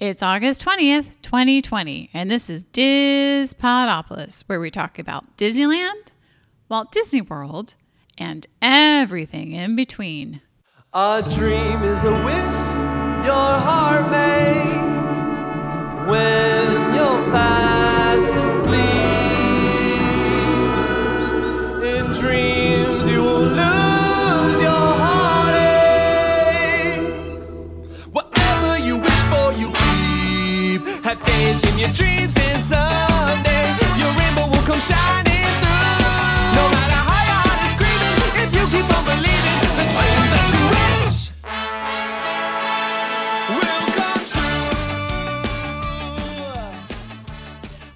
It's August 20th, 2020, and this is Diz Podopolis, where we talk about Disneyland, Walt Disney World, and everything in between. A dream is a wish your heart makes when your dreams, and someday your rainbow will come shining through. No matter how your heart is if you keep on believing, the dreams that you wish will come true.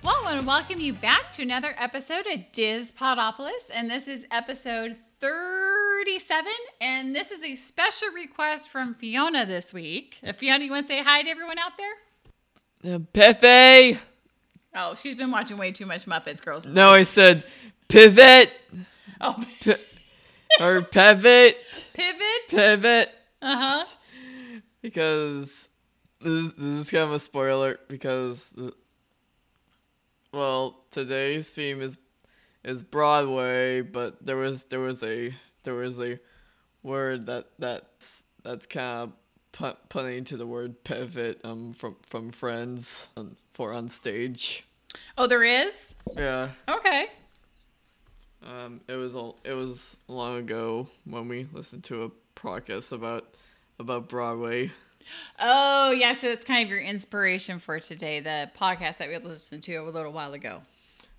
Well, welcome you back to another episode of Diz Podopolis, and this is episode 37, and this is a special request from Fiona this week. Fiona, you want to say hi to everyone out there? Pepe. Oh, she's been watching way too much Muppets, girls. No, I said pivot Oh, P- or pivot, pivot. pivot, Uh huh. because this, this is kind of a spoiler because, well, today's theme is is Broadway, but there was there was a there was a word that that's that's kind of pun- punning to the word pivot um from from Friends um, for on stage. Oh, there is. Yeah. Okay. Um, it was a, it was long ago when we listened to a podcast about about Broadway. Oh, yeah. So it's kind of your inspiration for today, the podcast that we listened to a little while ago.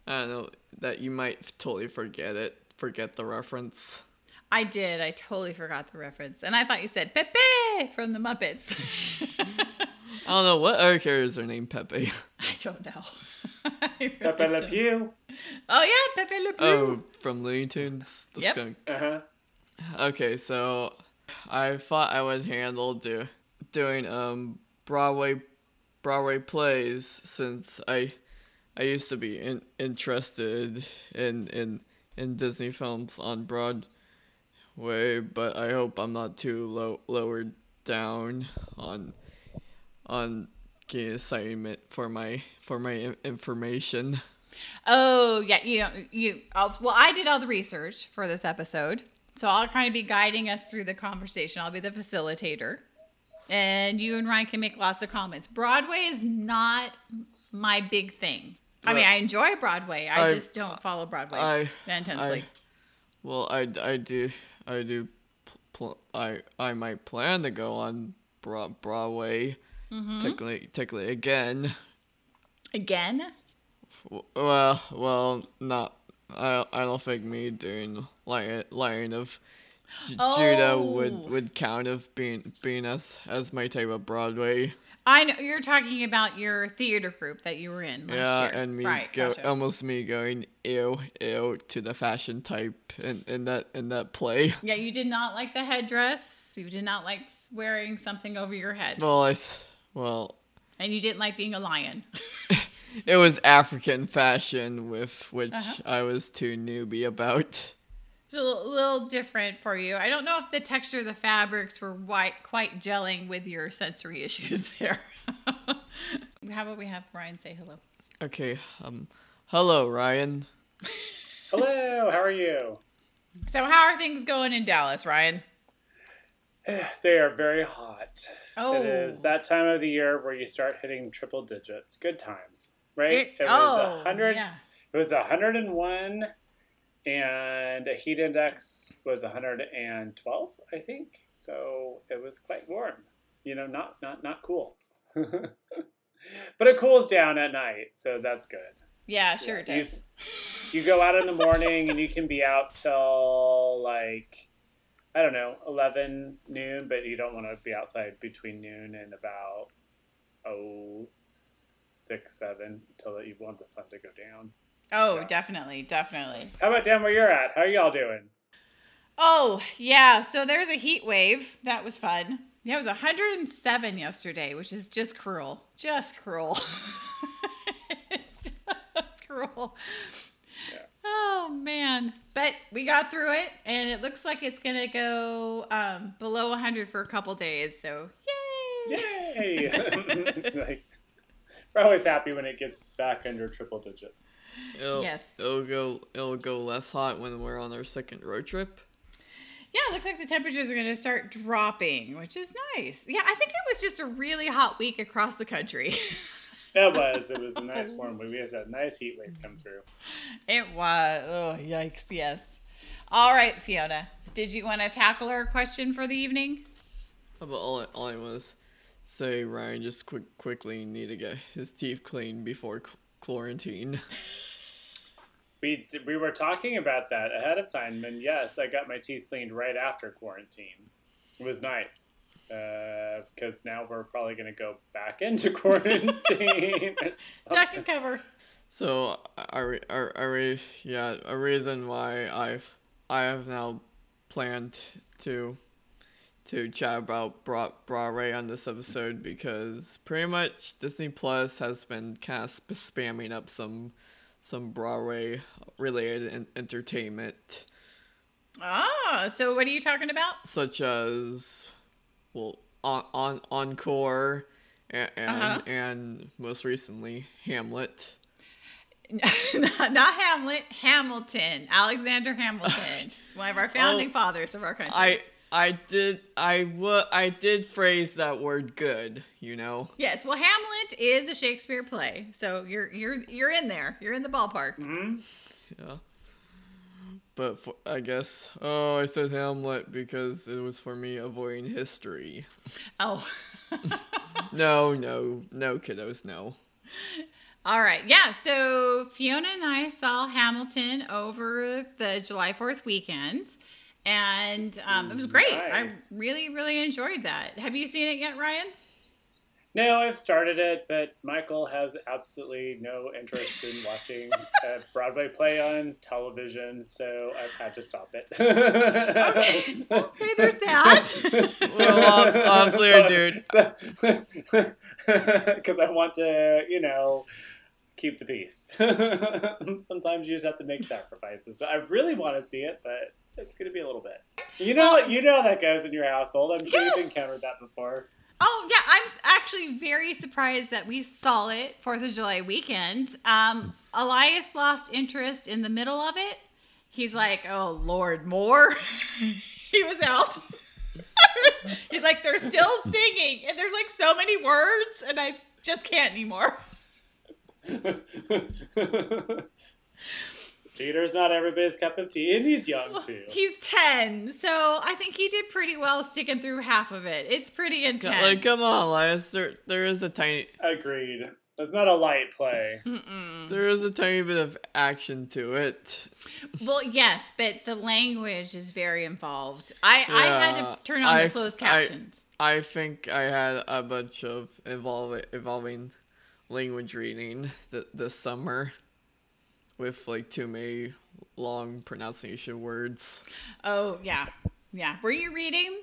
I don't know that you might totally forget it, forget the reference. I did. I totally forgot the reference, and I thought you said Pepe from the Muppets. I don't know what other characters are named Pepe. I don't know. I really Pepe Le don't. Pew. Oh yeah, Pepe Le Pew. oh, from Looney Tunes. The Yep. skunk. Uh huh. Okay, so I thought I would handle do doing um Broadway Broadway plays since I I used to be in, interested in in in Disney films on Broadway, but I hope I'm not too low lowered down on on getting assignment for my for my information. Oh yeah, you know you. I'll, well, I did all the research for this episode, so I'll kind of be guiding us through the conversation. I'll be the facilitator, and you and Ryan can make lots of comments. Broadway is not my big thing. I mean, I enjoy Broadway. I, I- just don't follow Broadway I intensely. I, well, I, I do I do pl- I I might plan to go on Bro- Broadway. Mm-hmm. Technically, technically again. Again, Well, well, not. I I don't think me doing Lion Lion of J- Judah would Oh. would count of being being as as my type of Broadway. I know you're talking about your theater group that you were in last yeah, year. and me right, go gotcha. almost me going ew ew to the fashion type in, in that in that play. Yeah, you did not like the headdress. You did not like wearing something over your head, Well, I well and you didn't like being a lion. it was African fashion with which Uh-huh. I was too newbie about. It's a little, little different for you. I don't know if the texture of the fabrics were white, quite gelling with your sensory issues there. How about we have Ryan say hello? Okay, um, hello Ryan. Hello. How are you? So, how are things going in Dallas, Ryan? They are very hot. Oh, It is that time of the year where you start hitting triple digits. Good times, right? It- was oh, a hundred. yeah. It was a hundred and a heat index was hundred and twelve, I think. So it was quite warm. You know, not not not cool. but it cools down at night, so that's good. Yeah, sure it You- does. you go out in the morning and you can be out till like I don't know, eleven noon, but you don't want to be outside between noon and about oh six seven until you want the sun to go down. Oh, Yeah. definitely, definitely. How about down where you're at? How are y'all doing? Oh, yeah. So there's a heat wave. That was fun. Yeah, it was 107 yesterday, which is just cruel. Just cruel. it's just cruel. Yeah. Oh man. But we got through it and it looks like it's gonna go um, below 100 for a couple days. So yay. Yay! like, we're always happy when it gets back under triple digits. It'll, Yes. It'll go. It'll go less hot when we're on our second road trip. Yeah, it looks like the temperatures are going to start dropping, which is nice. Yeah, I think it was just a really hot week across the country. It was. It was a nice warm week. We had a nice heat wave come through. it was. Oh, yikes. Yes. All right, Fiona. Did you want to tackle our question for the evening? But all I, all I was say, Ryan, just quick quickly need to get his teeth cleaned before cl- quarantine. We we were talking about that ahead of time, and yes, I got my teeth cleaned right after quarantine. It was nice uh, because now we're probably going to go back into quarantine. or Duck and cover. So I, re- I, I re- yeah, a reason why I've I have now planned to to chat about Bra- Broadway on this episode because pretty much Disney Plus has been kind of spamming up some some Broadway related en- entertainment Ah, so what are you talking about? such as well on on encore and and, Uh-huh. and most recently Hamlet. not, not Hamlet, Hamilton. Alexander Hamilton, one of our founding Oh, fathers of our country. I I did I wa- I did phrase that word good, you know. yes, well, Hamlet is a Shakespeare play, so you're you're you're in there. You're in the ballpark. Mhm. Yeah. But for, I guess oh I said Hamlet because it was for me avoiding history. Oh, No, no, no kiddos, no. all right. Yeah. So Fiona and I saw Hamilton over the July Fourth weekend, and um, it was great. Nice. I really really enjoyed that. Have you seen it yet, Ryan? No, I've started it, but Michael has absolutely no interest in watching a Broadway play on television, so I've had to stop it. Okay, okay, there's that. Well, obs- obviously I do. Because I want to, you know, keep the peace. Sometimes you just have to make sacrifices. So I really want to see it, but it's going to be a little bit. You know, you know that goes in your household. I'm sure Yes. you've encountered that before. Oh yeah, I'm actually very surprised that we saw it Fourth of July weekend. Um, Elias lost interest in the middle of it. He's like, "Oh Lord, more." he was out. He's like, "They're still singing, and there's like so many words, and I just can't anymore." Peter's not everybody's cup of tea, and he's young too. He's ten, so I think he did pretty well sticking through half of it. It's pretty intense. Like come on, Elias, there there is a tiny Agreed. It's not a light play. Mm-mm. there is a tiny bit of action to it. Well, yes, but the language is very involved. I, I had Yeah, to turn on I the closed I- captions. I think I had a bunch of evolving evolving language reading th- this summer with like too many long pronunciation words. oh yeah, yeah. Were you reading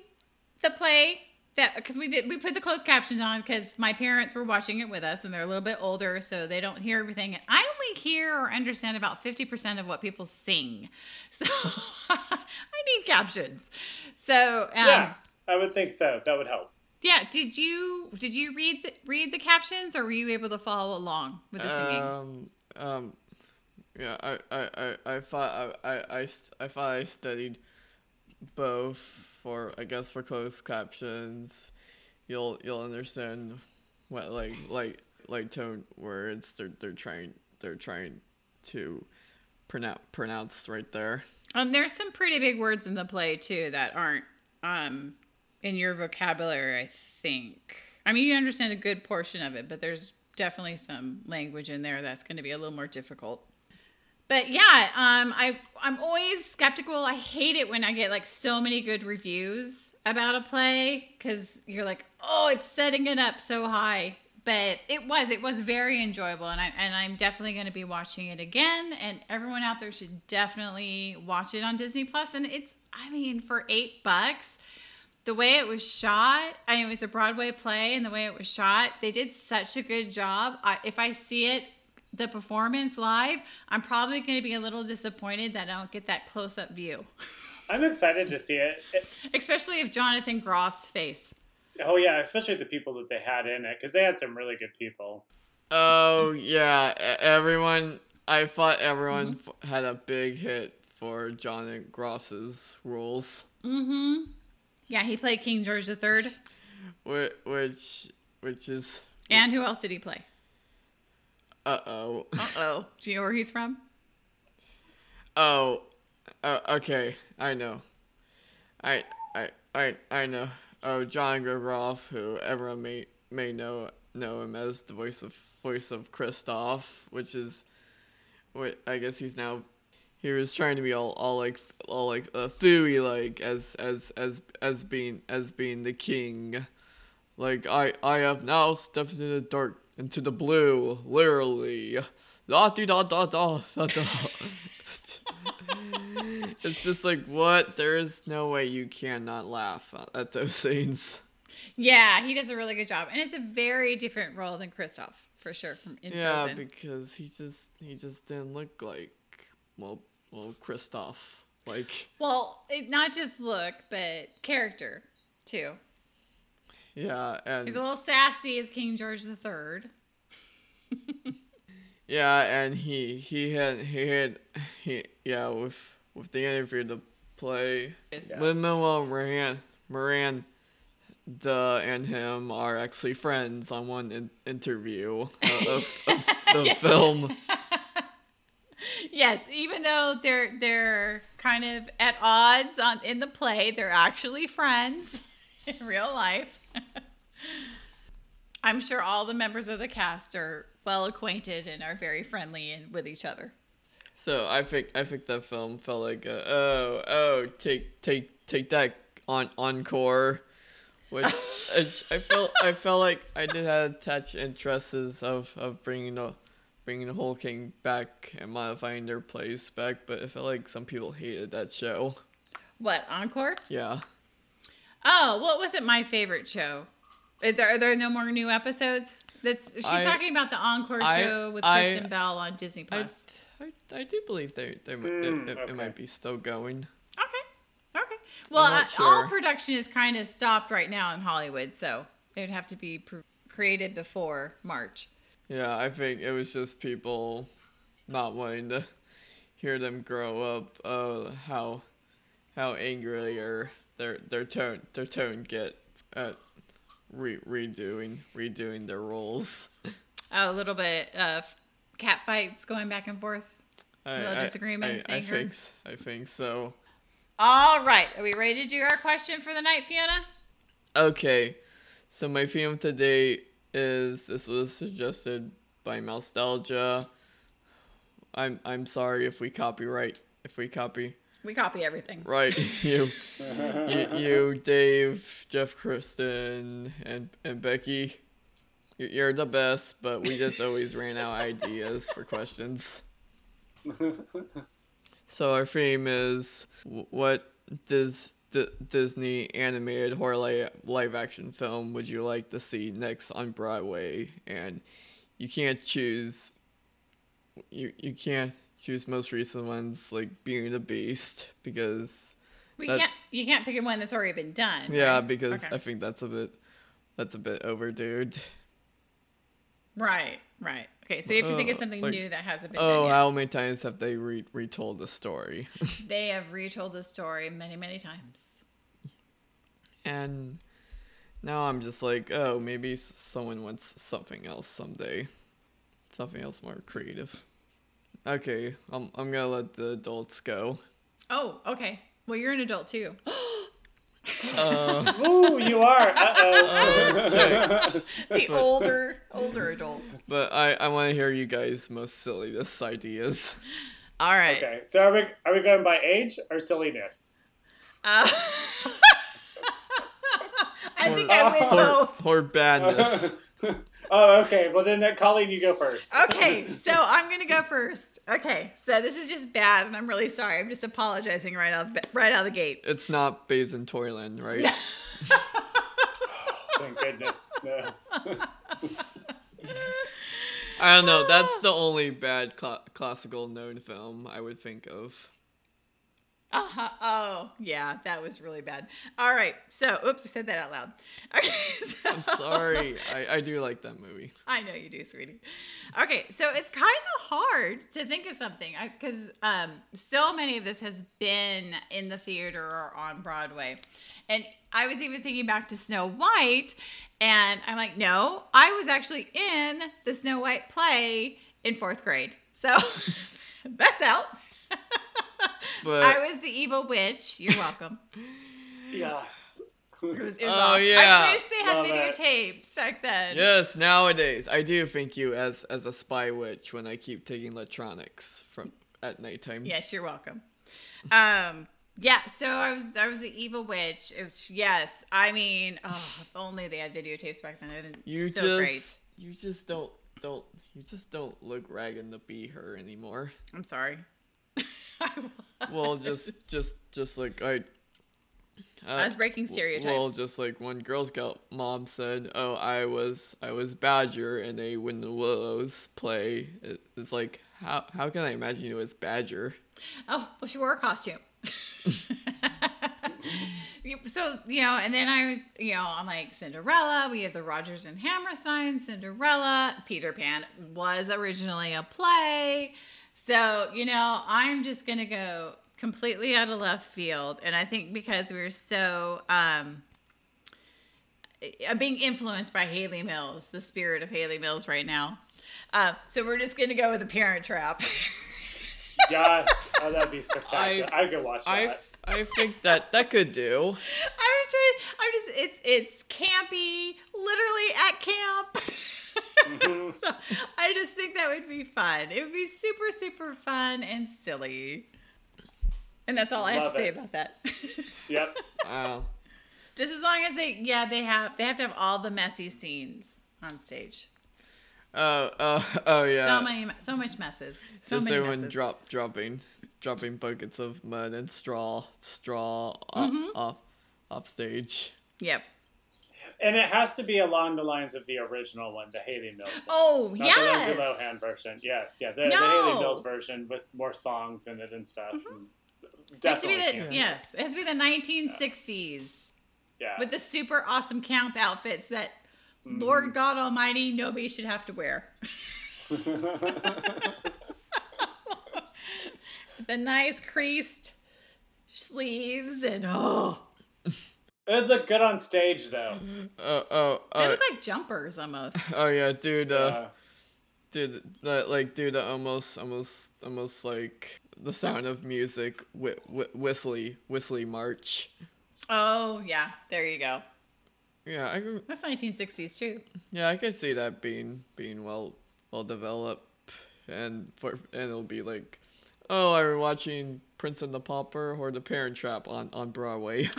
the play? That because we did we put the closed captions on because my parents were watching it with us and they're a little bit older, so they don't hear everything. And I only hear or understand about fifty percent of what people sing, so I need captions. So um, yeah, I would think so. That would help. Yeah, did you did you read the, read the captions or were you able to follow along with the singing? Um, um, yeah, I, I, I, I thought I, I, I, I thought I studied both for I guess for closed captions. You'll you'll understand what like like like tone words they're they're trying they're trying to pronounce pronounce right there. Um, there's some pretty big words in the play too that aren't um in your vocabulary. I think. I mean, you understand a good portion of it, but there's definitely some language in there that's going to be a little more difficult. But yeah, um, I I'm always skeptical. I hate it when I get like so many good reviews about a play because you're like, oh, it's setting it up so high. But it was it was very enjoyable, and I and I'm definitely going to be watching it again. And everyone out there should definitely watch it on Disney Plus. And it's I mean for eight bucks, the way it was shot, I mean, it was a Broadway play, and the way it was shot, they did such a good job. I, if I see it, the performance live, I'm probably going to be a little disappointed that I don't get that close up view, I'm excited to see it. It- especially if Jonathan Groff's face. Oh yeah, especially the people that they had in it because they had some really good people. Oh yeah, everyone. I thought everyone f- had a big hit for Jonathan Groff's roles. Mm-hmm. Yeah, he played King George III. which which which is And who else did he play? Uh oh Uh-oh. Do you know where he's from? oh uh, okay. I know. I I I I know. Oh John Groff who everyone may may know know him as the voice of voice of Kristoff, which is what I guess he's now he was trying to be all, all like all like uh, Thuy like as as as as being as being the king. Like I I have now stepped into the dark into the blue literally da da da da da da it's just like what there is no way you cannot laugh at those scenes Yeah, he does a really good job. And it's a very different role than Kristoff, for sure, from in yeah Frozen. because he just he just didn't look like well well Kristoff like Well, it, not just look, but character, too. Yeah and He's a little sassy as King George the Third. Yeah, and he he had he had he yeah with with the interview to play Yeah. Lin Manuel Moran Moran the and him are actually friends on one in, interview of, of, of the film. Yes, even though they're they're kind of at odds on in the play, they're actually friends in real life. I'm sure all the members of the cast are well acquainted and are very friendly and with each other. So I think I think that film felt like a, oh oh take take take that on encore, which I, I felt I felt like I did have attached interests of of bringing the bringing the whole king back and modifying their plays back, but I felt like some people hated that show. What encore? Yeah. Oh, what was it? My favorite show. Is there, are there no more new episodes? That's she's I- talking about the encore I- show with I- Kristen Bell on Disney Plus. I, I do believe they they mi- Hmm, it, it, okay. it might be still going. Okay. Okay. Well, not uh, all production is kind of stopped right now in Hollywood, so it would have to be pr- created before March. Yeah, I think it was just people not wanting to hear them grow up. Oh, how how angry or their their tone their tone get at re- redoing redoing their roles. Oh, a little bit of cat fights going back and forth. I, Little I- disagreements, I, I anger. think I think so. All right. Are we ready to do our question for the night, Fiona? Okay, so my theme today is this was suggested by Nostalgia. I'm I'm sorry if we copyright if we copy We copy everything. right you you, you Dave Jeff Kristen and and Becky. You- You're the best, but we just always ran out ideas for questions. So our theme is what does the Disney animated horror li- live action film would you like to see next on Broadway? And you can't choose. You you can't choose most recent ones like Beauty and the Beast because We That- can't. You can't pick one that's already been done. yeah right? because Okay. I think that's a bit that's a bit overdue. Right. Right. Okay. So you have to think of Uh, something like, new that hasn't been Oh, how many times have they re- retold the story? They have retold the story many, many times. And now I'm just like, oh, maybe someone wants something else someday. Something else more creative. Okay, I'm, I'm gonna let the adults go. Oh, okay. Well, you're an adult too. Uh, Ooh, you are. Uh oh. the older, older adults. but I, I want to hear you guys' most silliest ideas. All right. okay, so are we are we going by age or silliness? Uh, I think I win Or, both. or badness. oh, okay. Well, then, that Colleen, you go first. Okay, so I'm gonna go first. Okay, so this is just bad, and I'm really sorry. I'm just apologizing right out the, right out of the gate. It's not Babes in Toyland, right? Thank goodness. No. I don't know. That's the only bad cla classical known film I would think of. Uh-huh. Oh, yeah, that was really bad. All right. So, oops, I said that out loud. Okay. So, I'm sorry. I, I do like that movie. I know you do, sweetie. Okay, so it's kind of hard to think of something because um, so many of this has been in the theater or on Broadway. And I was even thinking back to Snow White, and I'm like, no, I was actually in the Snow White play in fourth grade. So that's out. But I was the evil witch. You're welcome. Yes. It was, it was Oh, awesome. yeah. I wish they had Love it. videotapes back then. yes, nowadays I do think you as as a spy witch when I keep taking electronics from at nighttime. Yes, you're welcome. Um, yeah, so I was I was the evil witch. Which, yes, I mean, oh, if only they had videotapes back then. It would You so just great. you just don't don't you just don't look ragged to be her anymore. I'm sorry. Well, just just just like I. Uh, I was breaking stereotypes. Well, just like when Girl Scout mom said, "Oh, I was I was Badger in a When the Willows play." It, it's like how how can I imagine you as Badger? Oh, well, she wore a costume. So, you know, and then I was, you know, I'm like Cinderella. We have the Rodgers and Hammerstein, Cinderella. Peter Pan was originally a play. So, you know, I'm just going to go completely out of left field. And I think because we were so, um, I'm being influenced by Hayley Mills, the spirit of Hayley Mills right now. Uh, so we're just going to go with the Parent Trap. Yes. Oh, that'd be spectacular. I- I, could watch I that. I think that that could do. I'm trying. I'm just. It's it's campy, literally at camp. so I just think that would be fun. It would be super super fun and silly. And that's all I have Love to say about that. Yep. Wow. just as long as they, yeah, they have they have to have all the messy scenes on stage. Oh oh oh yeah. So many, so much messes. So Just many everyone messes. drop dropping dropping buckets of mud and straw straw off Mm-hmm. off, off stage. Yep. And it has to be along the lines of the original one, the Hayley Mills one. Oh Not yes. the Lindsay Lohan version. Yes, yeah. The, the Hayley Mills version with more songs in it and stuff. And It has to be the can. yes. It has to be the 1960s. Yeah. with the super awesome camp outfits that Mm-hmm. Lord God Almighty nobody should have to wear. the nice creased sleeves and oh, It looked good on stage though. Oh oh they oh look like jumpers almost. oh yeah, dude. Uh, Uh, dude, that like dude, almost almost almost like the sound of music, whi- whi- whistly whistly march. Oh yeah, there you go. Yeah, I That's 1960s too. yeah I can see that being being well well developed, and for and it'll be like, oh, I'm watching Prince and the Pauper or The Parent Trap on on Broadway.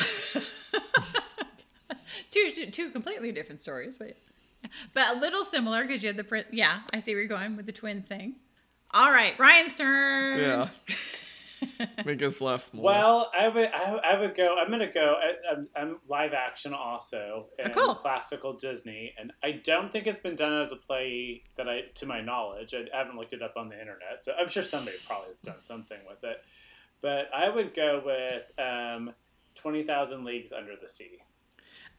Two two- two completely different stories, but but a little similar because you have the print. Yeah, I see where you're going with the twins thing. All right, Ryan's turn. yeah, make us laugh more. well, I would, I, I would go. I'm gonna go. I, I'm, I'm live action also, oh, and cool. classical Disney, and I don't think it's been done as a play that I, to my knowledge, I haven't looked it up on the internet. So I'm sure somebody probably has done something with it. But I would go with um, Twenty Thousand Leagues Under the Sea.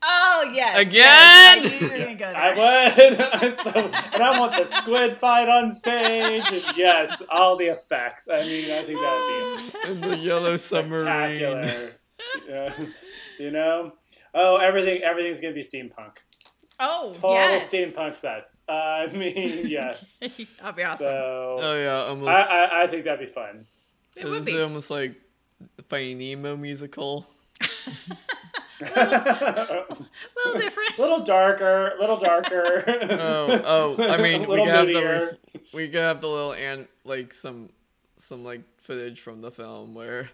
Oh yes. Again? yes, I knew you were gonna go there. I would. so, and I want the squid fight on stage, and yes, all the effects. I mean, I think that would be in the yellow submarine. Yeah. you know, oh, everything, everything's gonna be steampunk. Oh, Total yes. steampunk sets. Uh, I mean, yes. That'd be awesome. So Oh yeah, almost. I, I, I think that'd be fun. It would Is be. it almost like the Finding Nemo musical? a little different. little darker, little darker. Oh, oh! I mean, we little could have the we could have the little and like some some like footage from the film where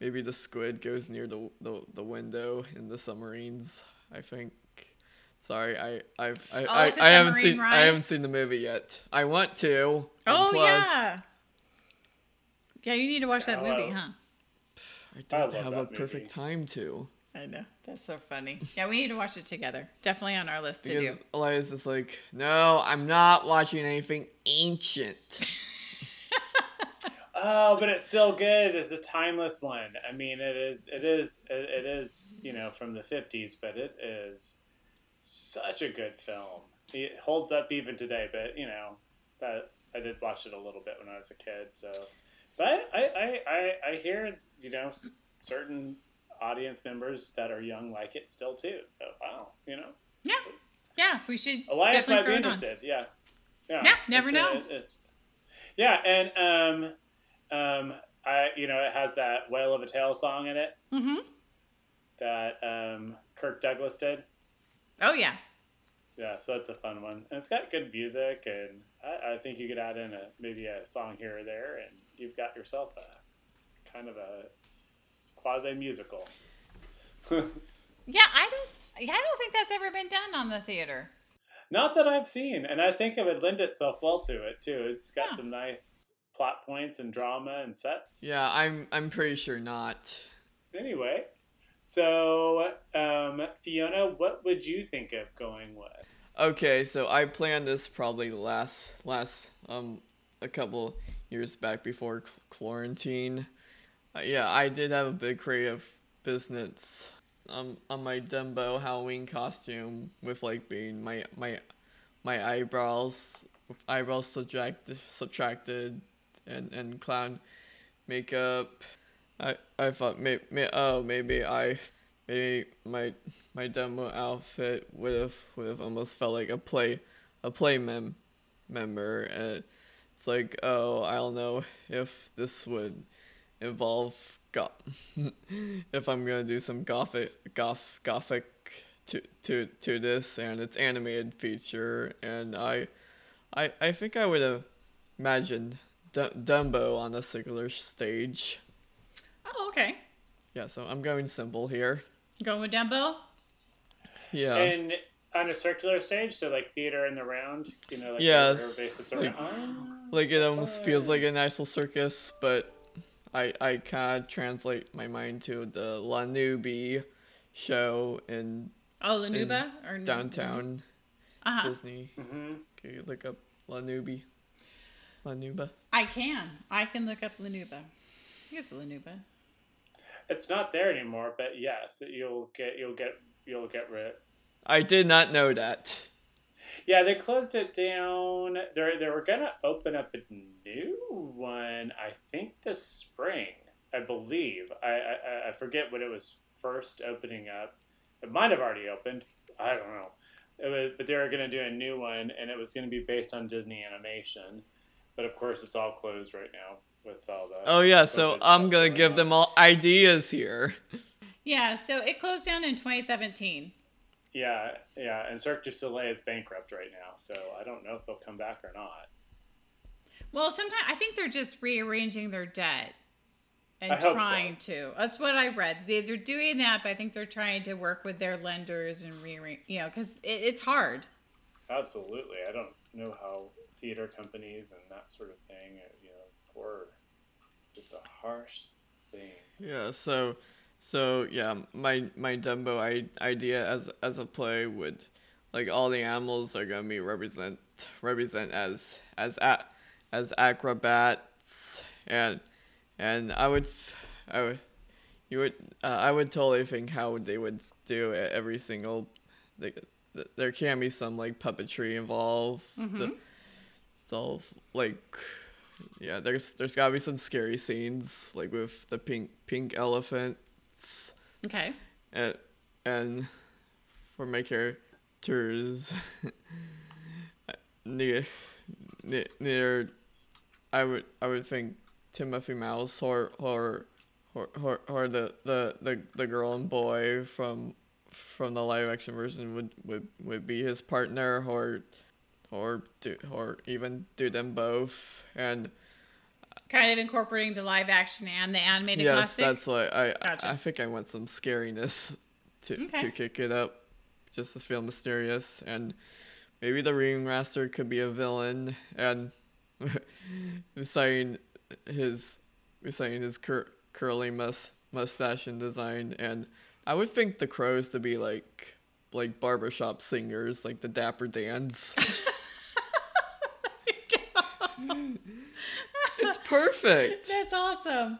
maybe the squid goes near the the, the window in the submarines. I think. Sorry, I I've, I oh, I, like I haven't seen ride? I haven't seen the movie yet. I want to. oh plus, yeah. Yeah, you need to watch that movie, huh? I I don't love have a that perfect movie. time to. I know. That's so funny. Yeah, we need to watch it together. Definitely on our list to Because do. Elias is like, no, I'm not watching anything ancient. Oh, but it's still good. It's a timeless one. I mean, it is. It is. It, it is. You know, from the '50s, but it is such a good film. It holds up even today. But you know, that I did watch it a little bit when I was a kid. So, but I, I, I, I hear you know certain audience members that are young like it still too. So, wow, you know, Yeah, yeah, we should Elias might be throw it on. interested. Yeah. Yeah. Yeah, never It's a- know. it's- yeah, and um, um, I you know it has that "Whale of a Tale" song in it Mm-hmm. that um, Kirk Douglas did. Oh yeah. Yeah, so that's a fun one, and it's got good music, and I, I think you could add in a maybe a song here or there, and you've got yourself a kind of a quasi musical. Yeah, I don't. Yeah, I don't think that's ever been done on the theater. Not that I've seen, and I think it would lend itself well to it too. It's got Yeah. some nice plot points and drama and sets. Yeah, I'm I'm pretty sure not. Anyway, so um, Fiona, what would you think of going with? Okay, so I planned this probably last last um a couple years back before quarantine. Uh, yeah, I did have a big creative business um on my Dumbo Halloween costume with like being my my my eyebrows with eyebrows subtracted subtracted and and clown makeup. I I thought may, may oh maybe I maybe my my demo outfit would have would have almost felt like a play a play mem member and it's like oh I don't know if this would involve go- if I'm gonna do some gothic goth gothic to to to this and it's animated feature and I I I think I would have imagined D- Dumbo on a circular stage. Oh, okay. Yeah, so I'm going simple here. Going with Dumbo. Yeah. And on a circular stage, so like theater in the round, you know, like Yeah, where everybody sits around. Like- it almost feels like an actual circus, but I I kind of translate my mind to the La Nubie show in Oh, La Nouba or downtown Uh huh. Disney. hmm Can you look up La Nubie? La Nouba. I can. I can look up La Nouba. I think it's La Nouba. It's not there anymore, but yes, you'll get you'll get you'll get rid. I did not know that. Yeah, they closed it down. They're, they were gonna open up a new one. I think this spring. I believe. I I, I forget when it was first opening up. It might have already opened. I don't know. It was, but they were gonna do a new one, and it was gonna be based on Disney animation. But of course, it's all closed right now with all the. Oh yeah, so I'm gonna give on. them all ideas here. Yeah, so it closed down in 2017. Yeah, yeah, and Cirque du Soleil is bankrupt right now, so I don't know if they'll come back or not. Well, sometimes I think they're just rearranging their debt and I hope so. trying to. That's what I read. They, they're doing that, but I think they're trying to work with their lenders and rearrange. You know, because it, it's hard. Absolutely, I don't know how theater companies and that sort of thing, uh, you know, poor, just a harsh thing. Yeah, so so yeah, my my Dumbo I, idea as as a play would like all the animals are gonna be represent represent as as a, as acrobats and and I would f- I would you would uh, I would totally think how they would do it every single like th- there can be some like puppetry involved. Mhm. So like yeah, there's there's gotta be some scary scenes like with the pink pink Okay. and and for my characters near, near I would I would think Timothy Mouse or or or, or, or the, the, the, the girl and boy from from the live action version would, would, would be his partner or or do or even do them both and Kind of incorporating the live action and the animated yes classic. that's why I, Gotcha. I think I want some scariness to Okay. to kick it up just to feel mysterious and maybe the ringmaster could be a villain and reciting his reciting his cur- curly mus- mustache and design and I would think the crows to be like like barbershop singers like the Dapper Dans. It's perfect. That's awesome.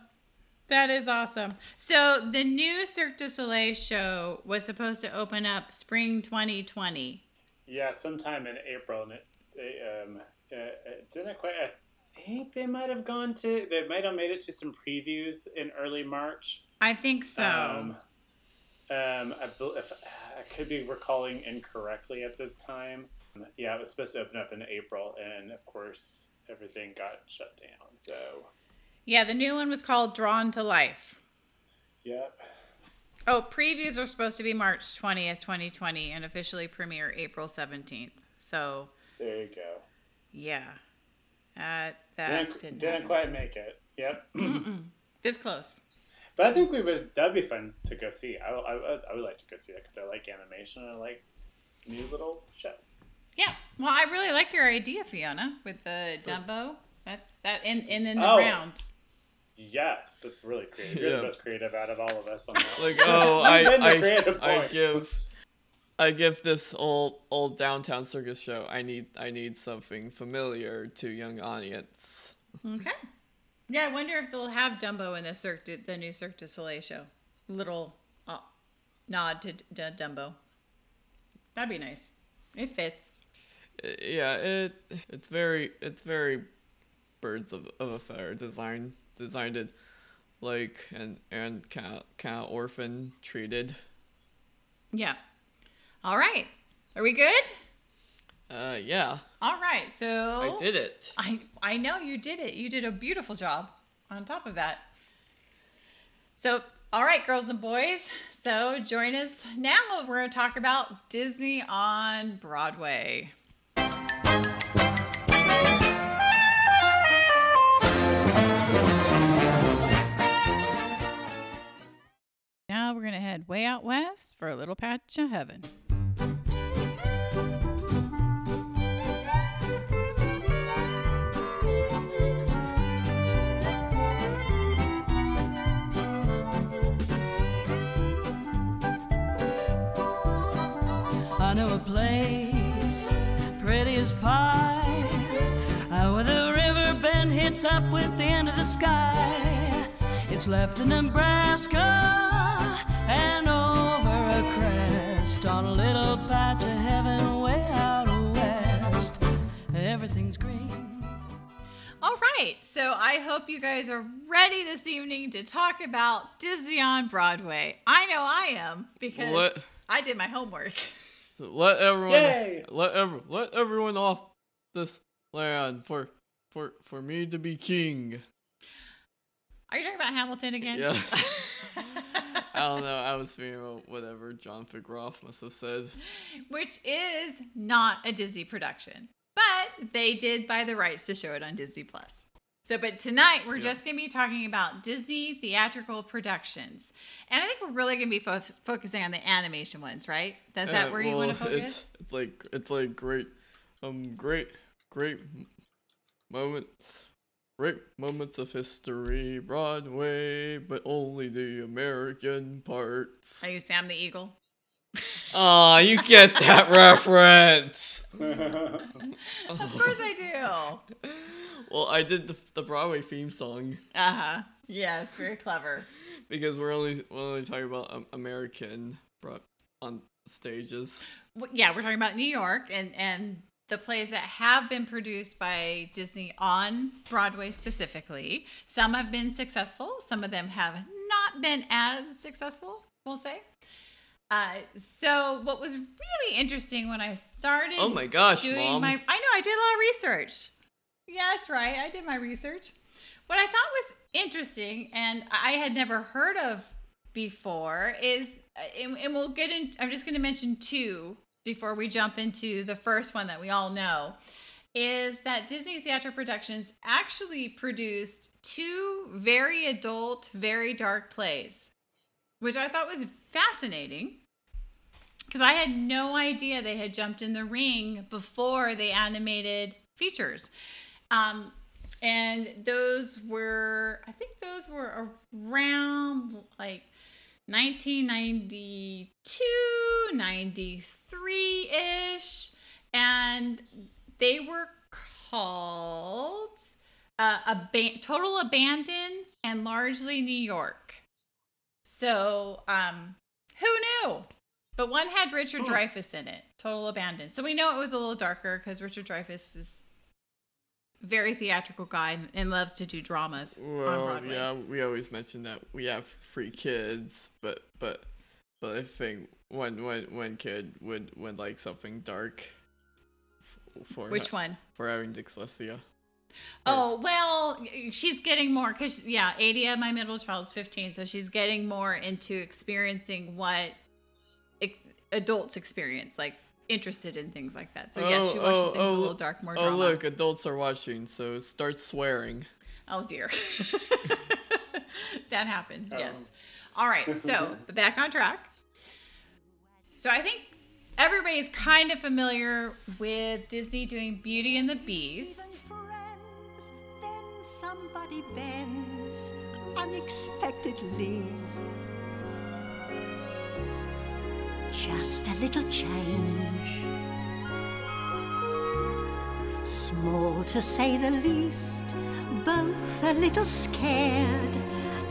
That is awesome. So the new Cirque du Soleil show was supposed to open up spring 2020. Yeah, sometime in April, and it, they um, uh, it didn't quite. I think they might have gone to. They might have made it to some previews in early March. I think so. Um, um, I, bel- if, I could be recalling incorrectly at this time. Yeah, it was supposed to open up in April, and of course, everything got shut down. So, yeah, the new one was called Drawn to Life. yep. Oh, previews are supposed to be March 20th, 2020, and officially premiere April 17th. So, There you go. yeah. Uh, that Didn't, didn't, didn't quite make it. Yep. This close. but I think we would. That'd be fun to go see. I, I, I would like to go see that because I like animation and I like new little show. Yeah. Well, I really like your idea, Fiona, with the Dumbo. That's that in in, in the Oh. round. Yes, that's really creative. You're Yeah. the most creative out of all of us on that. Like oh, You've the I creative I, I points. give I give this old old downtown circus show. I need I need something familiar to young audience. Okay. Yeah, I wonder if they'll have Dumbo in the Cirque, du, the new Cirque du Soleil show. Little uh, nod to, to Dumbo. That'd be nice. It fits. Yeah, it it's very it's very birds of, of a feather design designed it like and and kind of kind of orphan treated. Yeah. All right. Are we good? Uh yeah, All right. So I did it. I I know you did it. You did a beautiful job on top of that. So, all right, girls and boys. So, join us now. We're going to talk about Disney on Broadway. Head way out west for a little patch of heaven. I know a place, pretty as pie, uh, where the river bend hits up with the end of the sky. It's left in Nebraska and over a crest on a little patch of heaven way out west. Everything's green. All right, so I hope you guys are ready this evening to talk about Disney on Broadway. I know I am because Let I did my homework. so let everyone Yay! let ever let everyone off this land for for for me to be king. Are you talking about Hamilton again? Yes. I don't know. I was thinking about whatever John Figroff must have said. Which is not a Disney production, but they did buy the rights to show it on Disney Plus. So, but tonight we're Yeah. just going to be talking about Disney theatrical productions, and I think we're really going to be fo- focusing on the animation ones, right? That's that Uh, where you want to focus? It's, it's like it's like great, um, great, great moment, great moments of history, Broadway, but only the American parts. Are you Sam the Eagle? Aw, you get that reference. Of course I do. Well, I did the, the Broadway theme song Uh huh. Yes, very clever. because we're only we're only talking about um, American bro- on stages. Well, yeah, we're talking about New York and and the plays that have been produced by Disney on Broadway specifically. Some have been successful. Some of them have not been as successful. We'll say. Uh, so what was really interesting when I started Oh my gosh, doing mom! my I know I did a lot of research. Yeah, that's right. I did my research. What I thought was interesting and I had never heard of before is and, and we'll get in I'm just going to mention two before we jump into the first one that we all know is that Disney Theatre Productions actually produced two very adult, very dark plays, which I thought was fascinating because I had no idea they had jumped in the ring before they animated features. Um, and those were, I think those were around like 1992, 93 ish. And they were called uh, aban- total abandon and largely New York. So, um, who knew? But one had Richard Hmm. Dreyfuss in it. Total abandon. So we know it was a little darker because Richard Dreyfuss is very theatrical guy and loves to do dramas on Well, yeah, we always mention that we have free kids, but but but I think one one one kid would would like something dark. f- For Which ha- one? For having dyslexia. Oh well, she's getting more because yeah, Adia, my middle child's fifteen, so she's getting more into experiencing what ex- adults experience, like interested in things like that. So yes, she oh, watches oh, things a oh, little dark, more oh drama. look, adults are watching, so start swearing. Oh dear, that happens. Yes. Oh. All right, so back on track. So I think everybody's kind of familiar with Disney doing Beauty and the Beast. friends, bends unexpectedly. Just a little change. Small to say the least, both a little scared,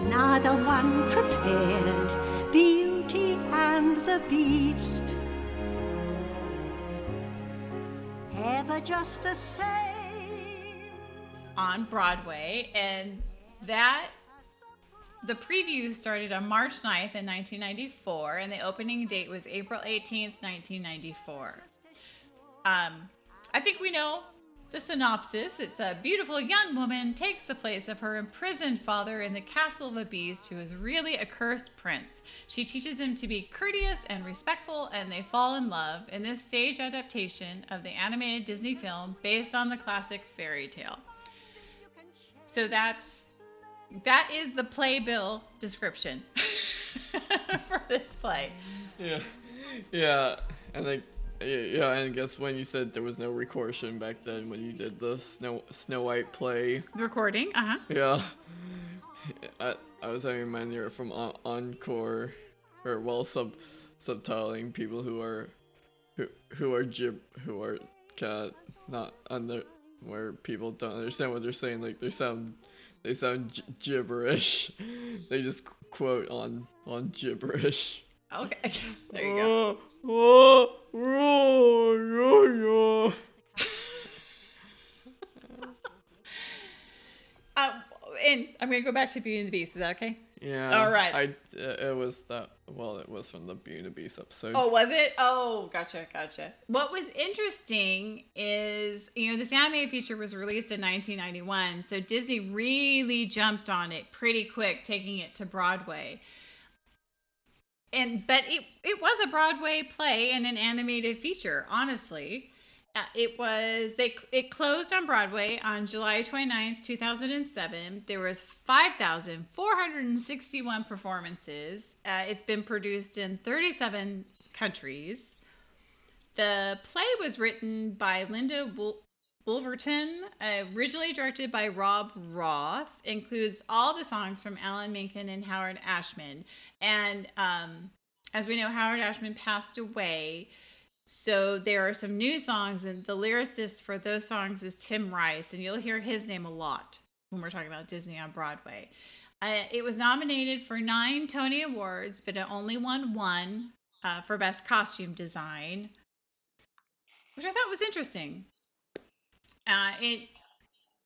neither one prepared. Beauty and the Beast. Ever just the same. on Broadway, and that the preview started on March 9th in 1994, and the opening date was April 18th, 1994. Um, I think we know the synopsis. It's a beautiful young woman takes the place of her imprisoned father in the castle of a beast, who is really a cursed prince. She teaches him to be courteous and respectful, and they fall in love in this stage adaptation of the animated Disney film based on the classic fairy tale. So that's that is the playbill description for this play. Yeah, yeah, and like, yeah, and I guess when you said there was no recording back then when you did the Snow Snow White play, The recording, uh huh. yeah, I I was having mine here from Encore, or well sub subtitling people who are who who are jib who are of not under where people don't understand what they're saying like they sound they sound gi- gibberish. They just qu- quote on on gibberish. Okay, there you go. Oh, oh, oh, oh, Uh, and I'm gonna go back to Beauty and the Beast. Is that okay? Yeah. All right. I uh, it was that. Well, it was from the Beauty and the Beast episode. Oh, was it? Oh, gotcha, gotcha. What was interesting is, you know, this animated feature was released in 1991, so Disney really jumped on it pretty quick, taking it to Broadway. And but it it was a Broadway play and an animated feature, honestly. Uh, it was they it closed on Broadway on July 29th, 2007. There was 5,461 performances. Uh, it's been produced in 37 countries. The play was written by Linda Wool- Wolverton, originally directed by Rob Roth, includes all the songs from Alan Menken and Howard Ashman. And um, as we know, Howard Ashman passed away. So there are some new songs, and the lyricist for those songs is Tim Rice, and you'll hear his name a lot when we're talking about Disney on Broadway. Uh, it was nominated for nine Tony Awards, but it only won one uh, for Best Costume Design, which I thought was interesting. Uh, it,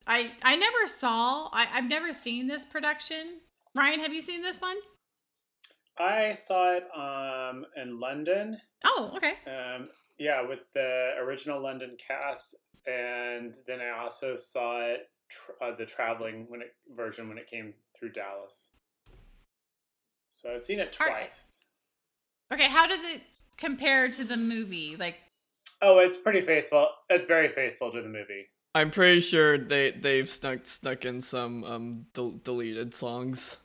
I, I never saw. I, I've never seen this production. Ryan, have you seen this one? I saw it um, in London. Oh, okay. Um, yeah, with the original London cast, and then I also saw it tr- uh, the traveling when it version when it came through Dallas. So I've seen it All right. twice. Okay, how does it compare to the movie? Like, Oh, it's pretty faithful. It's very faithful to the movie. I'm pretty sure they they've snuck snuck in some um del- deleted songs.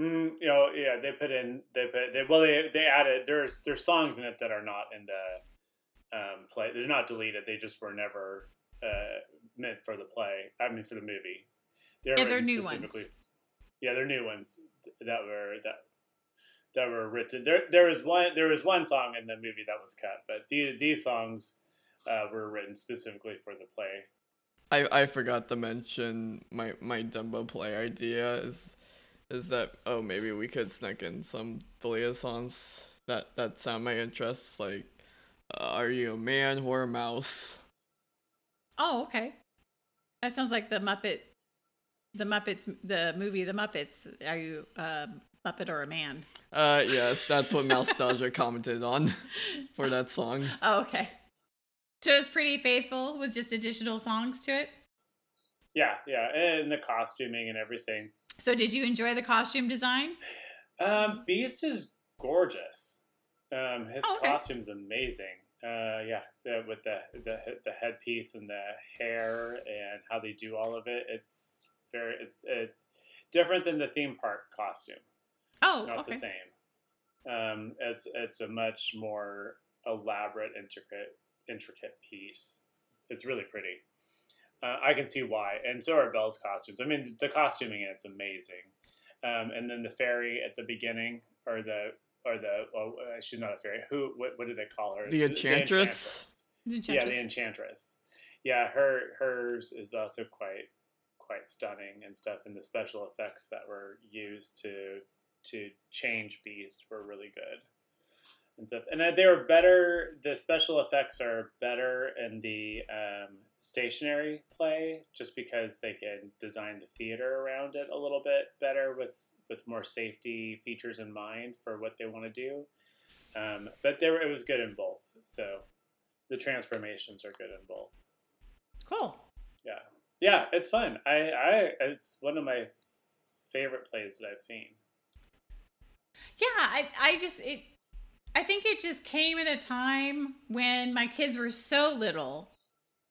Mm, you know, yeah, they put in they put they well they they added there's there's songs in it that are not in the um, play. They're not deleted. They just were never uh, meant for the play. I mean, for the movie. They're Yeah, they're new ones. Yeah, they're new ones that were that that were written. There there was one there was one song in the movie that was cut, but these these songs uh, were written specifically for the play. I I forgot to mention my my Dumbo play idea is is that oh maybe we could sneak in some Thalia songs that that sound my interests like uh, are you a man or a mouse? Oh, okay. That sounds like the Muppet, the Muppets, the movie, The Muppets. Are you a Muppet or a man? Uh yes, that's what Moustaja commented on for that song. Oh, okay. So it's pretty faithful with just additional songs to it. Yeah, yeah, and the costuming and everything. So did you enjoy the costume design? Um, Beast is gorgeous. Um, his Oh, okay. costume's amazing. Uh, yeah, the, with the, the the headpiece and the hair and how they do all of it, it's very it's it's different than the theme park costume. Oh, Not okay. the same. Um, it's it's a much more elaborate, intricate intricate piece. It's really pretty. Uh, I can see why, and so are Belle's costumes. I mean, the costuming it's amazing. Um, and then the fairy at the beginning, or the or the oh, uh, she's not a fairy. Who? What, what do they call her? The Enchantress? The Yeah, the Enchantress. enchantress. Yeah, her hers is also quite quite stunning and stuff, and the special effects that were used to to change Beast were really good and stuff. And uh, they were better. The special effects are better in the um, stationary play, just because they can design the theater around it a little bit better with with more safety features in mind for what they want to do. Um, but there, it was good in both. So the transformations are good in both. Cool. Yeah, yeah, it's fun. I, I, it's one of my favorite plays that I've seen. Yeah, I, I just it I think it just came at a time when my kids were so little.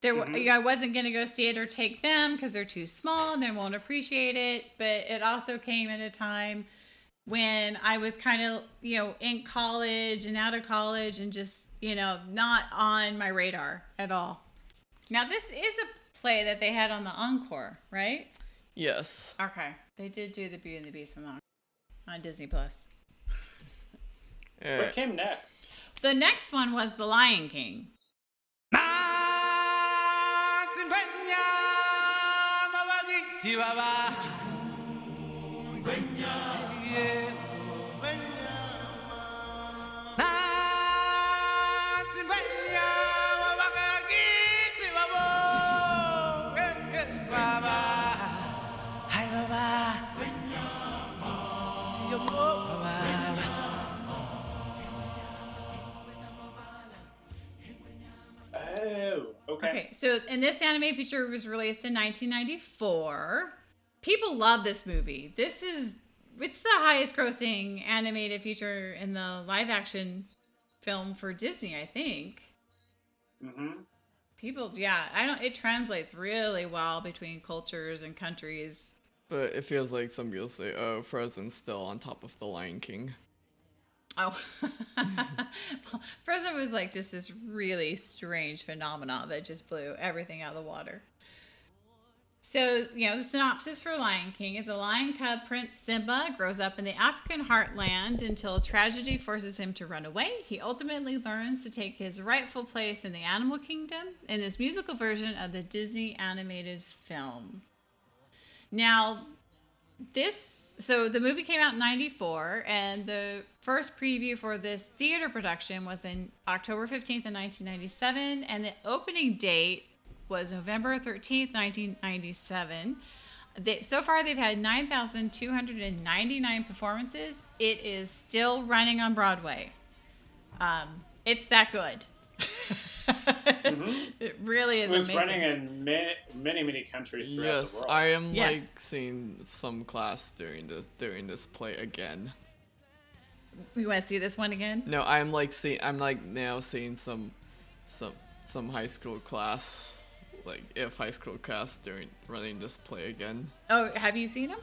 There, Mhm. you know, I wasn't going to go see it or take them because they're too small and they won't appreciate it. But it also came at a time when I was kind of, you know, in college and out of college and just, you know, not on my radar at all. Now, this is a play that they had on the Encore, right? Yes. Okay. They did do the Beauty and the Beast on, the, on Disney Plus. What came next? The next one was The Lion King. Oh, okay. Okay, so and this anime feature was released in 1994. People love this movie. This is it's the highest grossing animated feature in the live action film for Disney, I think. Mm-hmm. People, yeah, I don't. It translates really well between cultures and countries. but it feels like some people say, "Oh, Frozen's still on top of the Lion King." Oh, Frozen was like just this really strange phenomenon that just blew everything out of the water. So, you know, the synopsis for Lion King is a lion cub prince Simba grows up in the African heartland until tragedy forces him to run away. He ultimately learns to take his rightful place in the animal kingdom in this musical version of the Disney animated film. Now, this so the movie came out in 94 and the first preview for this theater production was in october 15th of 1997 and the opening date was november 13th 1997 they, so far they've had 9299 performances. It is still running on broadway. Um, it's that good Mm-hmm. it really is It was amazing running in many, many, many countries throughout Yes, the world. I am Yes. like seeing some class during this during this play again. you want to see this one again No, I'm like seeing I'm like now seeing some some some high school class like if high school class during running this play again. oh have you seen them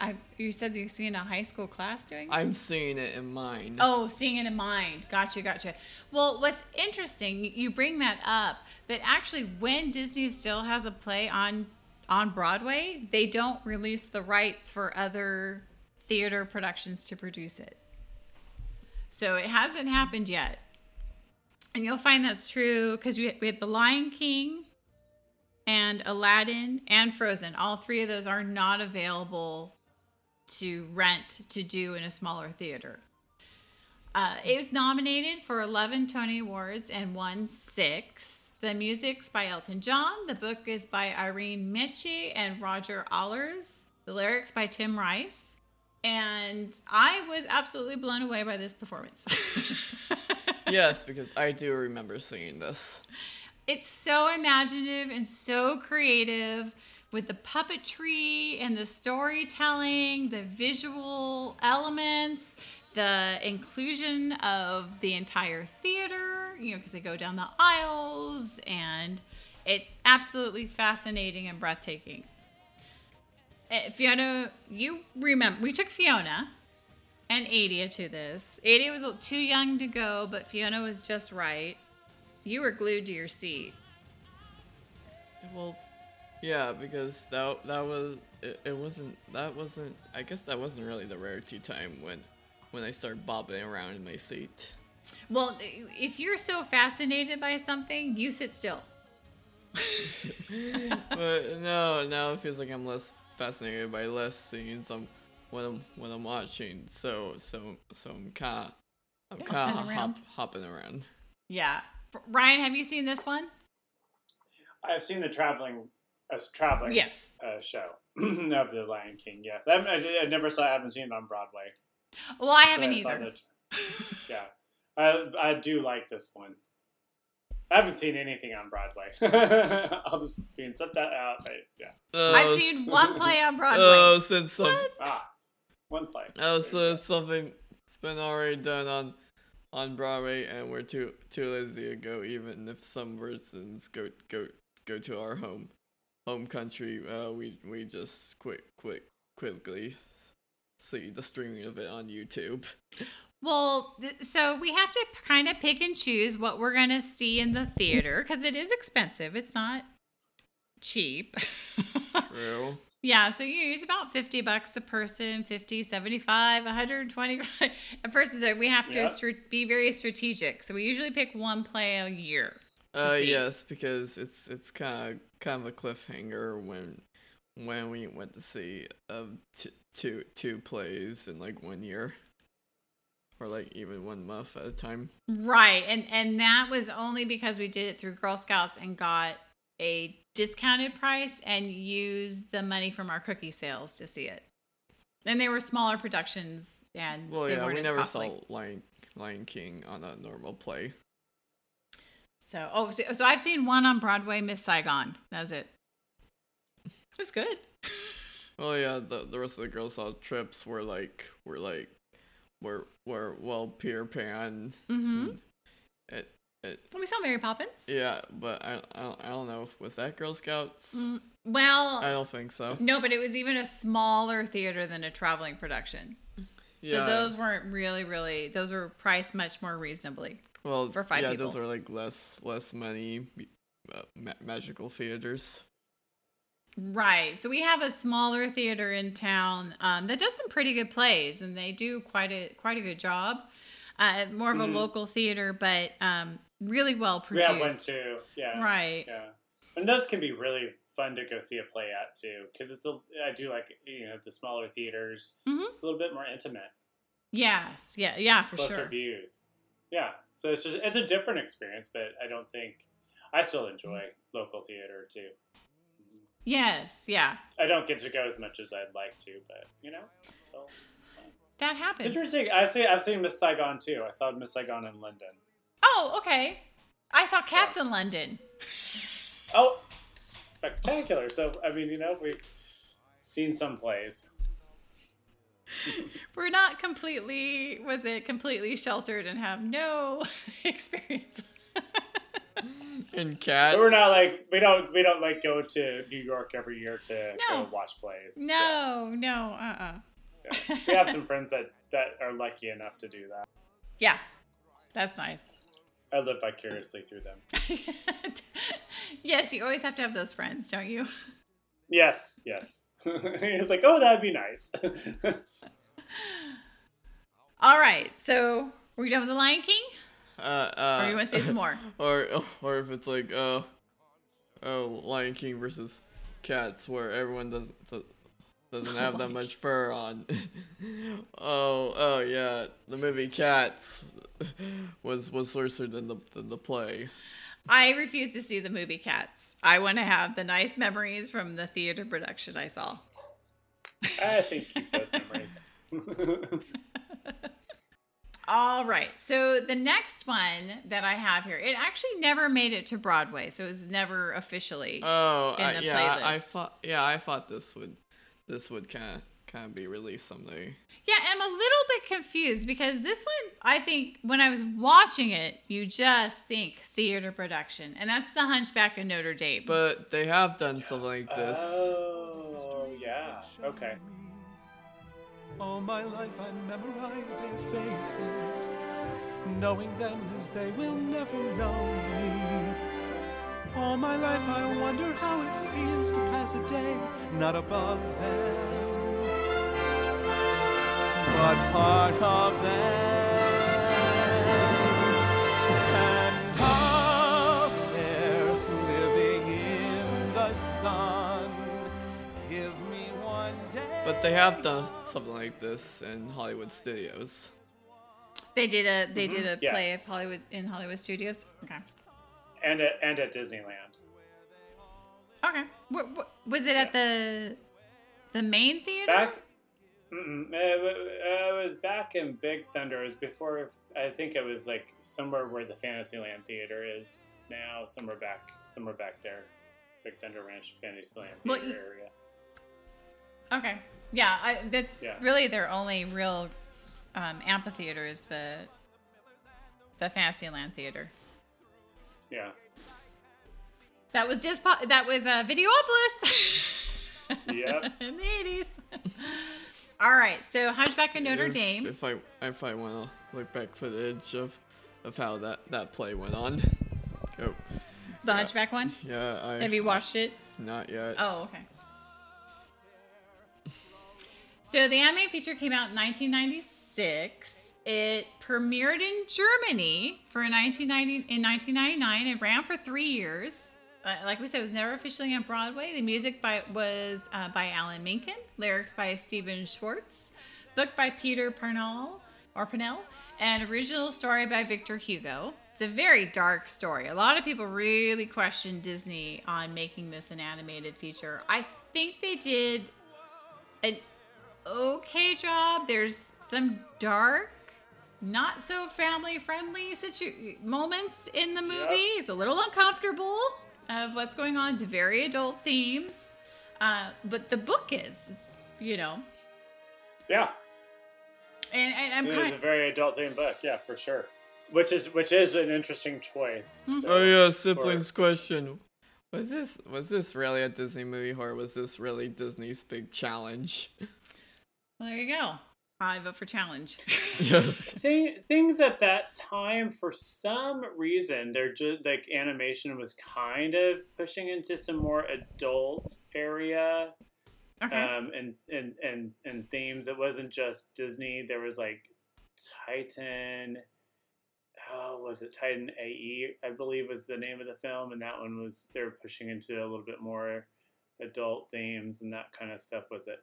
I, you said you've seen a high school class doing I'm seeing it in mine. Oh, seeing it in mind. Gotcha, gotcha. Well, what's interesting, you- you bring that up, but actually, when Disney still has a play on on Broadway, they don't release the rights for other theater productions to produce it. So it hasn't happened yet, and you'll find that's true because we we had The Lion King, and Aladdin and Frozen. All three of those are not available to rent to do in a smaller theater. Uh, it was nominated for 11 Tony Awards and won six. The music's by Elton John. The book is by Irene Mecchi and Roger Allers. The lyrics by Tim Rice. And I was absolutely blown away by this performance. yes, because I do remember seeing this. it's so imaginative and so creative with the puppetry and the storytelling, the visual elements, the inclusion of the entire theater, you know, because they go down the aisles and it's absolutely fascinating and breathtaking. Eh, Fiona, you remember, we took Fiona and Adia to this. Adia was too young to go, but Fiona was just right. You were glued to your seat. Well, yeah, because that that was it, it wasn't that wasn't I guess that wasn't really the rarity time when when I started bobbing around in my seat. Well, if you're so fascinated by something, you sit still. but no, now it feels like I'm less fascinated by less scenes. I'm when I'm when I'm watching. So so so I'm kind of I'm kind of hop, hopping around. Yeah. Ryan, have you seen this one? I've seen the traveling, uh, traveling Yes. uh, show of the Lion King. Yes, I, I, I never saw. I haven't seen it on Broadway. Well, I haven't I either. the- yeah, I I do like this one. I haven't seen anything on Broadway. I'll just being set that out. I, yeah. Oh, I've seen one play on Broadway. Oh, since some Ah, one play. oh, so it's something it's been already done on on Broadway, and we're too too lazy to go. Even if some versions go go go to our home home country, uh, we we just quick quick quickly see the streaming of it on YouTube. Well, th- so we have to kind of pick and choose what we're going to see in the theater because it is expensive. It's not cheap. True. yeah, so you use about 50 bucks a person, 50, 75, 125 a person. So we have to Yeah. str- be very strategic. So we usually pick one play a year. Uh, see. yes, because it's it's kind of kind of a cliffhanger when when we went to see um t- two two plays in like one year, or like even one month at a time. Right. And and that was only because we did it through Girl Scouts and got a discounted price and used the money from our cookie sales to see it. And they were smaller productions and Well, yeah, we never costly. saw Lion Lion King on a normal play. So, oh, so, so I've seen one on Broadway, Miss Saigon. That was it. It was good. Well, yeah, the the rest of the girls saw trips were like were like were were well Peter Pan. Mm-hmm. It it We saw Mary Poppins. yeah, but I I don't, I don't know if was that Girl Scouts. Mm, well, I don't think so. no, but it was even a smaller theater than a traveling production. So Yeah. those weren't really, really. Those were priced much more reasonably. Well, for five yeah, people. those are like less less money uh, ma- magical theaters. Right. So we have a smaller theater in town um, that does some pretty good plays, and they do quite a quite a good job. Uh, more of a Mhm. local theater, but um, really well We produced. have one too. Yeah. Right. Yeah. And those can be really fun to go see a play at too, because it's a. I do like you know the smaller theaters. Mhm. It's a little bit more intimate, Yes. Yeah. Yeah. For closer sure. views. Yeah. So it's just it's a different experience, but I don't think I still enjoy local theater too. Yes. Yeah. I don't get to go as much as I'd like to, but you know, it's still it's fun. That It's happens. interesting. I see. I've seen Miss Saigon too. I saw Miss Saigon in London. Oh, okay. I saw Cats in London. Oh, spectacular! So I mean, you know, we've seen some plays. We're not completely. Was it completely sheltered and have no experience? And cats. But we're not like we don't we don't like go to New York every year to No. go watch plays. no. No. Uh. uh Yeah. Yeah. We have some friends that that are lucky enough to do that. Yeah. That's nice. I live vicariously through them. yes, you always have to have those friends, don't you? Yes, yes. It's like, oh, that'd be nice. All right. So, were you done with the Lion King? Uh, uh, Or you want to say some more? or or if it's like uh oh Lion King versus Cats, where everyone doesn't do- doesn't have that much fur on. oh oh yeah, the movie Cats was was worse than the than the play. I refuse to see the movie Cats. I want to have the nice memories from the theater production I saw. I think keep those memories. All right. So the next one that I have here, it actually never made it to Broadway, so it was never officially. Oh in I, the yeah, I, I thought yeah I thought this would this would kind of kind of be released someday. Yeah, I'm a little bit confused because this one, I think, when I was watching it, you just think theater production, and that's The Hunchback of Notre Dame. But they have done something like this. Oh, yeah. Okay. All my life I memorize their faces, knowing them as they will never know me. All my life I wonder how it feels to pass a day not above them, but part of them. And up there, living in the sun, give me one day. But they have done something like this in Hollywood studios. they did a they mm-hmm. did a play at Hollywood in Hollywood Studios. Okay. And at, and at Disneyland. Okay. Wh- wh- was it at the the main theater? Back. Mm-mm, it, wa- uh, it was back in Big Thunder. It was before. I think it was like somewhere where the Fantasyland Theater is now. Somewhere back. Somewhere back there. Big Thunder Ranch Fantasyland Theater you- area. Okay. Yeah, I, that's Yeah. really their only real um, amphitheater is the the Fantasyland Theater. Yeah. That was just po- that was a uh, Videopolis. Yep. in the eighties. All right, so Hunchback of Notre if, Dame. If I if I want to look back footage of of how that that play went on. Oh the Hunchback one. yeah, I Have you watched it? not yet. Oh, okay. So the anime feature came out in 1996. It premiered in Germany for 1990 in 1999 and ran for three years. Uh, like we said, it was never officially on Broadway. The music by was uh, by Alan Menken, lyrics by Stephen Schwartz, book by Peter Parnell or Pennell, and original story by Victor Hugo. It's a very dark story. A lot of people really question Disney on making this an animated feature. I think they did an okay job. There's some dark, not so family friendly situ- moments in the movie. It's a little uncomfortable of what's going on. It's very adult themes. Uh, but the book is, you know, Yeah. and, and I'm kind was a very adult themed book. Yeah, for sure. Which is which is an interesting choice. Hmm. So, Oh yeah, for- siblings question. Was this was this really a Disney movie or was this really Disney's big challenge? well, there you go. I vote for challenge. yes. Thing, things at that time, for some reason, they're just like animation was kind of pushing into some more adult area Okay. um, and, and and and themes. It wasn't just Disney. There was like Titan. Oh, was it Titan AE? I believe was the name of the film, and that one was they're pushing into a little bit more adult themes and that kind of stuff with it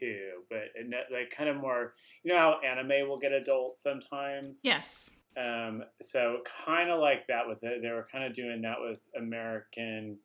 too. But it, like kind of more, you know how anime will get adult sometimes. yes. Um, so kind of like that with it. They were kind of doing that with American.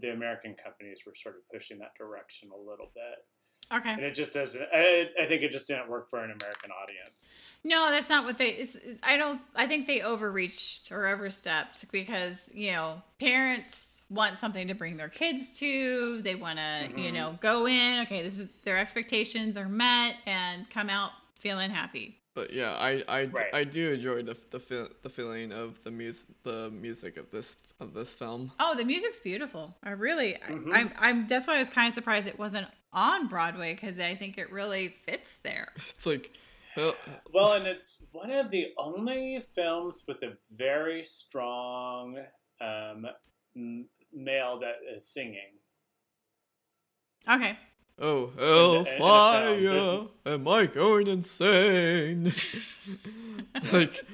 The American companies were sort of pushing that direction a little bit, Okay. and it just doesn't. I, I think it just didn't work for an American audience. No, that's not what they. It's, it's, I don't. I think they overreached or overstepped because you know parents want something to bring their kids to. They want to you Mhm. know go in. Okay, this is their expectations are met and come out feeling happy. But yeah, I I, Right. I do enjoy the the feel, the feeling of the music the music of this of this film. Oh, the music's beautiful. I really, Mhm. I, I'm, I'm. That's why I was kind of surprised it wasn't on Broadway because I think it really fits there. It's like Well, and it's one of the only films with a very strong um, m- male that is singing. Okay. oh in a film, hellfire, am I going insane? like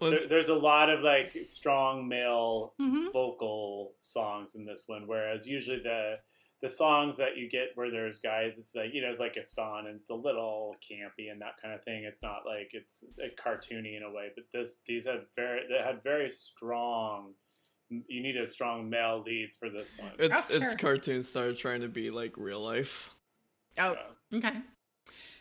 there, there's a lot of like strong male hmm vocal songs in this one, whereas usually the the songs that you get where there's guys, it's like you know, it's like a Gaston, and it's a little campy and that kind of thing. It's not like it's uh, cartoony in a way, but this these had very they had very strong. You need a strong male leads for this one. it's, Oh, it's sure. cartoon star trying to be like real life. Oh, Yeah. okay.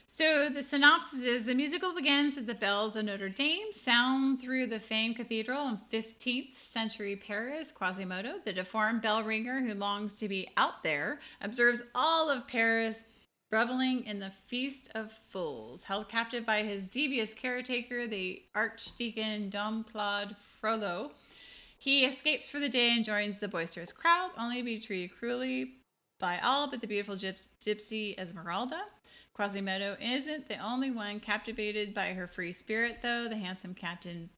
So the synopsis is the musical begins at the bells of Notre Dame, sound through the famed cathedral in 15th century Paris. Quasimodo, the deformed bell ringer who longs to be out there, observes all of Paris reveling in the Feast of Fools. Held captive by his devious caretaker, the Archdeacon Dom Claude Frollo, he escapes for the day and joins the boisterous crowd, only to be treated cruelly by all but the beautiful gyps- gypsy Esmeralda. Quasimodo isn't the only one captivated by her free spirit, though. The handsome Captain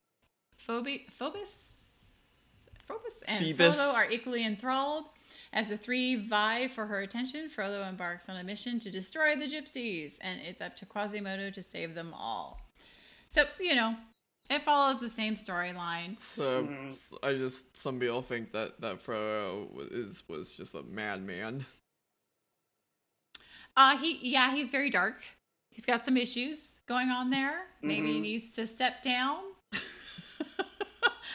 Phoebe, Phobos, Phobos and Phoebus. Frollo are equally enthralled. As the three vie for her attention, Frollo embarks on a mission to destroy the gypsies, and it's up to Quasimodo to save them all. So, you know, it follows the same storyline. So Mhm. I just some people think that that Frollo is was just a madman. Uh he yeah, he's very dark. He's got some issues going on there. Maybe he Mhm. needs to step down.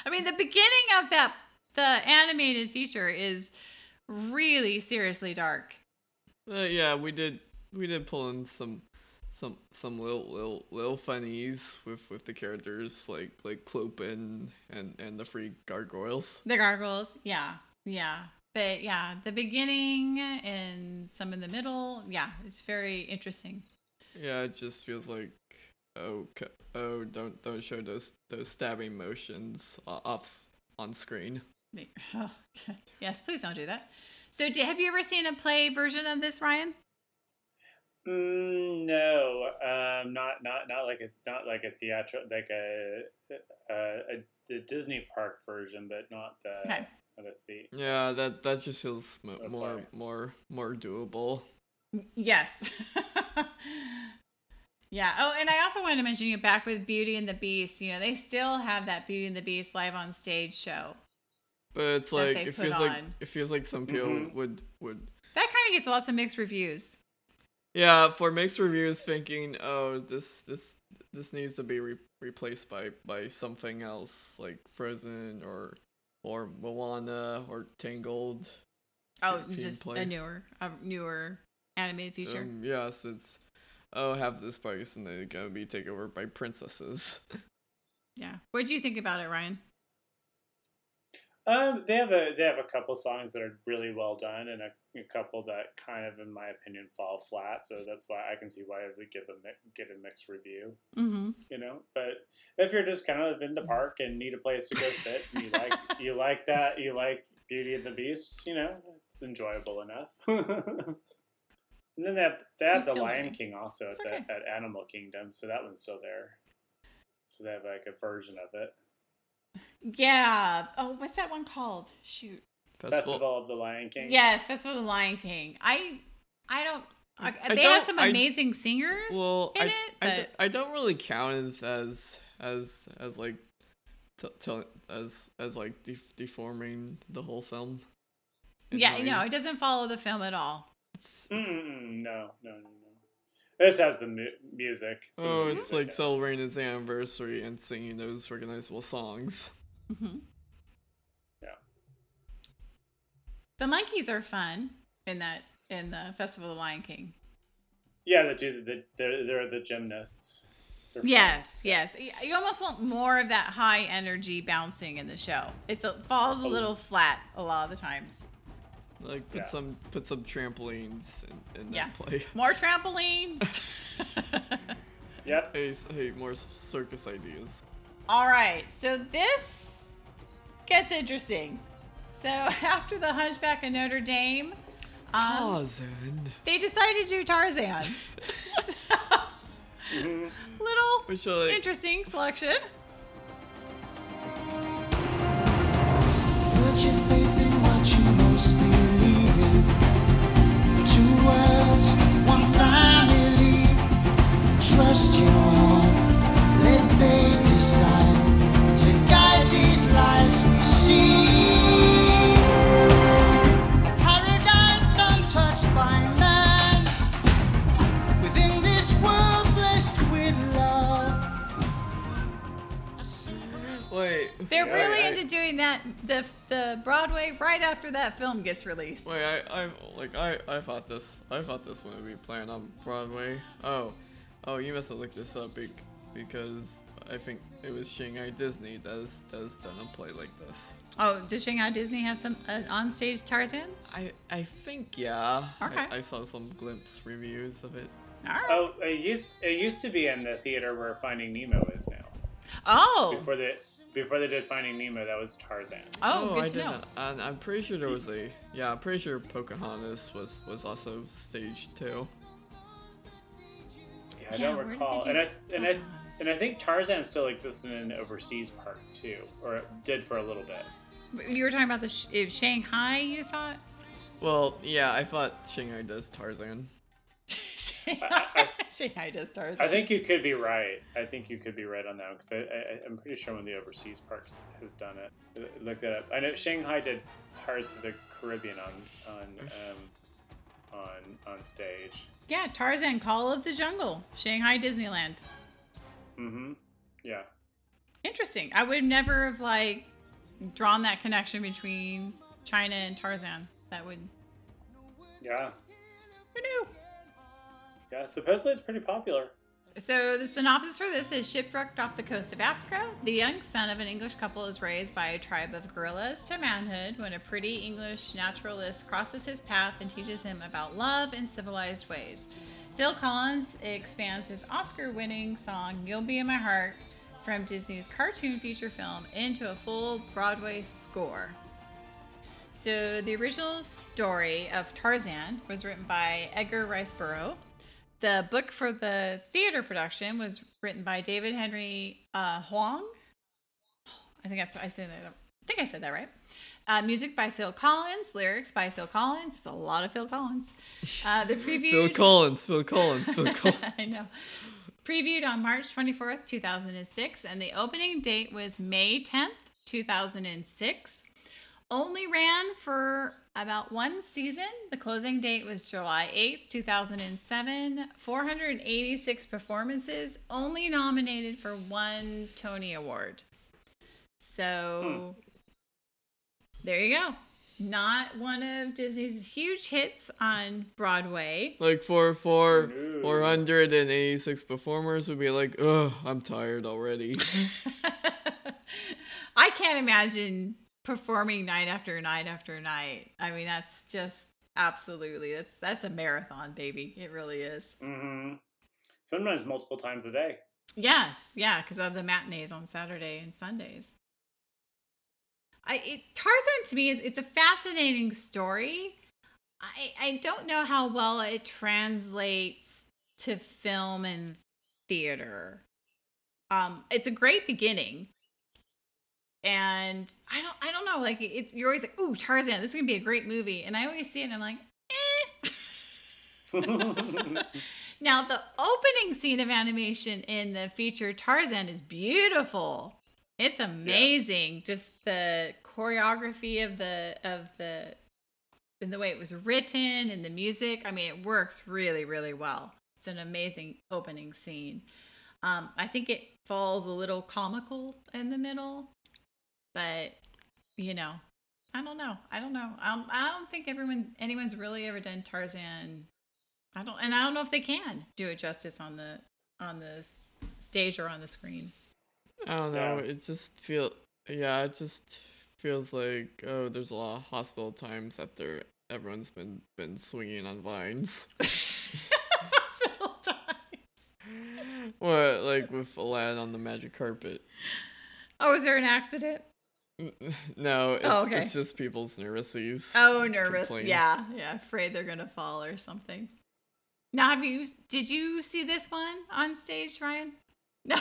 I mean, the beginning of that the animated feature is really seriously dark. Uh, yeah, we did we did pull in some some some little little little funnies with with the characters like like Clopin and and the free gargoyles. The gargoyles, yeah. Yeah. But yeah, the beginning and some in the middle, yeah, it's very interesting. Yeah, it just feels like oh oh don't don't show those those stabbing motions off on screen. Oh, yes, please don't do that. So, do, have you ever seen a play version of this, Ryan? Mm, no, um, not not not like a not like a theatrical like a a, a, a Disney park version, but not the Okay. not a the. Yeah, that that just feels mo- Okay. more more more doable. Yes. yeah. Oh, and I also wanted to mention you back with Beauty and the Beast. You know, they still have that Beauty and the Beast live on stage show. But it's like it put feels like it feels like some people Mhm. would would That kind of gets lots of mixed reviews. Yeah, for mixed reviews, thinking, oh, this this this needs to be re- replaced by by something else, like Frozen or or Moana or Tangled. Oh, just play. a newer, a newer animated feature. Um, yes, it's oh, have this place and they're gonna be taken over by princesses. yeah. What do you think about it, Ryan? Um, they have a they have a couple songs that are really well done, and a, a couple that kind of, in my opinion, fall flat. So that's why I can see why I would give a get a mixed review. Mm-hmm. You know, but if you're just kind of in the park and need a place to go sit, and you like you like that, you like Beauty and the Beast, you know, it's enjoyable enough. and then they have they have the Lion living. King also at It's the, at Animal Kingdom, so that one's still there. So they have like a version of it. Yeah. Oh, what's that one called? Shoot. Festival of the Lion King. Yes, Festival of the Lion King. I, I don't. I, I they have don't- some I- amazing singers. Well, in I, it, I, d- but- I don't really count it as as as like t- tell as as like def- deforming the whole film. yeah, way. no, it doesn't follow the film at all. No, no, no, no. This has the mu- music. some oh, music it's like celebrating its anniversary and singing those recognizable songs. hmm Yeah. The monkeys are fun in that in the Festival of the Lion King. Yeah, the two, the, they're, they're the gymnasts. They're fun. Yes, yes. You almost want more of that high energy bouncing in the show. It's a, falls a Oh. little flat a lot of the times. Like put Yeah. some put some trampolines in, in Yeah. that play. More trampolines. Yep. Hey, hey, more circus ideas. All right, so this gets interesting. So after the Hunchback of Notre Dame, um, Tarzan. they decided to do Tarzan. So, little Which like, interesting selection. Put your faith in what you most believe in. Two worlds, one family. Trust your heart, let fate decide. that the the Broadway right after that film gets released. Wait, I, I like I, I thought this I thought this one would be playing on Broadway. Oh, oh, you must have looked this up be- because I think it was Shanghai Disney that's that's done a play like this. Oh, does Shanghai Disney have some uh, on stage Tarzan? I I think yeah. Okay. I, I saw some glimpse reviews of it. All right. Oh, it used it used to be in the theater where Finding Nemo is now. Oh, Before they before they did Finding Nemo, that was Tarzan. oh, oh good I to did know. not. I'm pretty sure there was a yeah. I'm pretty sure Pocahontas was was also staged too. Yeah, I Yeah, don't where did they recall. do And I and I and I think Tarzan still exists in an overseas park too, or it did for a little bit. You were talking about the sh- Shanghai. You thought Well, yeah, I thought Shanghai does Tarzan. I- Shanghai does Tarzan. I think you could be right. I think you could be right on that because I, I, I'm pretty sure one of the overseas parks has done it. Uh, Look that up. I know Shanghai did Pirates of the Caribbean on on um, on on stage. Yeah, Tarzan, Call of the Jungle, Shanghai Disneyland. Mm-hmm. Yeah. Interesting. I would never have like drawn that connection between China and Tarzan. That would Yeah. who knew? Yeah. Supposedly it's pretty popular. So the synopsis for this is shipwrecked off the coast of Africa. The young son of an English couple is raised by a tribe of gorillas to manhood when a pretty English naturalist crosses his path and teaches him about love and civilized ways. Phil Collins expands his Oscar-winning song "You'll Be in My Heart" from Disney's cartoon feature film into a full Broadway score. So the original story of Tarzan was written by Edgar Rice Burroughs. The book for the theater production was written by David Henry uh, Hwang. I think that's I said that. I think I said that right. Uh, music by Phil Collins, lyrics by Phil Collins. It's a lot of Phil Collins. Uh, the preview. Phil Collins, Phil Collins, Phil Collins. I know. Previewed on March 24th, 2006, and the opening date was May 10th, 2006. Only ran for about one season. The closing date was July 8th, 2007. 486 performances, only nominated for one Tony Award. So hmm. there you go. Not one of Disney's huge hits on Broadway. Like for for No. 486 performers would be like, ugh, I'm tired already. I can't imagine performing night after night after night. I mean, that's just absolutely that's that's a marathon, baby. It really is. Mm-hmm. Sometimes multiple times a day. Yes, yeah, because of the matinees on Saturday and Sundays. I it, Tarzan to me is it's a fascinating story. I I don't know how well it translates to film and theater. Um, it's a great beginning, and I don't I don't know like it's you're always like ooh Tarzan this is gonna be a great movie, and I always see it and I'm like eh. Now, the opening scene of animation in the feature Tarzan is beautiful. It's amazing. Just the choreography of the of the and the way it was written and the music. I mean, it works really, really well. It's an amazing opening scene. Um, I think it falls a little comical in the middle, but you know, I don't know. I don't know. I don't, I don't think everyone's anyone's really ever done Tarzan I don't, and I don't know if they can do it justice on the on the s- stage or on the screen. I don't know. Yeah. It just feel yeah, it just feels like oh, there's a lot of hospital times after everyone's been been swinging on vines. Hospital times. what like with Aladdin on the magic carpet? Oh, was there an accident? no, it's, Oh, okay. it's just people's neuroses. Oh, nervous. Complain. Yeah, yeah, afraid they're gonna fall or something. Now, have you? Did you see this one on stage, Ryan? No.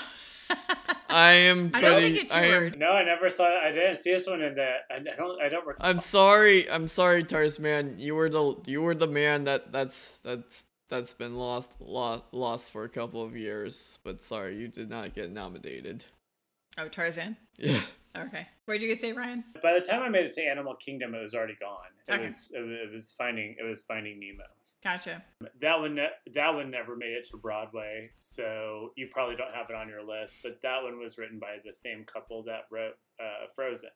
I am I don't think you I am, no, I never saw. I didn't see this one in the. I don't. I don't recall. I'm sorry. I'm sorry, Tarzman. You were the you were the man that that's that's that's been lost lost lost for a couple of years. But sorry, you did not get nominated. oh, Tarzan. Yeah. Okay. What did you say, Ryan? By the time I made it to Animal Kingdom, it was already gone. It Okay. was. It was, finding. It was finding Nemo. Gotcha. That one. ne- That one never made it to Broadway, so you probably don't have it on your list. But that one was written by the same couple that wrote uh, Frozen.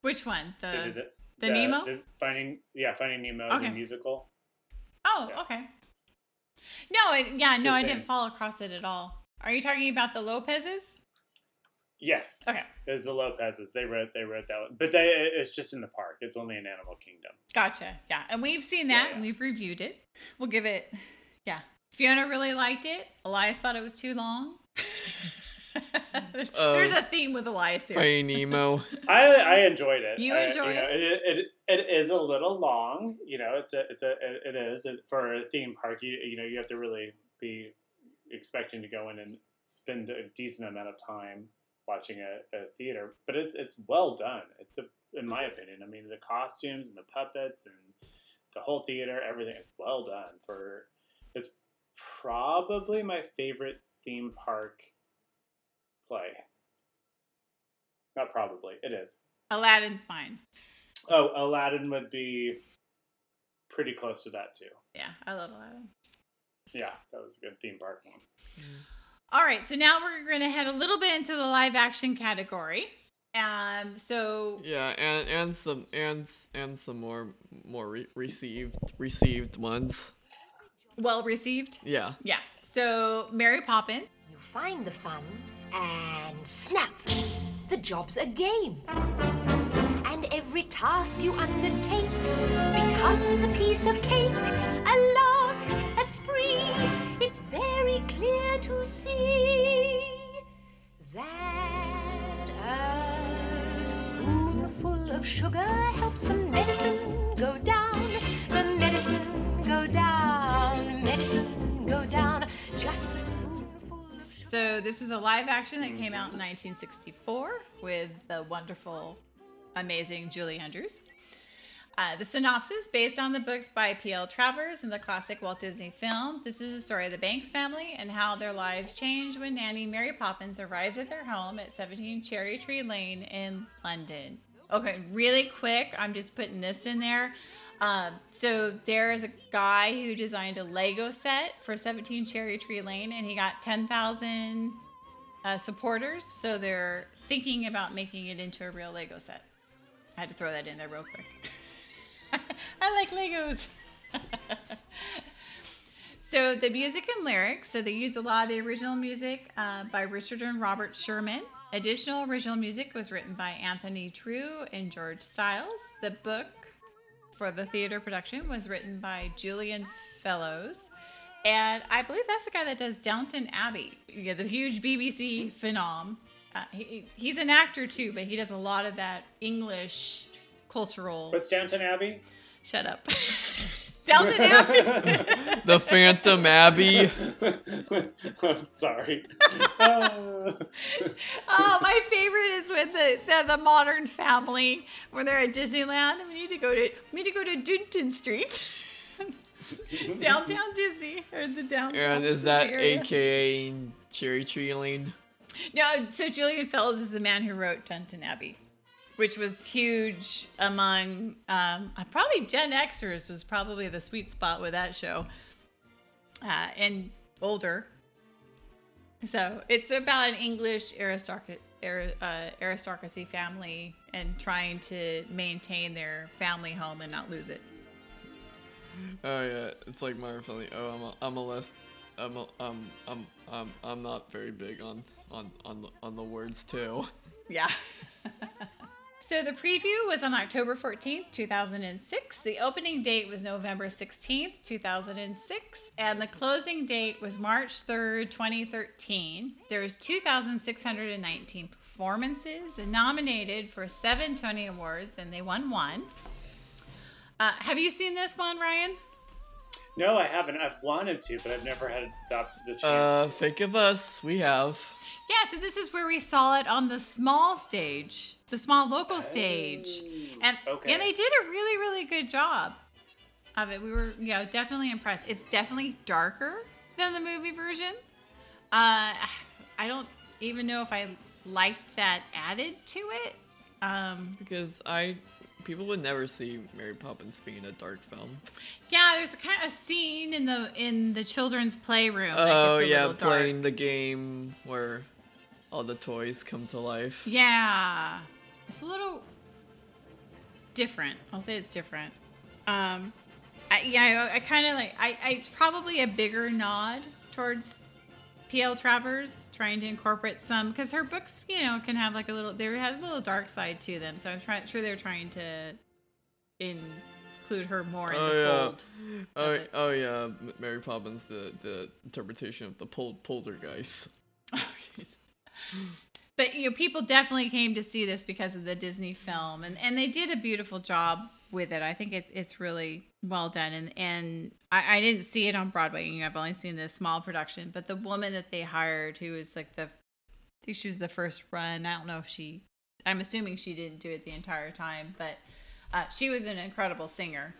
Which one? The did it- the Nemo? the Finding yeah, Finding Nemo Okay. the musical. Oh, okay. No, it, yeah, no, I didn't fall across it at all. Are you talking about the Lopez's? Yes. Okay, It was the Lopez's. They wrote they wrote that one. But they it's just in the park. It's only in Animal Kingdom. gotcha. Yeah, and we've seen that Yeah, and we've reviewed it. We'll give it, yeah. Fiona really liked it. Elias thought it was too long. Um, There's a theme with Elias here. Finding Nemo. I I enjoyed it. You I- enjoy know, it, it it is a little long. You know, it's a it's a it is for a theme park. You you know you have to really be expecting to go in and spend a decent amount of time watching a, a theater. But it's it's well done. It's a in my opinion. I mean, the costumes and the puppets and the whole theater, everything is well done. For it's probably my favorite theme park play. Not probably, it is. Aladdin's mine. Oh, Aladdin would be pretty close to that too. Yeah, I love Aladdin. Yeah, that was a good theme park one. Mm. All right, so now we're going to head a little bit into the live action category. Um, so Yeah, and and some and and some more more re- received received ones. well received. Yeah. Yeah. So Mary Poppins. You find the fun and snap! The job's a game. And every task you undertake becomes a piece of cake, a lark, a spree. It's very clear to see that a spoonful of sugar helps the medicine go down, the medicine go down, medicine go down. Just a spoonful. So this was a live action that came out in 1964 with the wonderful, amazing Julie Andrews. Uh, the synopsis, based on the books by P.L. Travers and the classic Walt Disney film, this is the story of the Banks family and how their lives change when nanny Mary Poppins arrives at their home at 17 Cherry Tree Lane in London. Okay, really quick, I'm just putting this in there. Um, so there is a guy who designed a Lego set for 17 Cherry Tree Lane, and he got 10,000 uh, supporters. So they're thinking about making it into a real Lego set. I had to throw that in there real quick. I like Legos. so the music and lyrics. So they use a lot of the original music uh, by Richard and Robert Sherman. Additional original music was written by Anthony Drewe and George Stiles. The book for the theater production was written by Julian Fellowes. And I believe that's the guy that does Downton Abbey, yeah, the huge BBC phenom. Uh, he, he's an actor too, but he does a lot of that English cultural. What's Downton Abbey? Shut up. Downton Abbey. The Phantom Abbey. I'm sorry. Oh, my favorite is with the, the the modern family when they're at Disneyland. We need to go to we need to go to Dunton Street. downtown Disney or the downtown. And is that area. AKA Cherry Tree Lane? No, so Julian Fellowes is the man who wrote Downton Abbey, which was huge among um, probably Gen Xers was probably the sweet spot with that show, uh, and older. So it's about an English aristocracy, uh, aristocracy family and trying to maintain their family home and not lose it. Oh yeah, it's like Mario Finley. Oh, I'm a, I'm a less, I'm a, um, I'm, I'm, I'm not very big on, on, on the, on the words too. Yeah. so the preview was on October 14th, 2006. The opening date was November 16th, 2006. And the closing date was March 3rd, 2013. There was 2,619 performances and nominated for seven Tony Awards, and they won one. Uh, have you seen this one, Ryan? No, I haven't. I've wanted to, but I've never had the, the chance. Uh, to. think of us. We have. Yeah, so this is where we saw it on the small stage, the small local stage. And okay. yeah, they did a really, really good job of it. We were, you know, definitely impressed. It's definitely darker than the movie version. Uh, I don't even know if I like that added to it. Um, Because I, people would never see Mary Poppins being a dark film. yeah, there's a kind of scene in the in the children's playroom. Oh a yeah, playing the game where all the toys come to life. Yeah, it's a little different. I'll say it's different. Um, I, yeah, I, I kind of like. I, I it's probably a bigger nod towards P.L. Travers trying to incorporate some because her books, you know, can have like a little. They have a little dark side to them, so I'm trying. Sure, they're trying to include her more in Oh the yeah. fold. Oh, oh yeah. Mary Poppins, the the interpretation of the pol- poltergeist. But you know, people definitely came to see this because of the Disney film, and and they did a beautiful job with it. I think it's it's really well done, and and I, I didn't see it on Broadway. You know, I've only seen this small production, but the woman that they hired, who was like the, I think she was the first run. I don't know if she, I'm assuming she didn't do it the entire time, but uh, she was an incredible singer.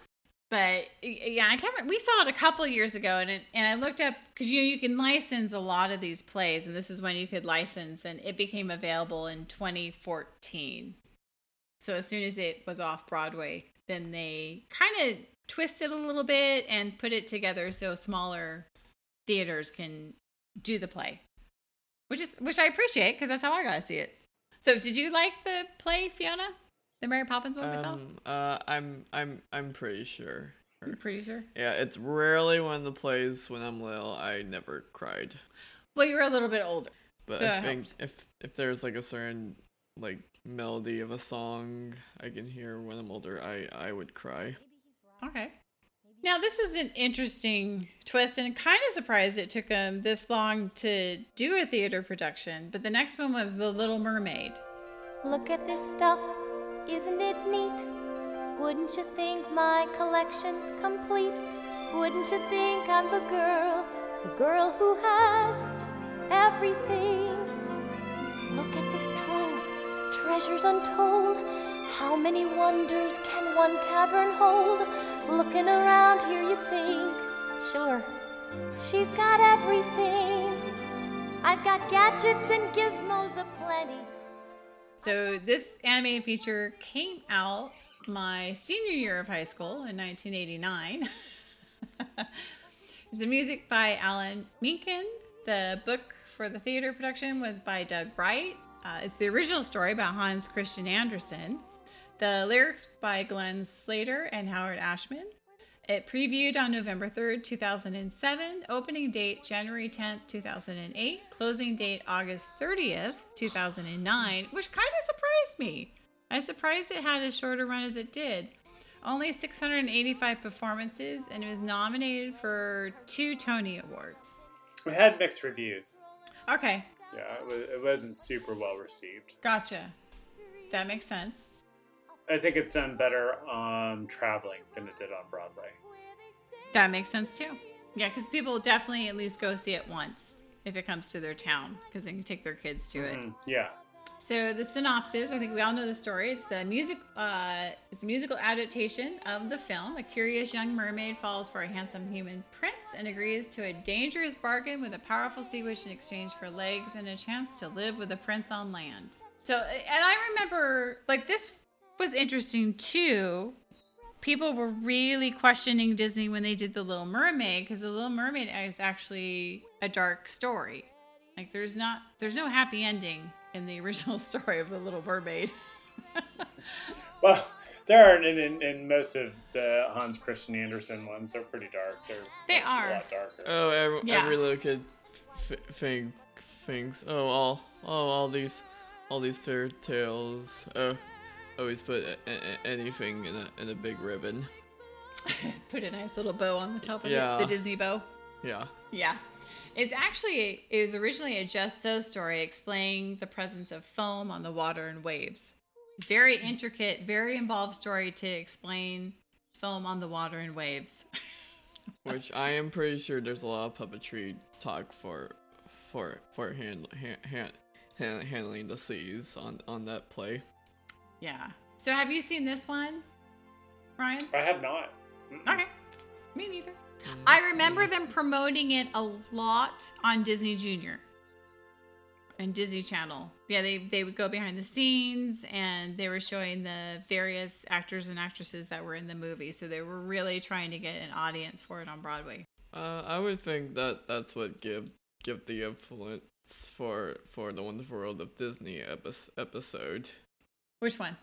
But yeah, I can't. remember- We saw it a couple years ago, and it, and I looked up because you you can license a lot of these plays, and this is when you could license, and it became available in 2014. So as soon as it was off Broadway, then they kind of twisted a little bit and put it together so smaller theaters can do the play, which is which I appreciate because that's how I got to see it. So did you like the play, Fiona? The Mary Poppins one we saw? Um, uh, I'm I'm I'm pretty sure. I'm pretty sure. Yeah, it's rarely one of the plays when I'm little. I never cried, Well, you were a little bit older. but So I think if if there's like a certain like melody of a song I can hear when I'm older, I I would cry. Okay. Now this was an interesting twist, and kind of surprised it took them this long to do a theater production. But the next one was The Little Mermaid. Look at this stuff, isn't it neat? Wouldn't you think my collection's complete? Wouldn't you think I'm the girl, the girl who has everything? Look at this trove, treasures untold. How many wonders can one cavern hold? Looking around here, you think, sure, she's got everything. I've got gadgets and gizmos aplenty. So this animated feature came out my senior year of high school in 1989. it's the music by Alan Menken. The book for the theater production was by Doug Wright. Uh, it's the original story by Hans Christian Andersen. The lyrics by Glenn Slater and Howard Ashman. It previewed on November 3rd, 2007, opening date January 10th, 2008, closing date August 30th, 2009, which kind of surprised me. I was surprised it had as short a run as it did. Only 685 performances, and it was nominated for two Tony Awards. We had mixed reviews. Okay, Yeah, it, was, it wasn't super well received. gotcha. That makes sense. I think it's done better on traveling than it did on Broadway. That makes sense too. Yeah, because people definitely at least go see it once if it comes to their town, because they can take their kids to it. Mm, yeah. So the synopsis, I think we all know the story. It's the music. Uh, it's a musical adaptation of the film. A curious young mermaid falls for a handsome human prince and agrees to a dangerous bargain with a powerful sea witch in exchange for legs and a chance to live with the prince on land. So, and I remember like this was interesting too. People were really questioning Disney when they did The Little Mermaid because The Little Mermaid is actually a dark story. Like there's not there's no happy ending in the original story of the Little Mermaid. Well, there are in, in, in most of the Hans Christian Andersen ones. They're pretty dark. They're They a are. lot darker. Oh, every, Yeah. every little kid f- think thinks, oh, all, oh, all these, all these fairy tales. Oh, always put a- a- anything in a in a big ribbon. Put a nice little bow on the top of Yeah. it, the Disney bow. Yeah. Yeah. It's actually it was originally a Just So story explaining the presence of foam on the water and waves. Very intricate, very involved story to explain foam on the water and waves. Which I am pretty sure there's a lot of puppetry talk for, for for hand, hand, hand, hand handling the seas on on that play. Yeah. So have you seen this one, Ryan? I have not. Mm-mm. Okay. Me neither. I remember them promoting it a lot on Disney Junior and Disney Channel. Yeah, they they would go behind the scenes and they were showing the various actors and actresses that were in the movie. So they were really trying to get an audience for it on Broadway. Uh, I would think that that's what give give the influence for for the Wonderful World of Disney epi- episode. Which one?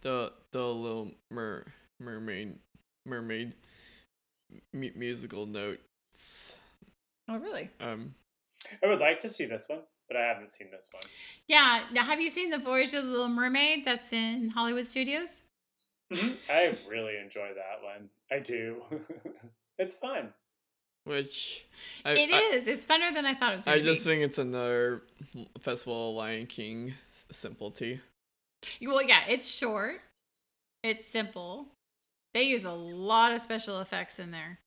the the Little Mer Mermaid Mermaid mu- musical notes. Oh, really? Um, I would like to see this one, but I haven't seen this one. Yeah. Now, have you seen The Voyage of the Little Mermaid that's in Hollywood Studios? I really enjoy that one. I do. it's fun. which I, It I- is. It's funner than I thought it was I just be. think it's another festival of Lion King simplicity. Well, yeah, it's short. It's simple. They use a lot of special effects in there.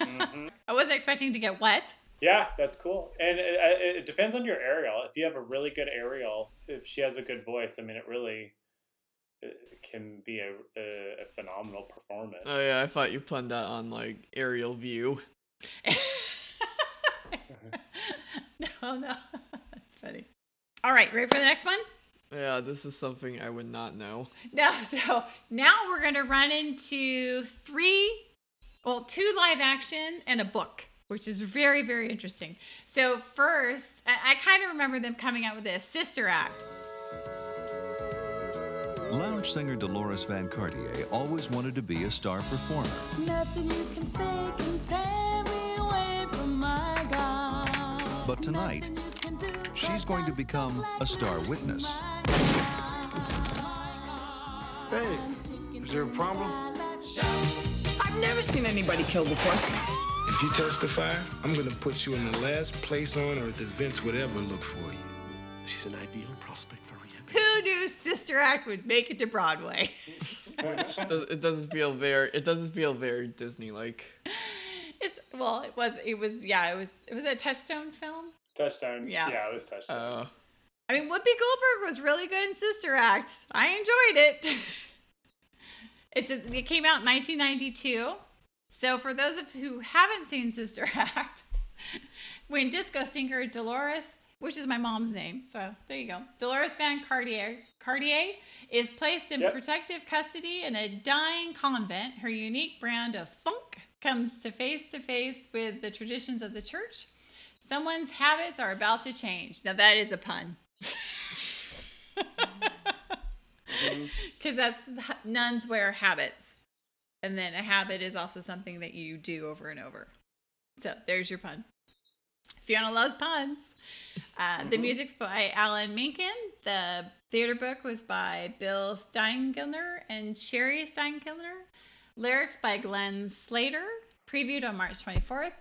Mhm. I wasn't expecting to get wet. Yeah, that's cool. And it, it it depends on your aerial. If you have a really good aerial, if she has a good voice, I mean, it really it can be a, a, a phenomenal performance. Oh yeah, I thought you put that on like aerial view. no, no. That's funny. All right, ready for the next one? Yeah, this is something I would not know. No, so now we're going to run into three, well, two live action and a book, which is very, very interesting. So, first, I, I kind of remember them coming out with this Sister Act. Lounge singer Dolores Van Cartier always wanted to be a star performer. Nothing you can say can tear me away from my God. But tonight, she's going to become a star witness. Hey, is there a problem? I've never seen anybody killed before. If you testify, I'm gonna put you in the last place on earth that Vince would ever look for you. She's an ideal prospect for rehab. Who knew Sister Act would make it to Broadway? It doesn't feel very. It doesn't feel very Disney like. It's well, it was, it was, yeah, it was, it was a Touchstone film. Touchdown. Yeah. Yeah, it was touchdown. Uh, I mean, Whoopi Goldberg was really good in Sister Act. I enjoyed it. It's a, it came out in 1992. So for those of who haven't seen Sister Act, when disco singer Dolores, which is my mom's name, so there you go, Dolores Van Cartier, Cartier is placed in Yep. protective custody in a dying convent. Her unique brand of funk comes to face to face with the traditions of the church. Someone's habits are about to change. Now that is a pun. Because that's nuns wear habits. And then a habit is also something that you do over and over. So there's your pun. Fiona loves puns. Uh, The music's by Alan Menken. The theater book was by Bill Steinkellner and Cheri Steinkellner. Lyrics by Glenn Slater. Previewed on March 24th,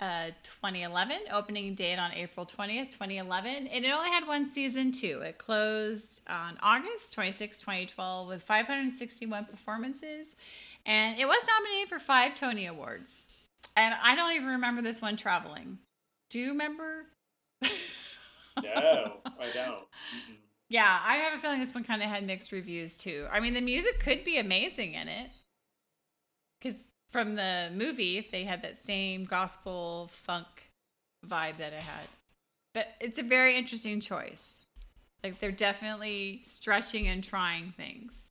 uh, 2011. Opening date on April 20th, 2011. And it only had one season, too. It closed on August 26, 2012, with 561 performances. And it was nominated for five Tony Awards. And I don't even remember this one traveling. Do you remember? No, I don't. Mm-mm. Yeah, I have a feeling this one kind of had mixed reviews too. I mean, the music could be amazing in it. Because from the movie, if they had that same gospel funk vibe that it had. But it's a very interesting choice. Like, they're definitely stretching and trying things.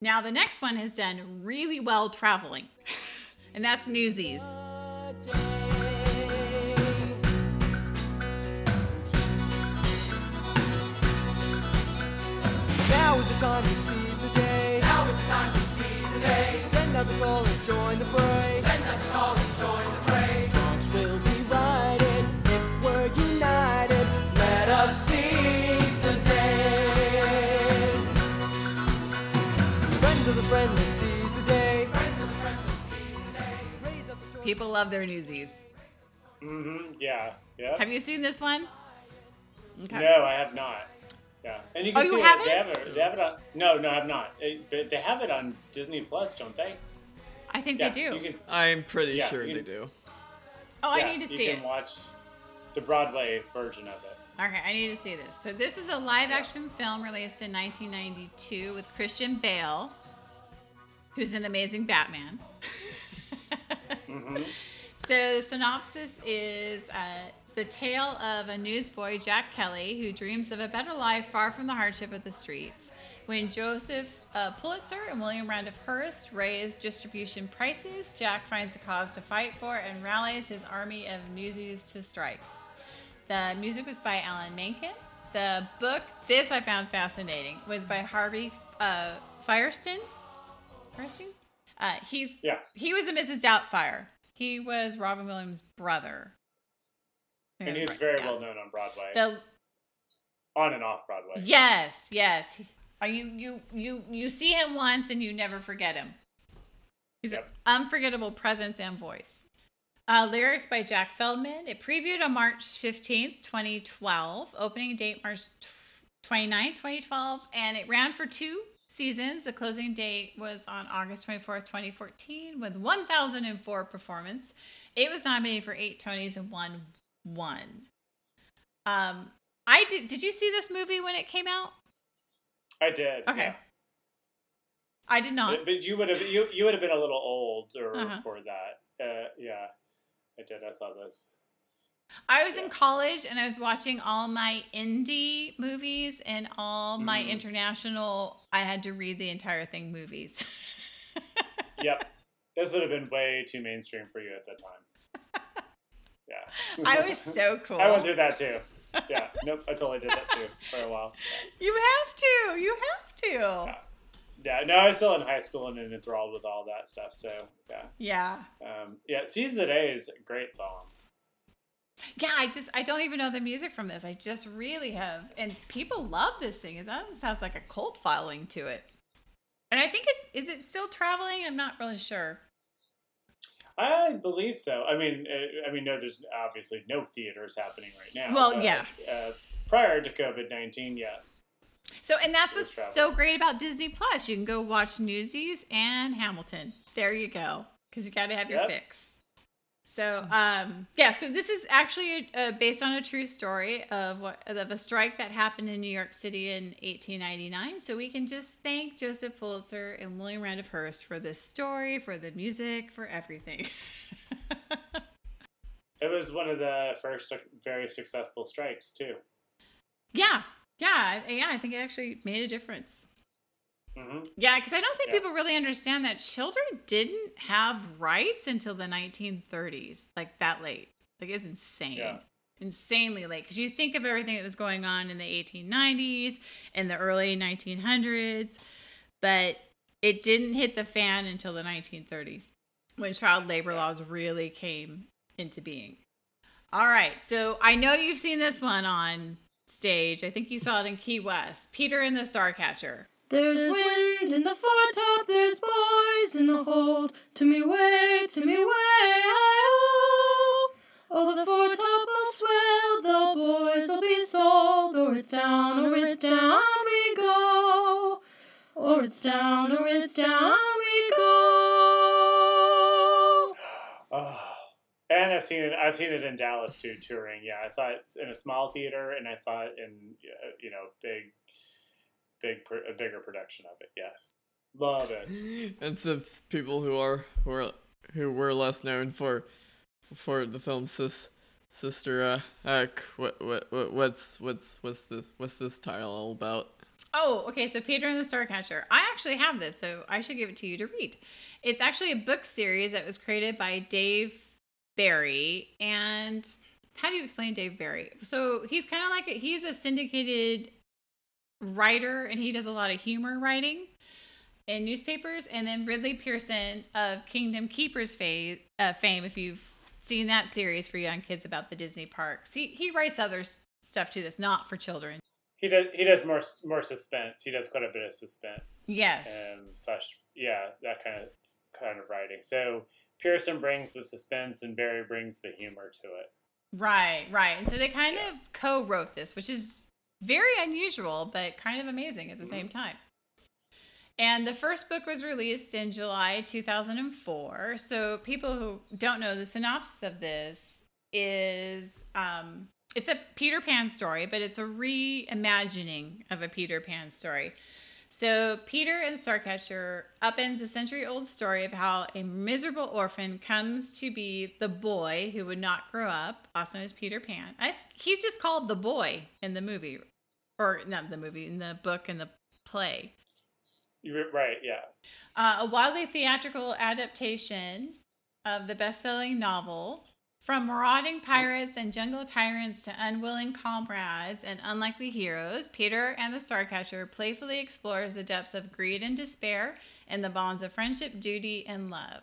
Now, the next one has done really well traveling, and that's Newsies. Now is the time to seize the day. Now is the time to seize the day. Send out the call and join the fray. Send out the call and join the fray. Wrongs will be righted if we're united. Let us seize the day. Friends of the friendless seize the day. Friends of the friendless seize the day. Raise up the People love their Newsies. Mm-hmm. Yeah. Yeah. Have you seen this one? Okay. No, I have not. Yeah, and you Oh, can you see it. haven't? They have it. They have it on. No, no, I have not. It, but they have it on Disney Plus, don't they? I think Yeah, they do. You can, I'm pretty Yeah, sure you they do. Oh, I need to see. you see can watch the Broadway version of it. Okay, I need to see this. So this is a live action film released in 1992 with Christian Bale, who's an amazing Batman. Mm-hmm. So the synopsis is uh, the tale of a newsboy, Jack Kelly, who dreams of a better life far from the hardship of the streets. When Joseph uh, Pulitzer and William Randolph Hearst raise distribution prices, Jack finds a cause to fight for and rallies his army of newsies to strike. The music was by Alan Menken. The book, this I found fascinating, was by Harvey uh, Fierstein. Fierstein. Uh, he's Yeah. he was a Mrs. Doubtfire. He was Robin Williams' brother. And he's right, very yeah. well known on Broadway, The on and off Broadway. yes, yes. Are you you you you see him once and you never forget him. He's an unforgettable presence and voice. Uh, lyrics by Jack Feldman. It previewed on March 15th, 2012. Opening date March tw- 29th, 2012. And it ran for two seasons. The closing date was on August 24th, 2014, with 1,004 performance. It was nominated for eight Tonys and won one. Um, I did. Did you see this movie when it came out? I did. Okay. yeah. I did not. But, but you would have you you would have been a little older Uh-huh. for that. Uh, yeah, I did. I saw this. I was in college and I was watching all my indie movies and all my Mhm. international. I had to read the entire thing movies. Yep, this would have been way too mainstream for you at that time. Yeah, I was so cool. I went through that too. Yeah, nope, I totally did that too for a while. You have to. You have to. Yeah, Yeah, no, I was still in high school and enthralled with all that stuff. So yeah, Yeah. um, yeah. of the Day is a great song. Yeah, I just I don't even know the music from this. I just really have and people love this thing. It almost sounds like a cult following to it. And I think it is is it still traveling? I'm not really sure. I believe so. I mean, uh, I mean, no, there's obviously no theaters happening right now. Well, but, yeah. Uh, prior to COVID nineteen, yes. So, and that's what's so great about Disney Plus. You can go watch Newsies and Hamilton. There you go, because you got to have your Yep. fix. So, um, yeah. So this is actually uh, based on a true story of what of a strike that happened in New York City in 1899. So we can just thank Joseph Pulitzer and William Randolph Hearst for this story, for the music, for everything. It was one of the first very successful strikes too. yeah, yeah, yeah. I think it actually made a difference. Hmm Yeah, because I don't think Yeah. people really understand that children didn't have rights until the 1930s, like that late. Like it's insane, Yeah. insanely late. Because you think of everything that was going on in the 1890s and the early 1900s, but it didn't hit the fan until the 1930s when child labor laws really came into being. All right, so I know you've seen this one on stage. I think you saw it in Key West. Peter and the Starcatcher. There's wind in the foretop, there's boys in the hold. To me way, to me way, hi-ho. Oh, the foretop will swell, the boys will be sold. Or it's down, or it's down we go. Or it's down, or it's down we go. Oh. And I've seen it. I've seen it in Dallas too, touring. Yeah, I saw it in a small theater, and I saw it in uh, you know big, big, pr- a bigger production of it. Yes, love it. And to people who are who are who were less known for for the film Sis Sister uh, Act, what what what what's what's what's this what's this title all about? Oh, okay. So Peter and the Starcatcher. I actually have this, so I should give it to you to read. It's actually a book series that was created by Dave Barry. And how do you explain Dave Barry? So he's kind of like a, he's a syndicated writer, and he does a lot of humor writing in newspapers. And then Ridley Pearson of Kingdom Keepers fa- uh, fame, if you've seen that series for young kids about the Disney parks, he he writes other stuff too that's not for children. He does. He does more more suspense. He does quite a bit of suspense. Yes. Um. Slash. Yeah. That kind of kind of writing. So Pearson brings the suspense, and Barry brings the humor to it. Right, right. And so they kind of co wrote this, which is very unusual, but kind of amazing at the same time. And the first book was released in July 2004. So people who don't know the synopsis of this is um, it's a Peter Pan story, but it's a reimagining of a Peter Pan story. So Peter and Starcatcher upends a century-old story of how a miserable orphan comes to be the boy who would not grow up, also known as Peter Pan. I think he's just called the boy in the movie, or not the movie, in the book and the play. You're right. Yeah. Uh, a wildly theatrical adaptation of the best-selling novel From marauding pirates and jungle tyrants to unwilling comrades and unlikely heroes, Peter and the Starcatcher playfully explores the depths of greed and despair and the bonds of friendship, duty, and love.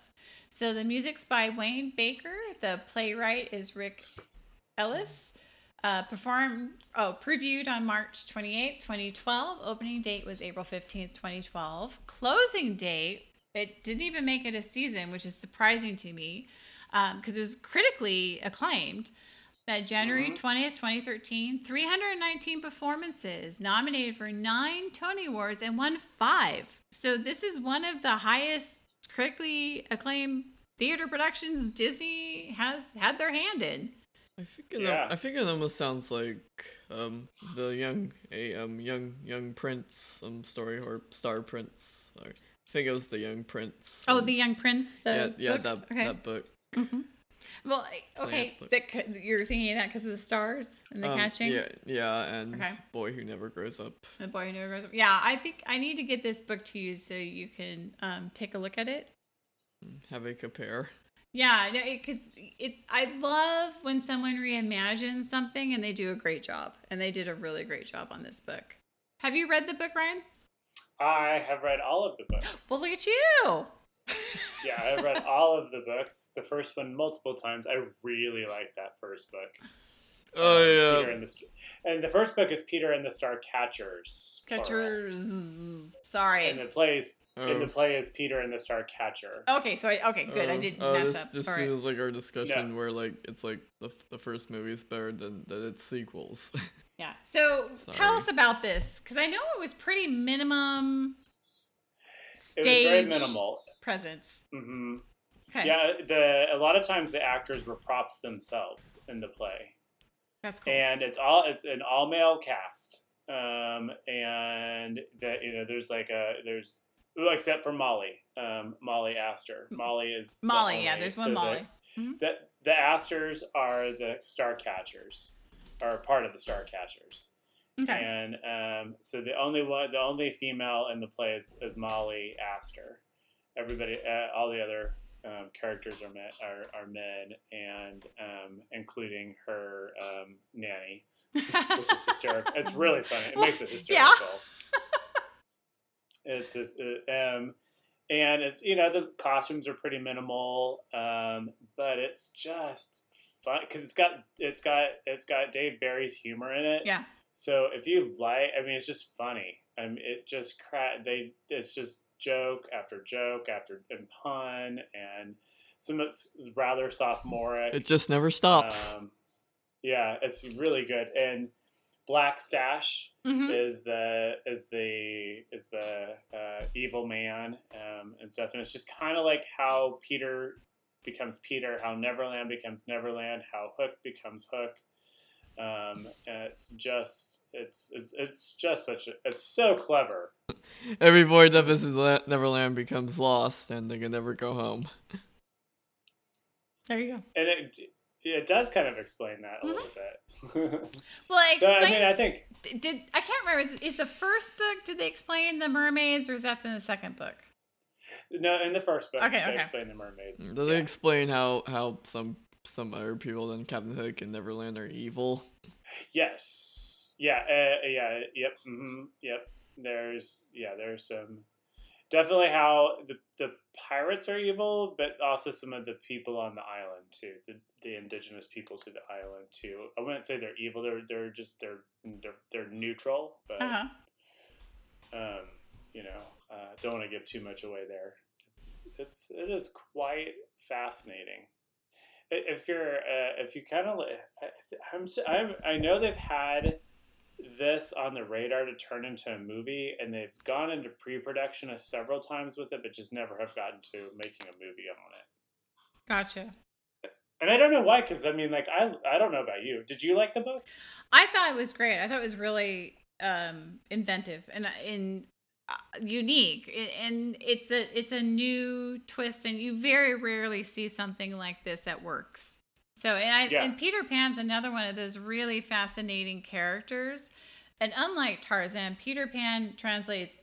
So the music's by Wayne Barker. The playwright is Rick Elice. Uh, performed, oh, previewed on March 28, 2012. Opening date was April 15, 2012. Closing date, it didn't even make it a season, which is surprising to me because it was critically acclaimed. That January 20th, 2013, 319 performances, nominated for nine Tony Awards, and won five. So this is one of the highest critically acclaimed theater productions Disney has had their hand in. I think it, Yeah. I think it almost sounds like um the young a um young young prince um story or star prince. Or, I think it was the young prince. Oh, um, The Young Prince. The yeah, yeah, book? that okay. that book. Well, okay, book. that c- you're thinking of that because of the stars and the Um, catching. Yeah, yeah, and Okay. boy who never grows up. The boy who never grows up. Yeah, I think I need to get this book to you so you can um, take a look at it. Have a compare. Yeah, because it, I love when someone reimagines something and they do a great job, and they did a really great job on this book. Have you read the book, Ryan? I have read all of the books. Well, look at you. Yeah, I've read all of the books. The first one multiple times. I really like that first book. Oh Um, yeah. Peter and the and the first book is Peter and the Star Catchers. plural. Catchers. Sorry. And the play is and the Oh. play is Peter and the Star Catcher. okay, so I, okay, good. I Oh, didn't oh, mess this, up. This All right. is like our discussion where like it's like the the first movie is better than, than its sequels. Yeah. So tell us about this because I know it was pretty minimum It was very minimal. Presence. hmm Okay. Yeah, the a lot of times the actors were props themselves in the play. That's cool. and it's all it's an all male cast um and that you know there's like a there's except for molly um molly Aster molly is the Molly, yeah, there's one so the- Molly. Mhm. the, the Asters are the star catchers are part of the star catchers Okay. and um so the only one the only female in the play is, is molly Aster everybody uh, all the other um, characters are men, are, are men and um, including her um, nanny which is hysterical it's really funny it makes it hysterical. Yeah. it's just, uh, um and it's you know the costumes are pretty minimal um but it's just fun because it's got it's got it's got dave barry's humor in it Yeah. so if you like i mean it's just funny i mean it just cra- they it's just joke after joke after and pun and some it's rather sophomoric it just never stops. um, yeah, it's really good. And Black Stache Mhm. is the is the is the uh, evil man um, and stuff, and it's just kind of like how Peter becomes Peter, how Neverland becomes Neverland, how Hook becomes Hook. Um, and it's just it's it's it's just such a it's so clever. Every boy that visits Neverland becomes lost, and they can never go home. There you go. and it it does kind of explain that a little bit. Well, so I mean, I think did I can't remember? Is, is the first book? Did they explain the mermaids, or is that in the second book? no, in the first book, Okay, they okay. explain the mermaids. Do they explain how how some some other people than Captain Hook and Neverland are evil? Yes. Yeah. Uh, yeah. Yep. hmm Yep. There's yeah. There's some definitely how the the pirates are evil, but also some of the people on the island too. The the indigenous people to the island too. I wouldn't say they're evil. They're they're just they're they're, they're neutral, but Uh huh. um, you know, uh, don't want to give too much away there. It's it's it is quite fascinating. If you're uh, if you kind of I'm I'm I know they've had this on the radar to turn into a movie, and they've gone into pre-production a several times with it, but just never have gotten to making a movie on it. Gotcha. And I don't know why, because I mean, like I I don't know about you. Did you like the book? I thought it was great. I thought it was really um, inventive and uh, Uh, unique, and it's a it's a new twist, and you very rarely see something like this that works. So, and I Yeah. and Peter Pan's another one of those really fascinating characters, and unlike Tarzan, Peter Pan translates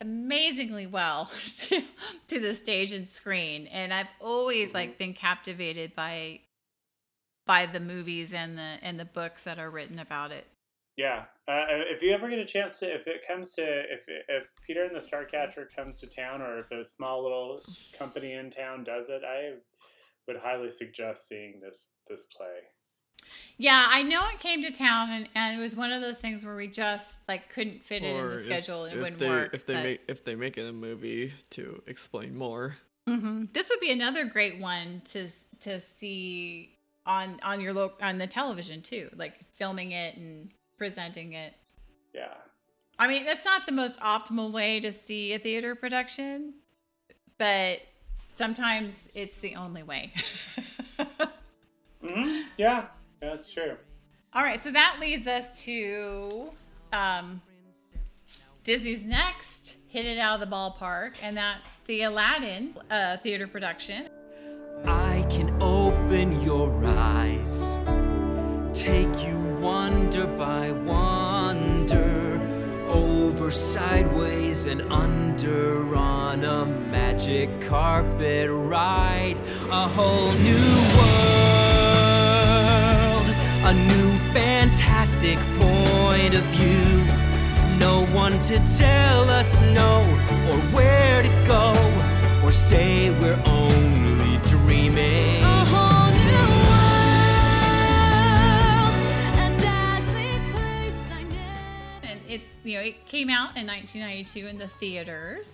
amazingly well to, to the stage and screen and i've always mm-hmm. like been captivated by by the movies and the and the books that are written about it. Yeah, uh, if you ever get a chance to, if it comes to, if if Peter and the Starcatcher comes to town, or if a small little company in town does it, I would highly suggest seeing this this play. Yeah, I know it came to town, and, and it was one of those things where we just like couldn't fit it in Or the if- schedule and it wouldn't they, work. If they but- make if they make it a movie to explain more. Mhm. This would be another great one to to see on on your lo- on the television too, like filming it and presenting it. Yeah. I mean, that's not the most optimal way to see a theater production, but sometimes it's the only way. hmm Yeah, that's true. All right, so that leads us to um, Disney's next hit it out of the ballpark, and that's the Aladdin uh, theater production. Sideways, and under on a magic carpet ride. A whole new world, a new fantastic point of view. No one to tell us no or where to go or say we're only dreaming. You know, it came out in 1992 in the theaters.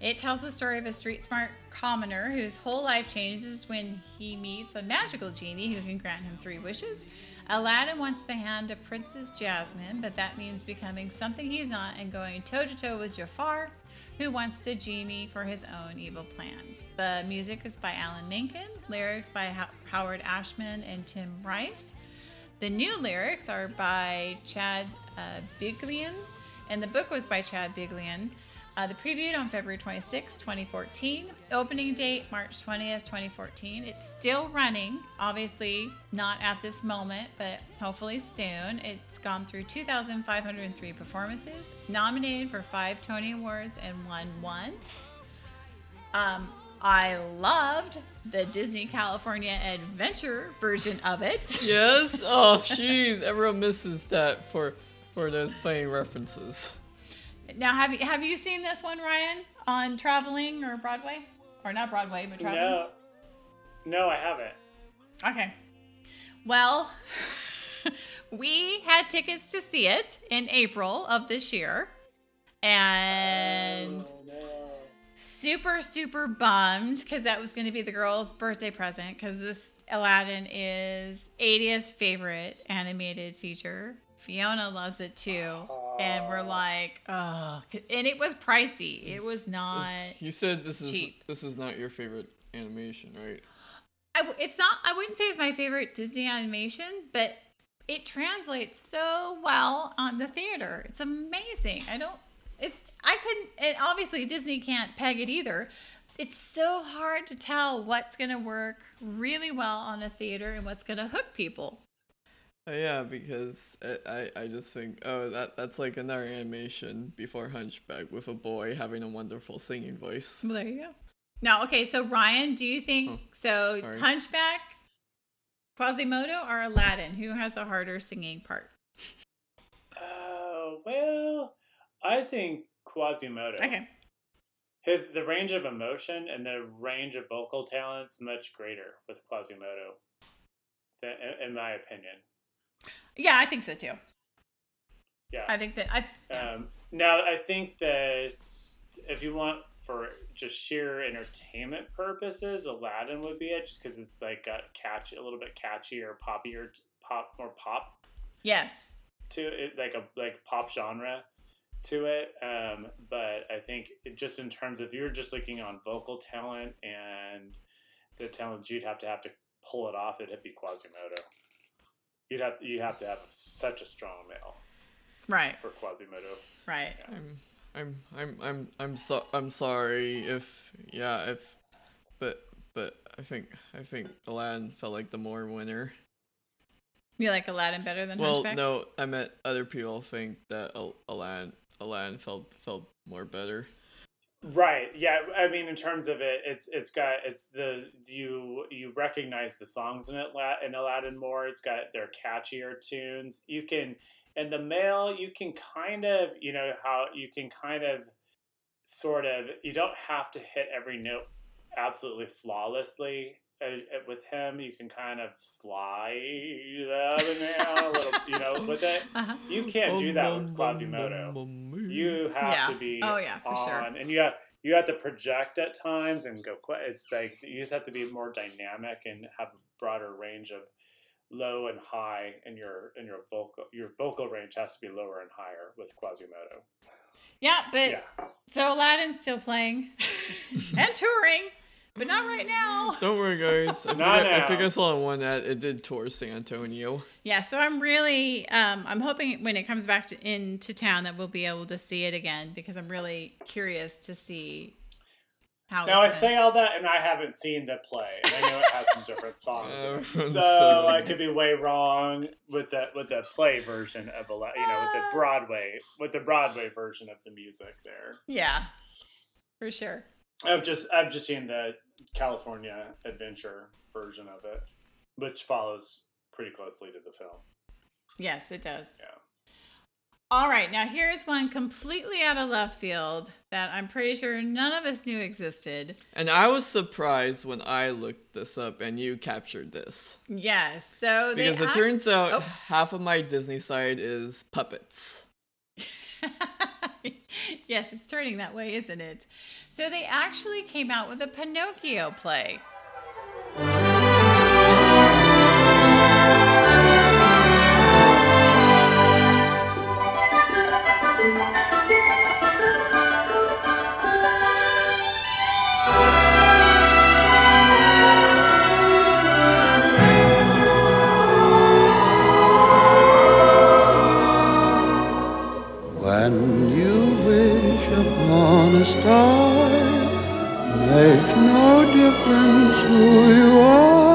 It tells the story of a street smart commoner whose whole life changes when he meets a magical genie who can grant him three wishes. Aladdin wants the hand of Princess Jasmine, but that means becoming something he's not and going toe to toe with Jafar, who wants the genie for his own evil plans. The music is by Alan Menken, lyrics by Ho- Howard Ashman and Tim Rice. The new lyrics are by Chad uh, Beguelin, and the book was by Chad Beguelin. Uh, the previewed on February 26, 2014. Opening date March 20th, 2014. It's still running, obviously not at this moment, but hopefully soon. It's gone through 2,503 performances, nominated for five Tony Awards, and won one. Um, I loved the Disney California Adventure version of it. Yes. Oh, jeez. Everyone misses that for for those funny references. Now, have you have you seen this one, Ryan, on traveling or Broadway, or not Broadway, but traveling? No, no, I haven't. Okay. Well, we had tickets to see it in April of this year, and oh, super super bummed because that was going to be the girl's birthday present because this Aladdin is 80's favorite animated feature. Fiona loves it too, and we're like, oh, and it was pricey. It was not. You said this is cheap. this is not your favorite animation, right? I it's not. I wouldn't say it's my favorite Disney animation, but it translates so well on the theater. It's amazing. I don't. It's. I couldn't. And obviously, Disney can't peg it either. It's so hard to tell what's going to work really well on a theater and what's going to hook people. Uh, yeah, because I, I I just think oh that that's like another animation before Hunchback with a boy having a wonderful singing voice. Well, there you go. Now, okay. So, Ryan, do you think so? sorry. Hunchback, Quasimodo, or Aladdin? Who has a harder singing part? Oh well, I think Quasimodo. Okay. His the range of emotion and the range of vocal talents much greater with Quasimodo, than, in, in my opinion. Yeah, I think so too. Yeah. I think that I. Um, now, I think that if you want for just sheer entertainment purposes, Aladdin would be it, just because it's like got catchy, a little bit catchy or poppier, pop more pop Yes. to it, like a like pop genre to it. Um, but I think it, just in terms of you're just looking on vocal talent and the talent you'd have to have to pull it off, it'd be Quasimodo. You'd have you have to have such a strong male Right. for Quasimodo. Right. I'm I'm I'm I'm I'm so I'm sorry if yeah if but but I think I think Aladdin felt like the more winner. You like Aladdin better than Well, Hunchback? no, I meant other people think that Aladdin Aladdin felt felt more better. Right. Yeah. I mean, in terms of it, it's it's got it's the you you recognize the songs in it in Aladdin more. It's got their catchier tunes. You can in the male you can kind of you know how you can kind of sort of you don't have to hit every note absolutely flawlessly. Uh, uh, with him, you can kind of slide out and a little, you know, with it. Uh-huh. You can't do that with Quasimodo. You mm-hmm. have Yeah. to be Oh, yeah, for on, sure. and you have you have to project at times and go. It's like you just have to be more dynamic and have a broader range of low and high in your in your vocal your vocal range has to be lower and higher with Quasimodo. Yeah, but Yeah. so Aladdin's still playing and touring, but not right now. Don't worry, guys. I think, Not I, I think. I saw one that it did tour San Antonio. Yeah, so I'm really, um, I'm hoping when it comes back to, into town that we'll be able to see it again because I'm really curious to see how. Now I it's say all that, and I haven't seen the play. I know it has some different songs, in it. So I could be way wrong with the with the play version of a you know with the Broadway with the Broadway version of the music there. Yeah, for sure. I've just I've just seen the California Adventure version of it, which follows pretty closely to the film. Yes, it does. Yeah. All right, now here's one completely out of left field that I'm pretty sure none of us knew existed. And I was surprised when I looked this up and you captured this. Yes, so they Because it act- turns out Oh. half of my Disney side is puppets. yes, it's turning that way, isn't it? So they actually came out with a Pinocchio play. When upon a star, makes no difference who you are.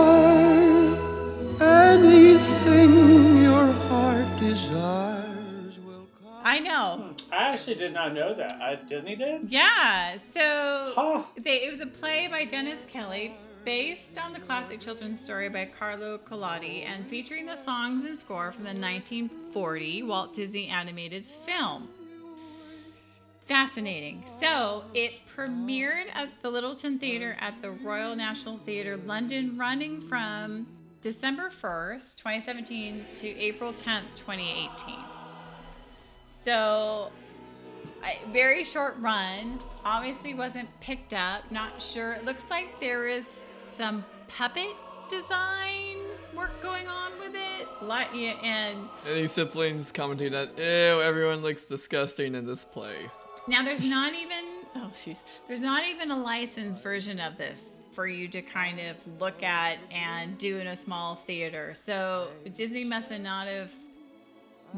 Anything your heart desires will come. I know. I actually did not know that. Uh, Disney did. Yeah, so they, it was a play by Dennis Kelly based on the classic children's story by Carlo Collodi and featuring the songs and score from the 1940 Walt Disney animated film. Fascinating. So it premiered at the Lyttelton Theatre at the Royal National Theatre, London, running from December 1st, 2017 to April 10th, 2018. So very short run. Obviously wasn't picked up. Not sure. It looks like there is some puppet design work going on with it. Lot yeah, and And these siblings commenting that, ew, everyone looks disgusting in this play. Now there's not even oh shoes. There's not even a licensed version of this for you to kind of look at and do in a small theater. So Disney must have not have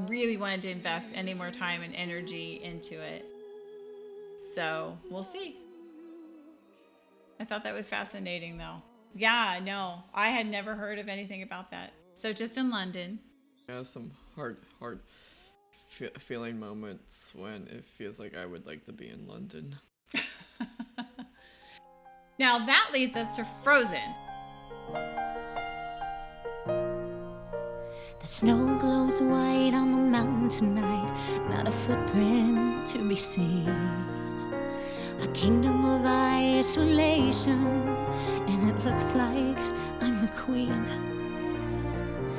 really wanted to invest any more time and energy into it. So we'll see. I thought that was fascinating though. Yeah, no, I had never heard of anything about that. So just in London. Yeah, some hard, hard fe- feeling moments when it feels like I would like to be in London. Now that leads us to Frozen. The snow glows white on the mountain tonight, not a footprint to be seen. A kingdom of isolation, and it looks like I'm the queen.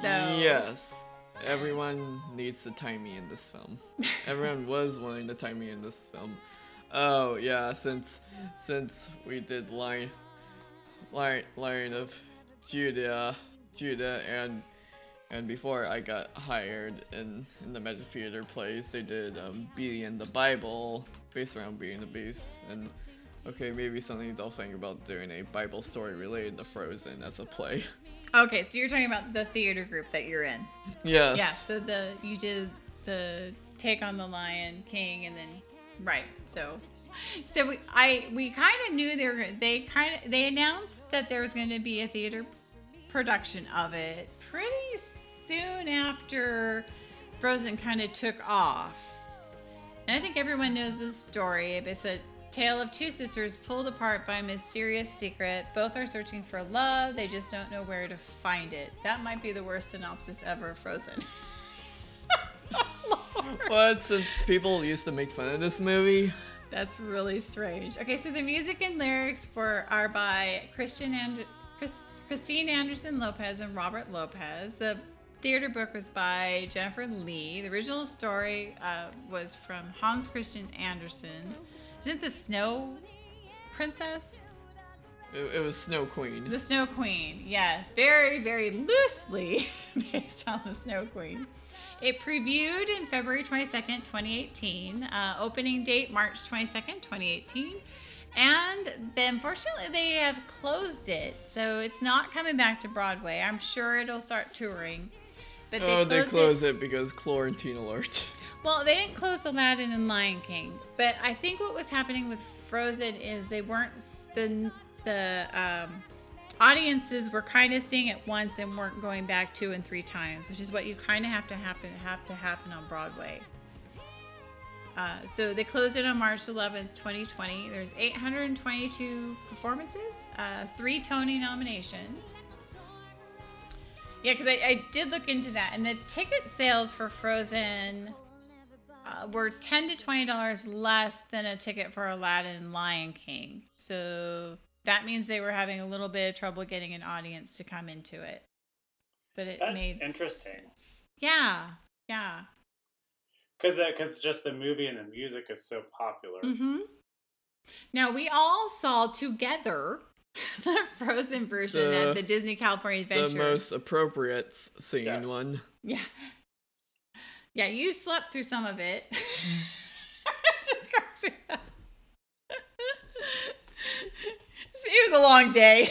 So Yes, everyone needs to tie me in this film. everyone was wanting to tie me in this film. Oh yeah, since since we did line line Lion of Judah Judah and and before I got hired in in the Magic Theater plays, they did um, Beauty and the Bible based around Beauty and the Beast, and okay, maybe something they'll think about doing a Bible story related to Frozen as a play. Okay, so you're talking about the theater group that you're in. Yes. Yeah. So the you did the take on the Lion King, and then right. So so we I we kind of knew they were they kind of they announced that there was going to be a theater production of it pretty soon after Frozen kind of took off. And I think everyone knows this story. It's a tale of two sisters pulled apart by a mysterious secret. Both are searching for love, they just don't know where to find it. That might be the worst synopsis ever Frozen. What? Since people used to make fun of this movie. That's really strange. Okay, so the music and lyrics for are by Christian and Christine Anderson Lopez and Robert Lopez. The theater book was by Jennifer Lee. The original story uh, was from Hans Christian Andersen. Isn't the Snow Princess? It, it was Snow Queen. The Snow Queen, yes. Very, very loosely based on the Snow Queen. It previewed in February 22nd, 2018. Uh, opening date March 22nd, 2018. And then, unfortunately, they have closed it. So it's not coming back to Broadway. I'm sure it'll start touring. But oh, they closed closed it. it because Quarantine Alert. Well, they didn't close Aladdin and Lion King, but I think what was happening with Frozen is they weren't the the um, audiences were kind of seeing it once and weren't going back two and three times, which is what you kind of have to happen have to happen on Broadway. Uh, so they closed it on March 11th, 2020. There's 822 performances, uh, three Tony nominations. Yeah, because I, I did look into that, and the ticket sales for Frozen uh, were ten to twenty dollars less than a ticket for Aladdin and Lion King. So that means they were having a little bit of trouble getting an audience to come into it. But it That's made interesting. yeah, yeah. Because because just the movie and the music is so popular. hmm Now we all saw together the Frozen version The- at the Disney California Adventure. The most appropriate s- scene Yes. one. Yeah. Yeah, you slept through some of it. Just cracks me it was a long day.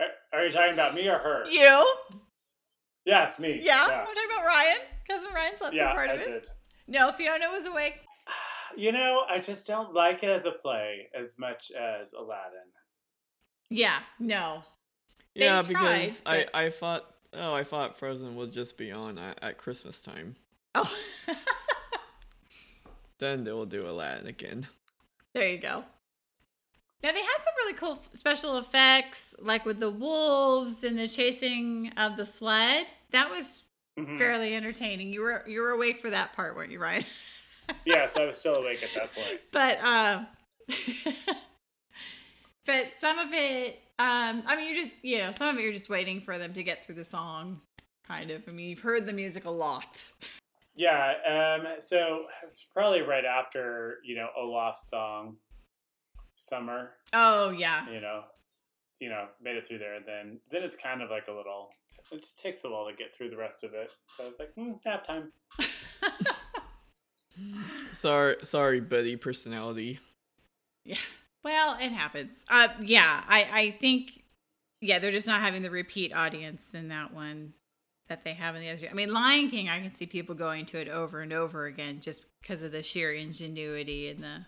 Are, are you talking about me or her? you? Yes, me. Yeah. I'm talking about Ryan. Cousin Ryan slept Yeah, through part I of it. did. No, Fiona was awake. You know, I just don't like it as a play as much as Aladdin. Yeah, no. They yeah, tried, because I but- I thought oh I thought Frozen would just be on at, at Christmas time. Oh, Then they will do Aladdin again. there you go. Now they had some really cool special effects, like with the wolves and the chasing of the sled. That was Mhm. fairly entertaining. You were you were awake for that part, weren't you, Ryan? yes, I was still awake at that point. But um, but some of it, um, I mean, you're just you know, some of it you're just waiting for them to get through the song, kind of. I mean, you've heard the music a lot. Yeah, um, so probably right after you know Olaf's song, "Summer." Oh yeah, You know, you know, made it through there. And then then it's kind of like a little. It just takes a while to get through the rest of it. So I was like, hmm, nap time. Sorry sorry Betty personality. yeah. Well, it happens. Uh, yeah, I I think yeah, they're just not having the repeat audience in that one that they have in the other. I mean, Lion King, I can see people going to it over and over again just because of the sheer ingenuity and the.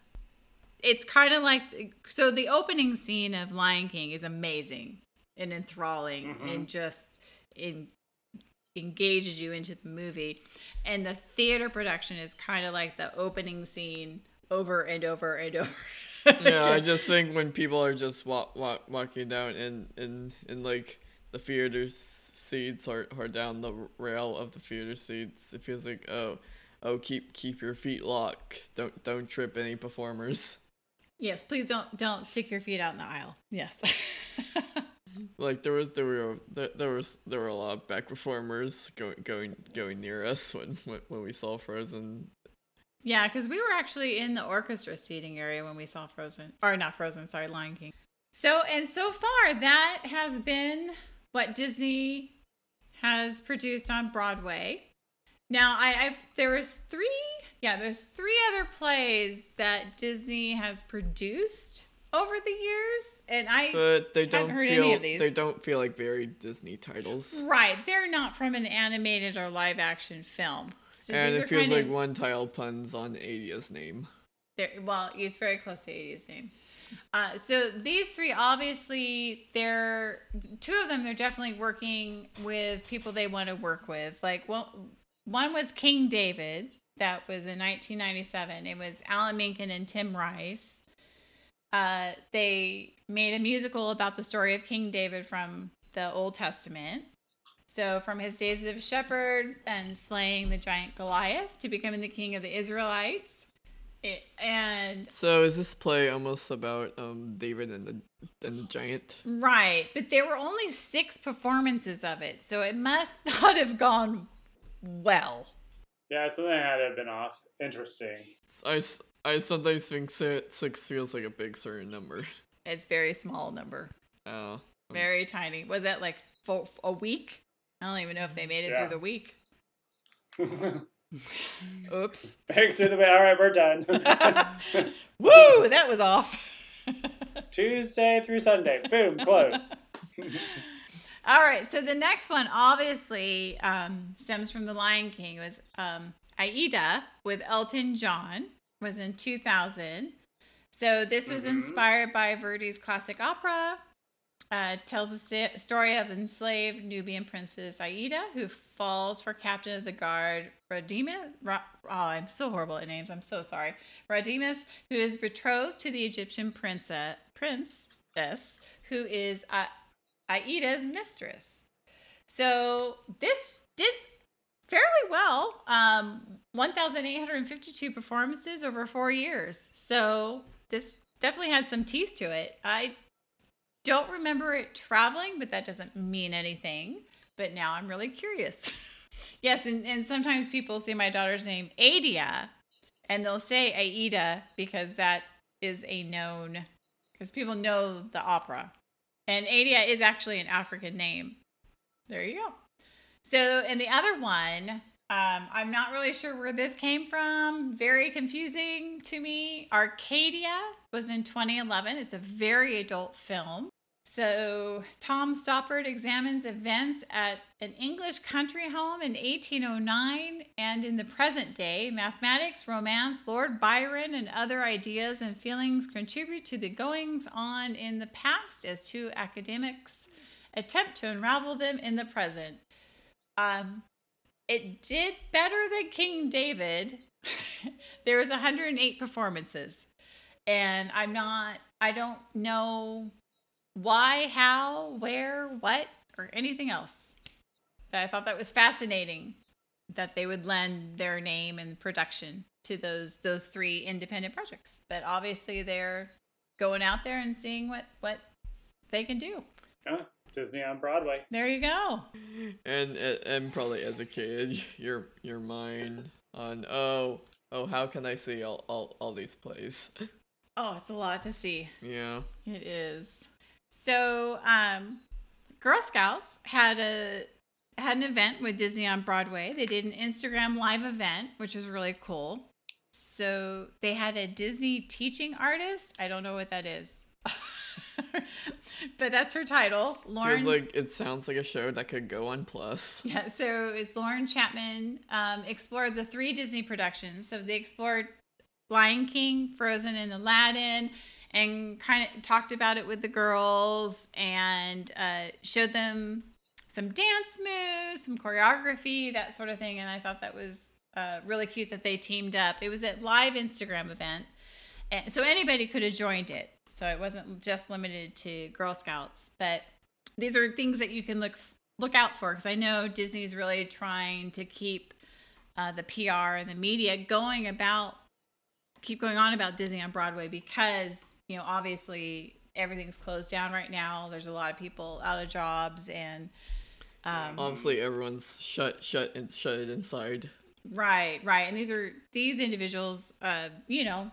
It's kind of like so the opening scene of Lion King is amazing and enthralling Mhm. and just in engages you into the movie, and the theater production is kind of like the opening scene over and over and over. yeah, I just think when people are just walk, walk, walking down in, in, in like the theater seats or, or down the rail of the theater seats, it feels like oh, oh keep keep your feet locked. Don't don't trip any performers. Yes, please don't don't stick your feet out in the aisle. Yes. Like there was there were there, there was there were a lot of back performers going going going near us when when, when we saw Frozen. Yeah, because we were actually in the orchestra seating area when we saw Frozen, or not Frozen, sorry, Lion King. So and so far, that has been what Disney has produced on Broadway. Now, I, I've there was three, yeah, there's three other plays that Disney has produced over the years, and I But they don't heard feel any of these. they don't feel like very Disney titles. Right, they're not from an animated or live action film. So and it feels like of- one title puns on Adia's name. Well, it's very close to Adia's name. Uh, so these three, obviously, they're two of them. They're definitely working with people they want to work with. Like one, one was King David. That was in 1997. It was Alan Menken and Tim Rice. Uh, they made a musical about the story of King David from the Old Testament. So, from his days of shepherd and slaying the giant Goliath to becoming the king of the Israelites. It, and So is this play almost about um David and the and the giant? right, but there were only six performances of it, so it must not have gone well. Yeah, something had to have been off. Interesting. I, s- I sometimes think six feels like a big certain number. It's very small number, Oh. very tiny. Was that like for a week? I don't even know if they made it Yeah. through the week. Oops. Back through the way. All right, we're done. Woo, that was off. Tuesday through Sunday. Boom, close. All right, so the next one obviously um, stems from The Lion King. It was um, Aida with Elton John. Was in 2000. So this was Mhm. inspired by Verdi's classic opera. Uh, tells the story of enslaved Nubian princess Aida who falls for captain of the guard Radimus. Ra- oh, I'm so horrible at names. I'm so sorry. Radimus, who is betrothed to the Egyptian princess, princess who is uh, Aida's mistress. So this did fairly well. Um, 1,852 performances over four years. So this definitely had some teeth to it. I don't remember it traveling, but that doesn't mean anything. But now I'm really curious. yes, and, and sometimes people say my daughter's name Adia, and they'll say Aida because that is a known, because people know the opera. And Adia is actually an African name. There you go. So, and the other one, um, I'm not really sure where this came from. Very confusing to me. Arcadia was in 2011. It's a very adult film. So, Tom Stoppard examines events at an English country home in 1809 and in the present day. Mathematics, romance, Lord Byron, and other ideas and feelings contribute to the goings on in the past as two academics attempt to unravel them in the present. Um, it did better than King David. there was 108 performances, and I'm not. I don't know why, how, where, what, or anything else. But I thought that was fascinating that they would lend their name and production to those those three independent projects. But obviously, they're going out there and seeing what what they can do. Huh? Disney on Broadway. There you go. And and- and probably as a kid, your your mind on oh oh how can I see all all, all these plays? Oh, it's a lot to see. Yeah. It is. So, um, Girl Scouts had a had an event with Disney on Broadway. They did an Instagram live event, which was really cool. So they had a Disney teaching artist. I don't know what that is, but that's her title, Lauren. Feels like it sounds like a show that could go on Plus. Yeah, so it was Lauren Chapman um, explored the three Disney productions. So they explored Lion King, Frozen, and Aladdin, and kind of talked about it with the girls and uh, showed them some dance moves, some choreography, that sort of thing. And I thought that was uh, really cute that they teamed up. It was a live Instagram event, and so anybody could have joined it. So it wasn't just limited to Girl Scouts, but these are things that you can look look out for because I know Disney's really trying to keep uh, the PR and the media going about keep going on about Disney on Broadway because you know obviously everything's closed down right now. There's a lot of people out of jobs and um, Obviously, everyone's shut shut and shut it inside. Right, right. And these are these individuals uh, you know,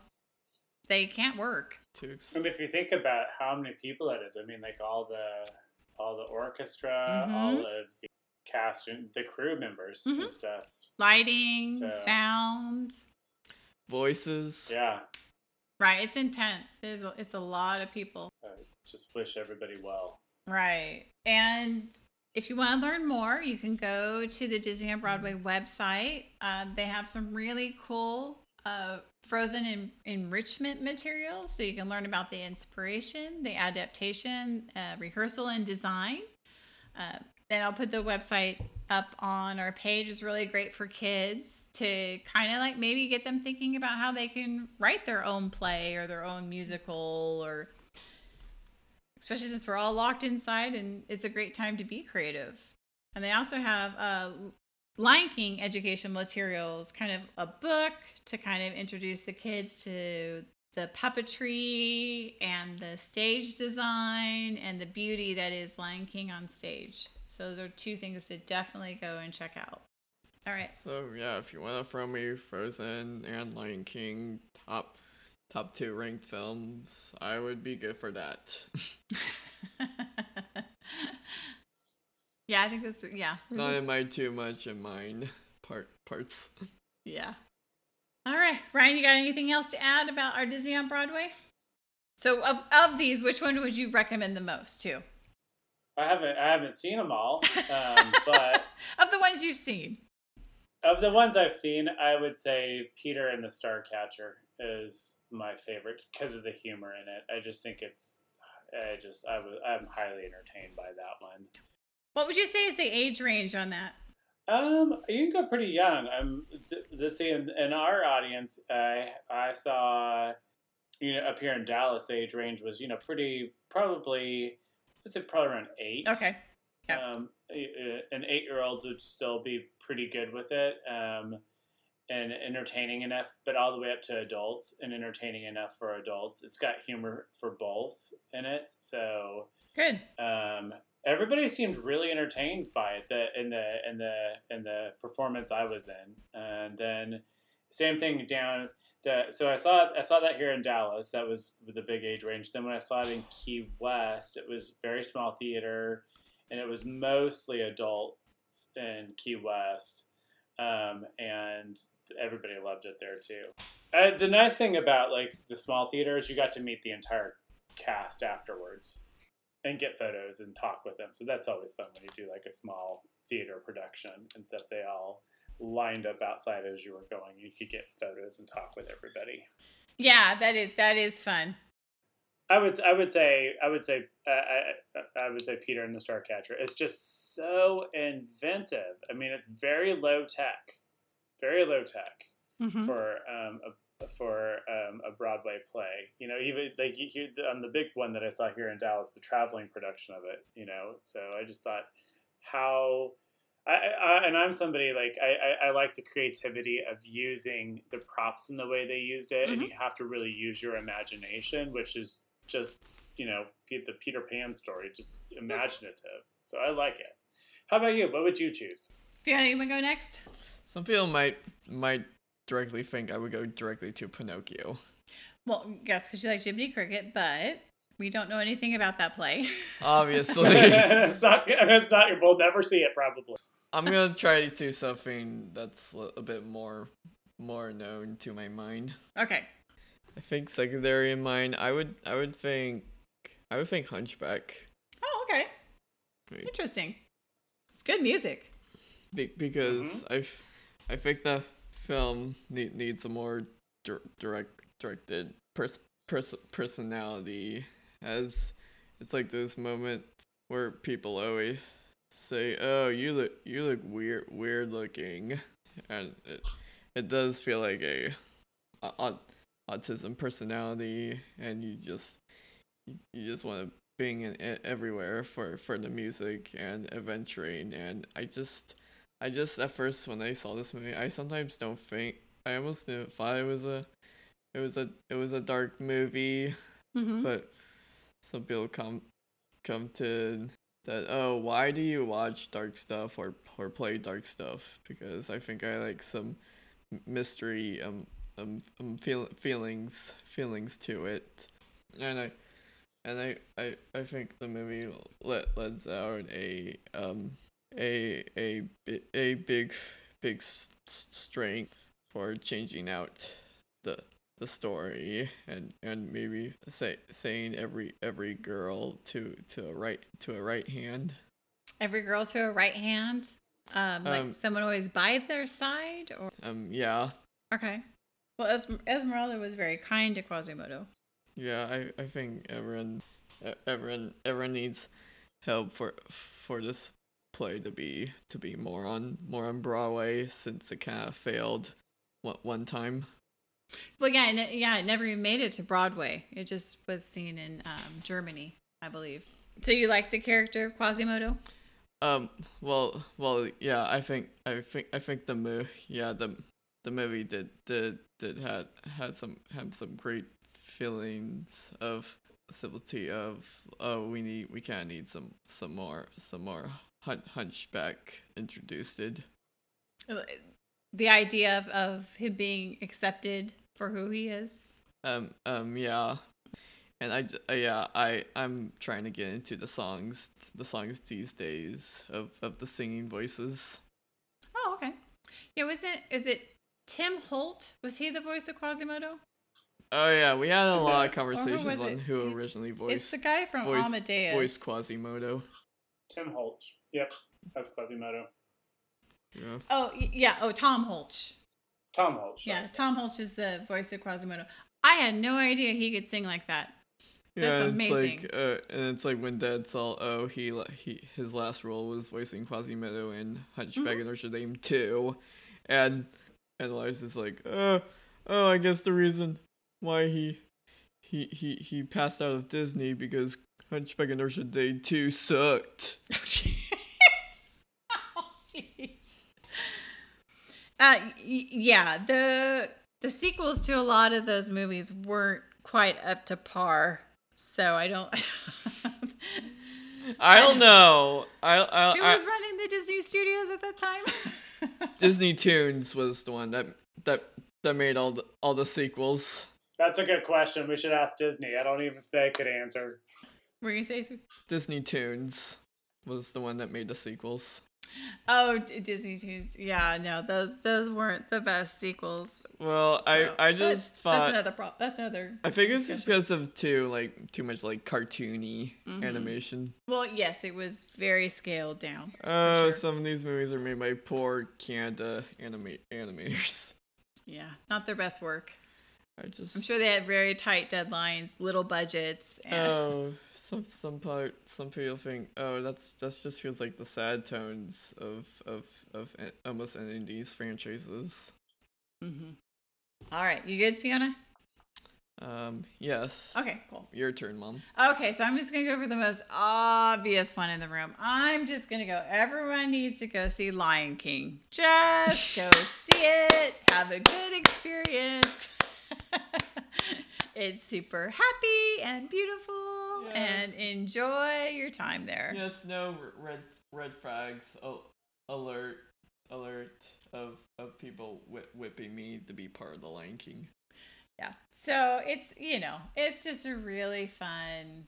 they can't work. I mean, if you think about how many people that is, I mean, like all the all the orchestra, all Mhm. of the cast and the crew members Mhm. and stuff. Lighting, So- sound. Voices. Yeah, Right, it's intense. It's a, it's a lot of people. I just wish everybody well. Right. And if you want to learn more, you can go to the Disney on Broadway website. Uh, they have some really cool uh, frozen en- enrichment materials. So you can learn about the inspiration, the adaptation, uh, rehearsal, and design. Uh, and I'll put the website up on our page. It's really great for kids to kind of like maybe get them thinking about how they can write their own play or their own musical or especially since we're all locked inside and it's a great time to be creative. And they also have Lion King education materials, kind of a book to kind of introduce the kids to the puppetry and the stage design and the beauty that is Lion King on stage. So those are two things to definitely go and check out. All right. So yeah, if you want to throw me Frozen and Lion King top top two ranked films, I would be good for that. Yeah, I think that's yeah. Not in my too much in mine part parts. Yeah. All right, Ryan, you got anything else to add about our Disney on Broadway? So, of, of these, which one would you recommend the most to? I haven't I haven't seen them all, um, but Of the ones you've seen. of the ones I've seen, I would say Peter and the Starcatcher is my favorite because of the humor in it. I just think it's, I just I was I'm highly entertained by that one. What would you say is the age range on that? Um, you can go pretty young. I'm th- this in in our audience. I I saw, you know, up here in Dallas, the age range was you know pretty probably let's say probably around eight. Okay. Um, a- a- an eight year old would still be pretty good with it. Um, and entertaining enough, but all the way up to adults and entertaining enough for adults. It's got humor for both in it, so Good. um, everybody seemed really entertained by it the in the in the in the performance I was in. And then same thing down the so I saw I saw that here in Dallas. That was with the big age range. Then when I saw it in Key West, it was very small theater and it was mostly adults in Key West. Um, and everybody loved it there too. Uh, the nice thing about like the small theater is you got to meet the entire cast afterwards and get photos and talk with them. So that's always fun when you do like a small theater production and stuff. They all lined up outside as you were going. You could get photos and talk with everybody. Yeah, that is that is fun. I would I would say I would say uh, I, I would say Peter and the Starcatcher. It's just so inventive. I mean, it's very low tech, very low tech Mhm. for um, a for um, a Broadway play. You know, even like you, you- on the big one that I saw here in Dallas, the traveling production of it. You know, so I just thought how. I, I, and I'm somebody like I, I, I like the creativity of using the props in the way they used it, and you have to really use your imagination, which is just you know the Peter Pan story, just imaginative. So I like it. How about you? What would you choose? Fiona, you want to go next? Some people might might directly think I would go directly to Pinocchio. Well, yes, because you like Jiminy Cricket, but we don't know anything about that play. Obviously. it's not. It's not. We'll never see it probably. I'm gonna try to do something that's a bit more more known to my mind. okay. I think secondary in mind. I would I would think I would think Hunchback Oh, okay. Wait. Interesting. It's good music. be- because mm-hmm. I think the film need, needs a more dir- direct directed pers- pers- personality as it's like those moments where people always say, "Oh, you look you look weird weird looking," and it it does feel like a, a, au- autism personality, and you just you, just want to being in everywhere for for the music and adventuring, and I just I just at first when I saw this movie, I sometimes don't think I almost didn't thought it was a it was a it was a dark movie, Mhm. but some people come come to that oh why do you watch dark stuff or or play dark stuff? Because I think I like some mystery um um, um feel, feelings feelings to it. And I and I, I, I think the movie let lets out a um a a a big big strength for changing out the the story and and maybe say saying every every girl to to a right to a right hand Every girl to a right hand. Um, like Um, someone always by their side, or um yeah okay. Well, es- Esmeralda was very kind to Quasimodo. yeah I, I think everyone everyone everyone needs help for for this play to be to be more on more on Broadway since it kind of failed one one time Well, yeah, it- yeah, it never even made it to Broadway. It just was seen in um, Germany, I believe. So you like the character of Quasimodo? Um. Well. Well. Yeah. I think. I think. I think the movie. Yeah. The the movie did did did had had some had some great feelings of civility of oh we need we kind of need some some more some more hun- hunchback introduced. The idea of, of him being accepted for who he is. Um. Um. Yeah. And I j- uh, yeah I I'm trying to get into the songs the songs these days of of the singing voices. Oh, okay. Yeah, was it? Is it Tim Holt? Was he the voice of Quasimodo? Oh yeah, we had a lot of Or who conversations on it? who originally voiced. It's the guy from voiced, Amadeus. Voiced Quasimodo. Tim Holt. Yep, that's Quasimodo. Yeah. Oh, yeah. Oh, Tom Hulce. Tom Holt. Yeah, Tom Hulce is the voice of Quasimodo. I had no idea he could sing like that. Yeah, That's it's amazing. like, uh, and it's like when Dad saw, oh, he he his last role was voicing Quasimodo in Hunchback Mhm. of Notre Dame two, and and Eliza's like, oh, oh, I guess the reason why he he he he passed out of Disney because Hunchback of Notre Dame two sucked. Jeez. Uh, y- yeah, the the sequels to a lot of those movies weren't quite up to par. So I don't. I don't know. I I, Who I was running the Disney Studios at that time? Disney Tunes was the one that that that made all the all the sequels. That's a good question. We should ask Disney. I don't even think they could answer. Were you gonna say? Disney Tunes was the one that made the sequels. Oh, D- Disney Tunes. Yeah, no, those those weren't the best sequels. Well, I So, I just thought that's another problem. That's another. I think it's because of too like too much like cartoony Mhm. animation. Well, yes, it was very scaled down. Oh, sure. some of these movies are made by poor Canada anime animators. Yeah, not their best work. I just I'm sure they had very tight deadlines, little budgets, and Oh, some some part some people think oh that's that's just feels like the sad tones of of of almost any of these franchises. Mhm. All right, you good, Fiona? Um, yes. Okay, cool. Your turn, mom. Okay, so I'm just gonna go for the most obvious one in the room. I'm just gonna go. Everyone needs to go see Lion King. Just go see it. Have a good experience. it's super happy and beautiful, and enjoy your time there. Yes, no red red flags. Oh, alert, alert of of people whi- whipping me to be part of the Lion King. Yeah. So it's, you know, it's just a really fun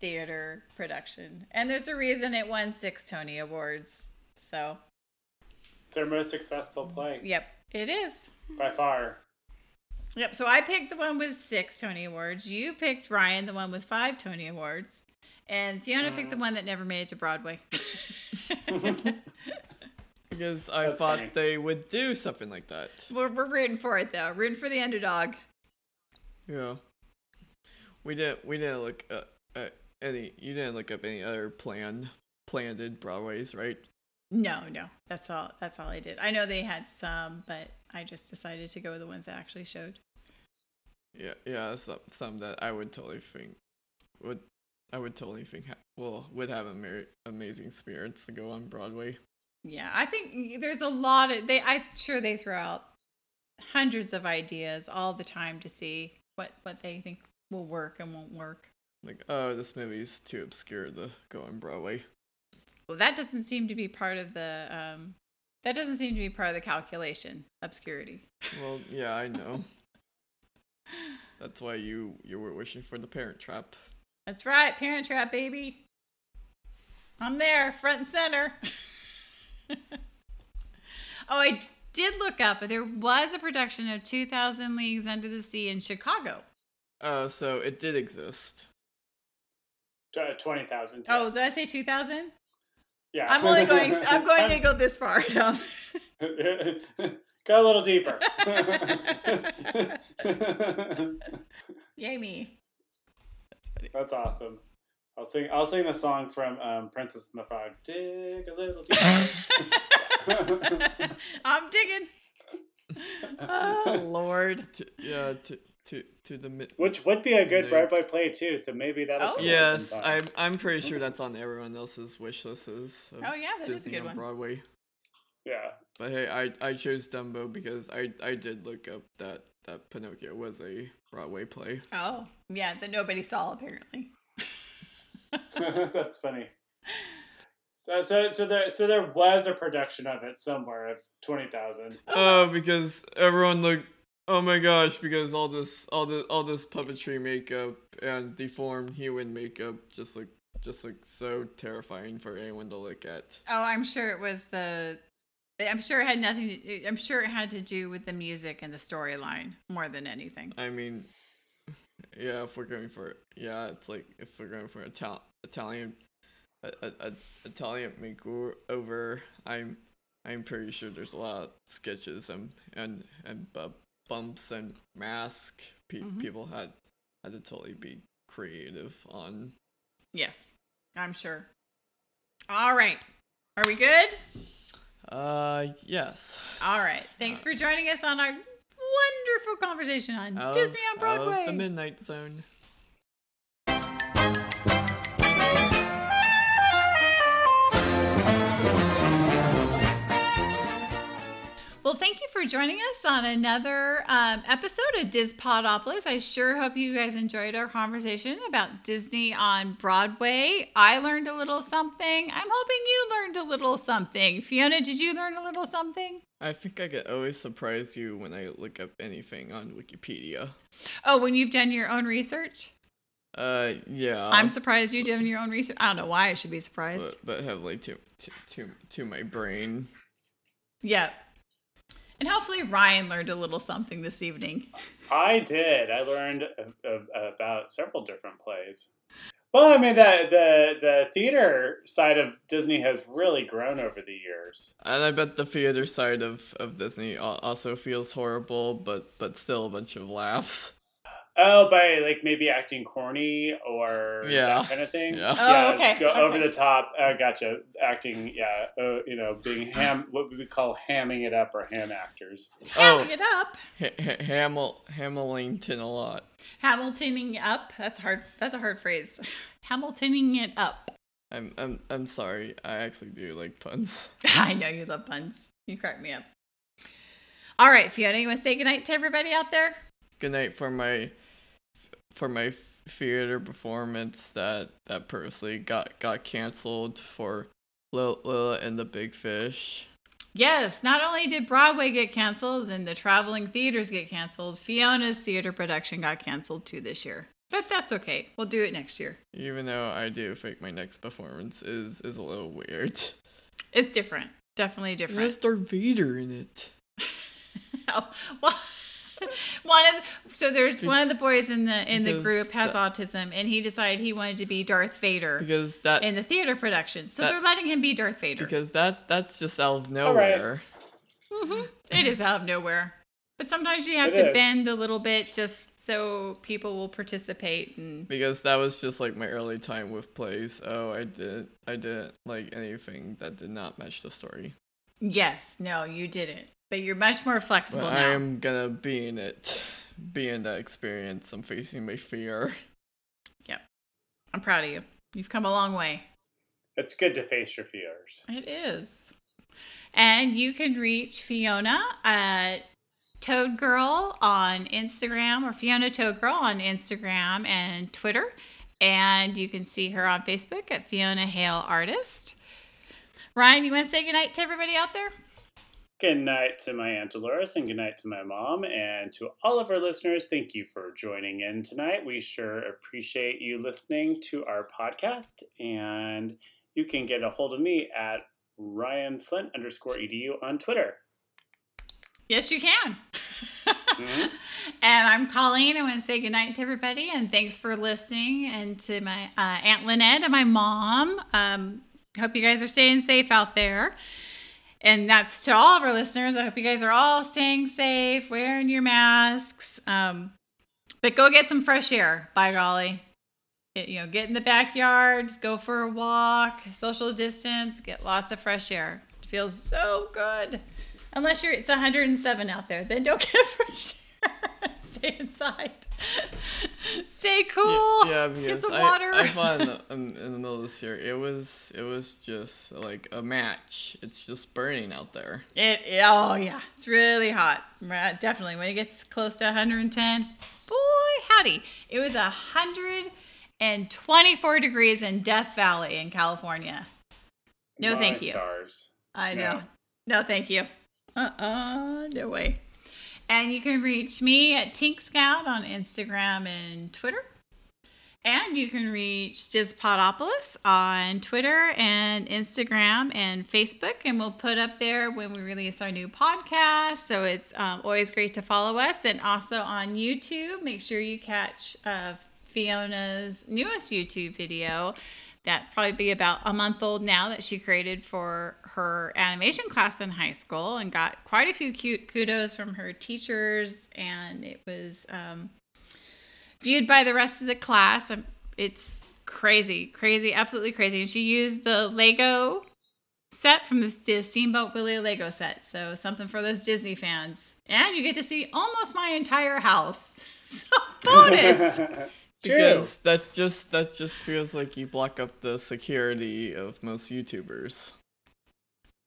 theater production. And there's a reason it won six Tony Awards. So, It's their most successful play yep, it is. by far. Yep. So I picked the one with six Tony Awards. You picked Ryan, the one with five Tony Awards. And Fiona picked the one that never made it to Broadway. Because I That's thought funny. they would do something like that. we're, we're rooting for it, though. Rooting for the underdog. Yeah. We didn't we didn't look uh, at any you didn't look up any other planned planned Broadways, right? No, no. That's all. That's all I did. I know they had some, but I just decided to go with the ones that actually showed. Yeah, yeah, some some that I would totally think would I would totally think ha- well would have a mer- amazing spirits to go on Broadway. Yeah, I think there's a lot of they. I'm sure they throw out hundreds of ideas all the time to see what what they think will work and won't work. like oh this movie's too obscure to go on Broadway. Well, that doesn't seem to be part of the um that doesn't seem to be part of the calculation. Obscurity. Well, yeah, I know. That's why you you were wishing for the Parent Trap. That's right, Parent Trap baby. I'm there, front and center. oh, I did look up, but there was a production of 2000 Leagues Under the Sea in Chicago. Oh, so it did exist. Tw- Twenty thousand. Oh, did I say 2000? Yeah. I'm only going I'm going to go this far. No. Go a little deeper. Yay me. That's awesome. I'll sing. I'll sing the song from um, Princess and the Frog. Dig a little deeper. I'm digging. Oh Lord. To, yeah, to to to the mid. Which would be a good No. Broadway play too. So maybe that'll. come Yes. I'm I'm pretty sure that's on everyone else's wish lists. of Oh, yeah, that is a Disney good on one. Broadway. Yeah. But hey, I I chose Dumbo because I I did look up that that Pinocchio was a Broadway play. Oh, yeah, that nobody saw apparently. That's funny. Uh, So so there so there was a production of it somewhere of twenty thousand. Oh, because everyone looked. Oh my gosh! Because all this, all this, all this puppetry makeup and deformed human makeup just look, just look so terrifying for anyone to look at. Oh, I'm sure it was the. I'm sure it had nothing. To, I'm sure it had to do with the music and the storyline more than anything. I mean, yeah, if we're going for, yeah, it's like if we're going for Ital- Italian, a, a, a Italian makeover, I'm, I'm pretty sure there's a lot of sketches and and and bu- bumps and mask. Pe- Mhm. People had had to totally be creative on. Yes, I'm sure. All right, are we good? Uh, yes. All right. Thanks for joining us on our wonderful conversation on Disney on out of Broadway. the Midnight Zone. Well, thank you for joining us on another um, episode of Dispodopolis. I sure hope you guys enjoyed our conversation about Disney on Broadway. I learned a little something. I'm hoping you learned a little something. Fiona, did you learn a little something? I think I get always surprise you when I look up anything on Wikipedia. Oh, when you've done your own research? Uh, yeah. I'm surprised you're doing your own research. I don't know why I should be surprised. but, but heavily to, to to to my brain. Yeah. And hopefully Ryan learned a little something this evening. I did. I learned a- a- about several different plays. Well, I mean, the, the the theater side of Disney has really grown over the years. And I bet the theater side of, of Disney also feels horrible, but but still a bunch of laughs. Oh, by like maybe acting corny or Yeah. that kind of thing. Yeah. Oh, okay, Go over the top. Uh, gotcha. Acting, yeah. Uh, you know, being ham, what we would call hamming it up or ham actors. Oh, Hamming it up. ha- ha- Hamil Hamilton a lot. Hamiltoning up. That's hard. That's a hard phrase. Hamiltoning it up. I'm I'm I'm sorry. I actually do like puns. I know you love puns. You crack me up. All right, Fiona, you want to say goodnight to everybody out there? Good night for my for my f- theater performance that that purposely got got canceled for Lil- Lila and the Big Fish. Yes, not only did Broadway get canceled and the traveling theaters get canceled, Fiona's theater production got canceled too this year. But that's okay. We'll do it next year. Even though I do think my next performance is is a little weird. It's different. Definitely It different. has Darth Vader in it. Oh, well, one of the, so there's one of the boys in the in the group has that- autism, and he decided he wanted to be Darth Vader Because that in the theater production. So that- they're letting him be Darth Vader. because that that's just out of right. nowhere. Mhm. It is out of nowhere, but sometimes you have It to is. bend a little bit just so people will participate. And Because that was just like my early time with plays. Oh, I didn't I didn't like anything that did not match the story. yes, no, you didn't. But you're much more flexible But now. I am gonna be in it, be in that experience. I'm facing my fear. Yep, I'm proud of you. You've come a long way. It's good to face your fears. It is. And you can reach Fiona at Toad Girl on Instagram or Fiona Toad Girl on Instagram and Twitter. And you can see her on Facebook at Fiona Hale Artist. Ryan, you want to say goodnight to everybody out there? Good night to my Aunt Dolores and good night to my mom. And to all of our listeners, thank you for joining in tonight. We sure appreciate you listening to our podcast. And you can get a hold of me at Ryan Flint underscore edu on Twitter. Yes, you can. And I'm Colleen. I want to say goodnight to everybody and thanks for listening. And to my uh, Aunt Lynette and my mom. Um, hope you guys are staying safe out there. And that's to all of our listeners. I hope you guys are all staying safe, wearing your masks. Um, but go get some fresh air, by golly. Get, you know, get in the backyards, go for a walk, social distance, get lots of fresh air. It feels so good. Unless you're it's 107 out there, then don't get fresh air. Stay inside. Stay cool. Yeah, get because some I, water. I found in the, in, in the middle of this year, it was it was just like a match. It's just burning out there. It, it- oh yeah, it's really hot. Definitely when it gets close to 110, boy howdy, it was 124 degrees in Death Valley in California. No, My thank you. Stars. I No. know. No, thank you. Uh uh no way. And you can reach me at Tink Scout on Instagram and Twitter. And you can reach Dizpodopoulos on Twitter and Instagram and Facebook. And we'll put up there when we release our new podcast. So it's um, always great to follow us. And also on YouTube, make sure you catch uh, Fiona's newest YouTube video. That probably be about a month old now that she created for her animation class in high school and got quite a few cute kudos from her teachers. And it was um, viewed by the rest of the class. Um, It's crazy, crazy, absolutely crazy. And she used the Lego set from the, the Steamboat Willie Lego set. So something for those Disney fans. And you get to see almost my entire house. So bonus. Because that just that just feels like you block up the security of most YouTubers.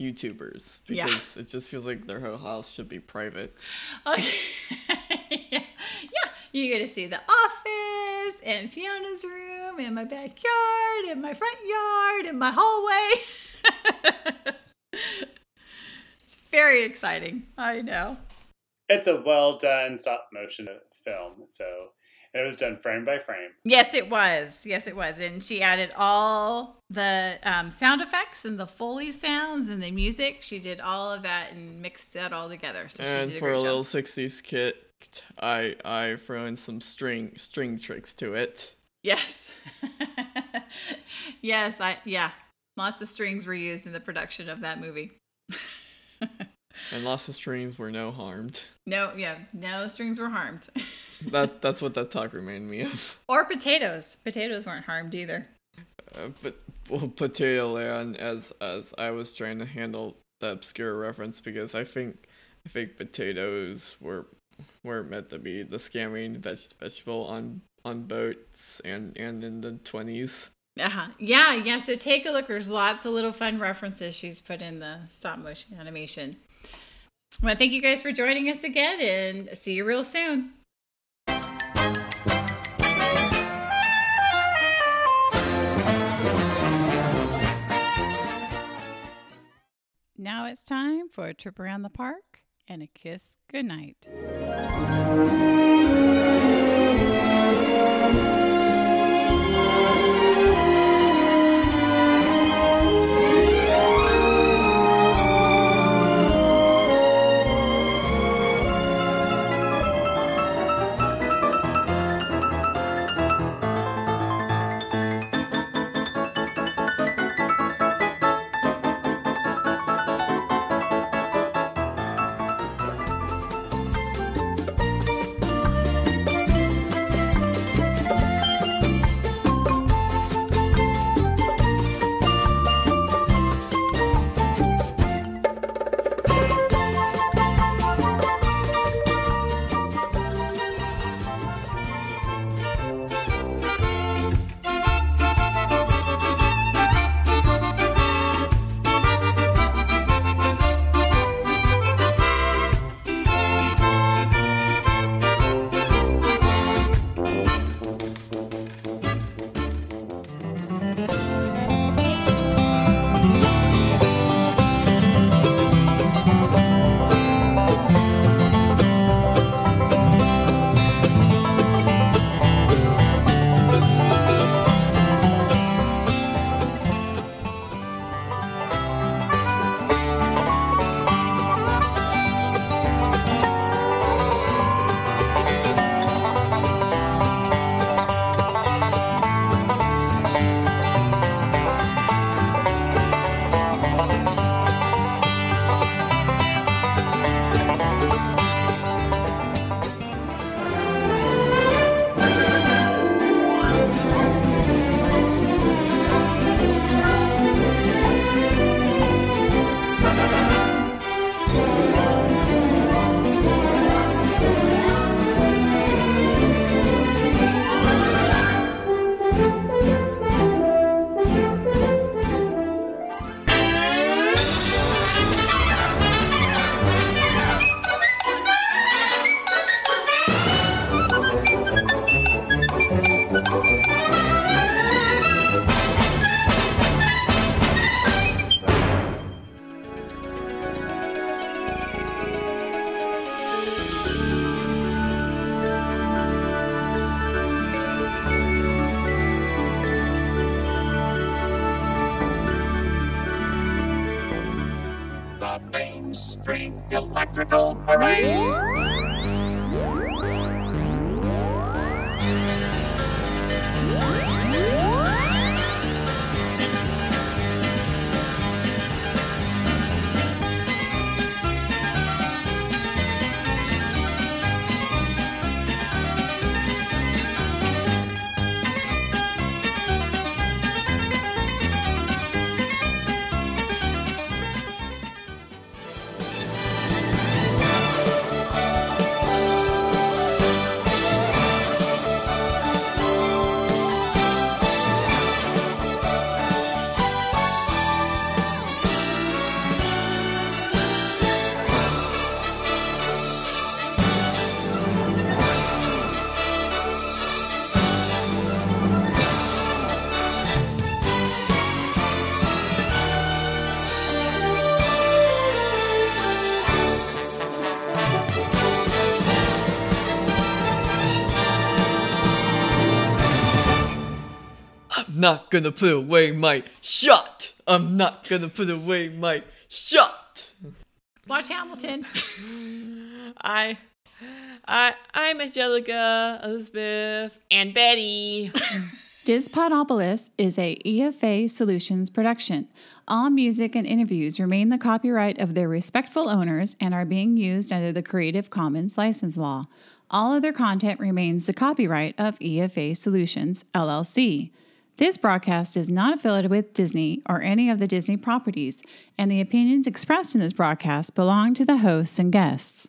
YouTubers. Yeah. Because it just feels like their whole house should be private. Okay. yeah. yeah, you get to see the office and Fiona's room and my backyard and my front yard and my hallway. it's very exciting. I know. It's a well done stop motion film. So and it was done frame by frame. Yes, it was. Yes, it was. And she added all the um, sound effects and the Foley sounds and the music. She did all of that and mixed that all together. So and she did a for a great little job. 60s kit, I I throw in some string string tricks to it. Yes. yes, I yeah. Lots of strings were used in the production of that movie. And lots of strings were no harmed. No, yeah, no strings were harmed. That that's what that talk reminded me of. or potatoes. Potatoes weren't harmed either. Uh, but well, potato land as as I was trying to handle the obscure reference because I think I think potatoes were were meant to be the scamming veg- vegetable on on boats and and in the twenties. Uh-huh. Yeah, yeah. So take a look. There's lots of little fun references she's put in the stop motion animation. Well, thank you guys for joining us again and see you real soon. Now it's time for a trip around the park and a kiss goodnight. Electrical not gonna put away my shot. I'm not gonna put away my shot. Watch Hamilton. I, I, I'm Angelica, Elizabeth, and Betty. Dispodopolis is a EFA Solutions production. All music and interviews remain the copyright of their respectful owners and are being used under the Creative Commons license law. All other content remains the copyright of EFA Solutions, LLC. This broadcast is not affiliated with Disney or any of the Disney properties, and the opinions expressed in this broadcast belong to the hosts and guests.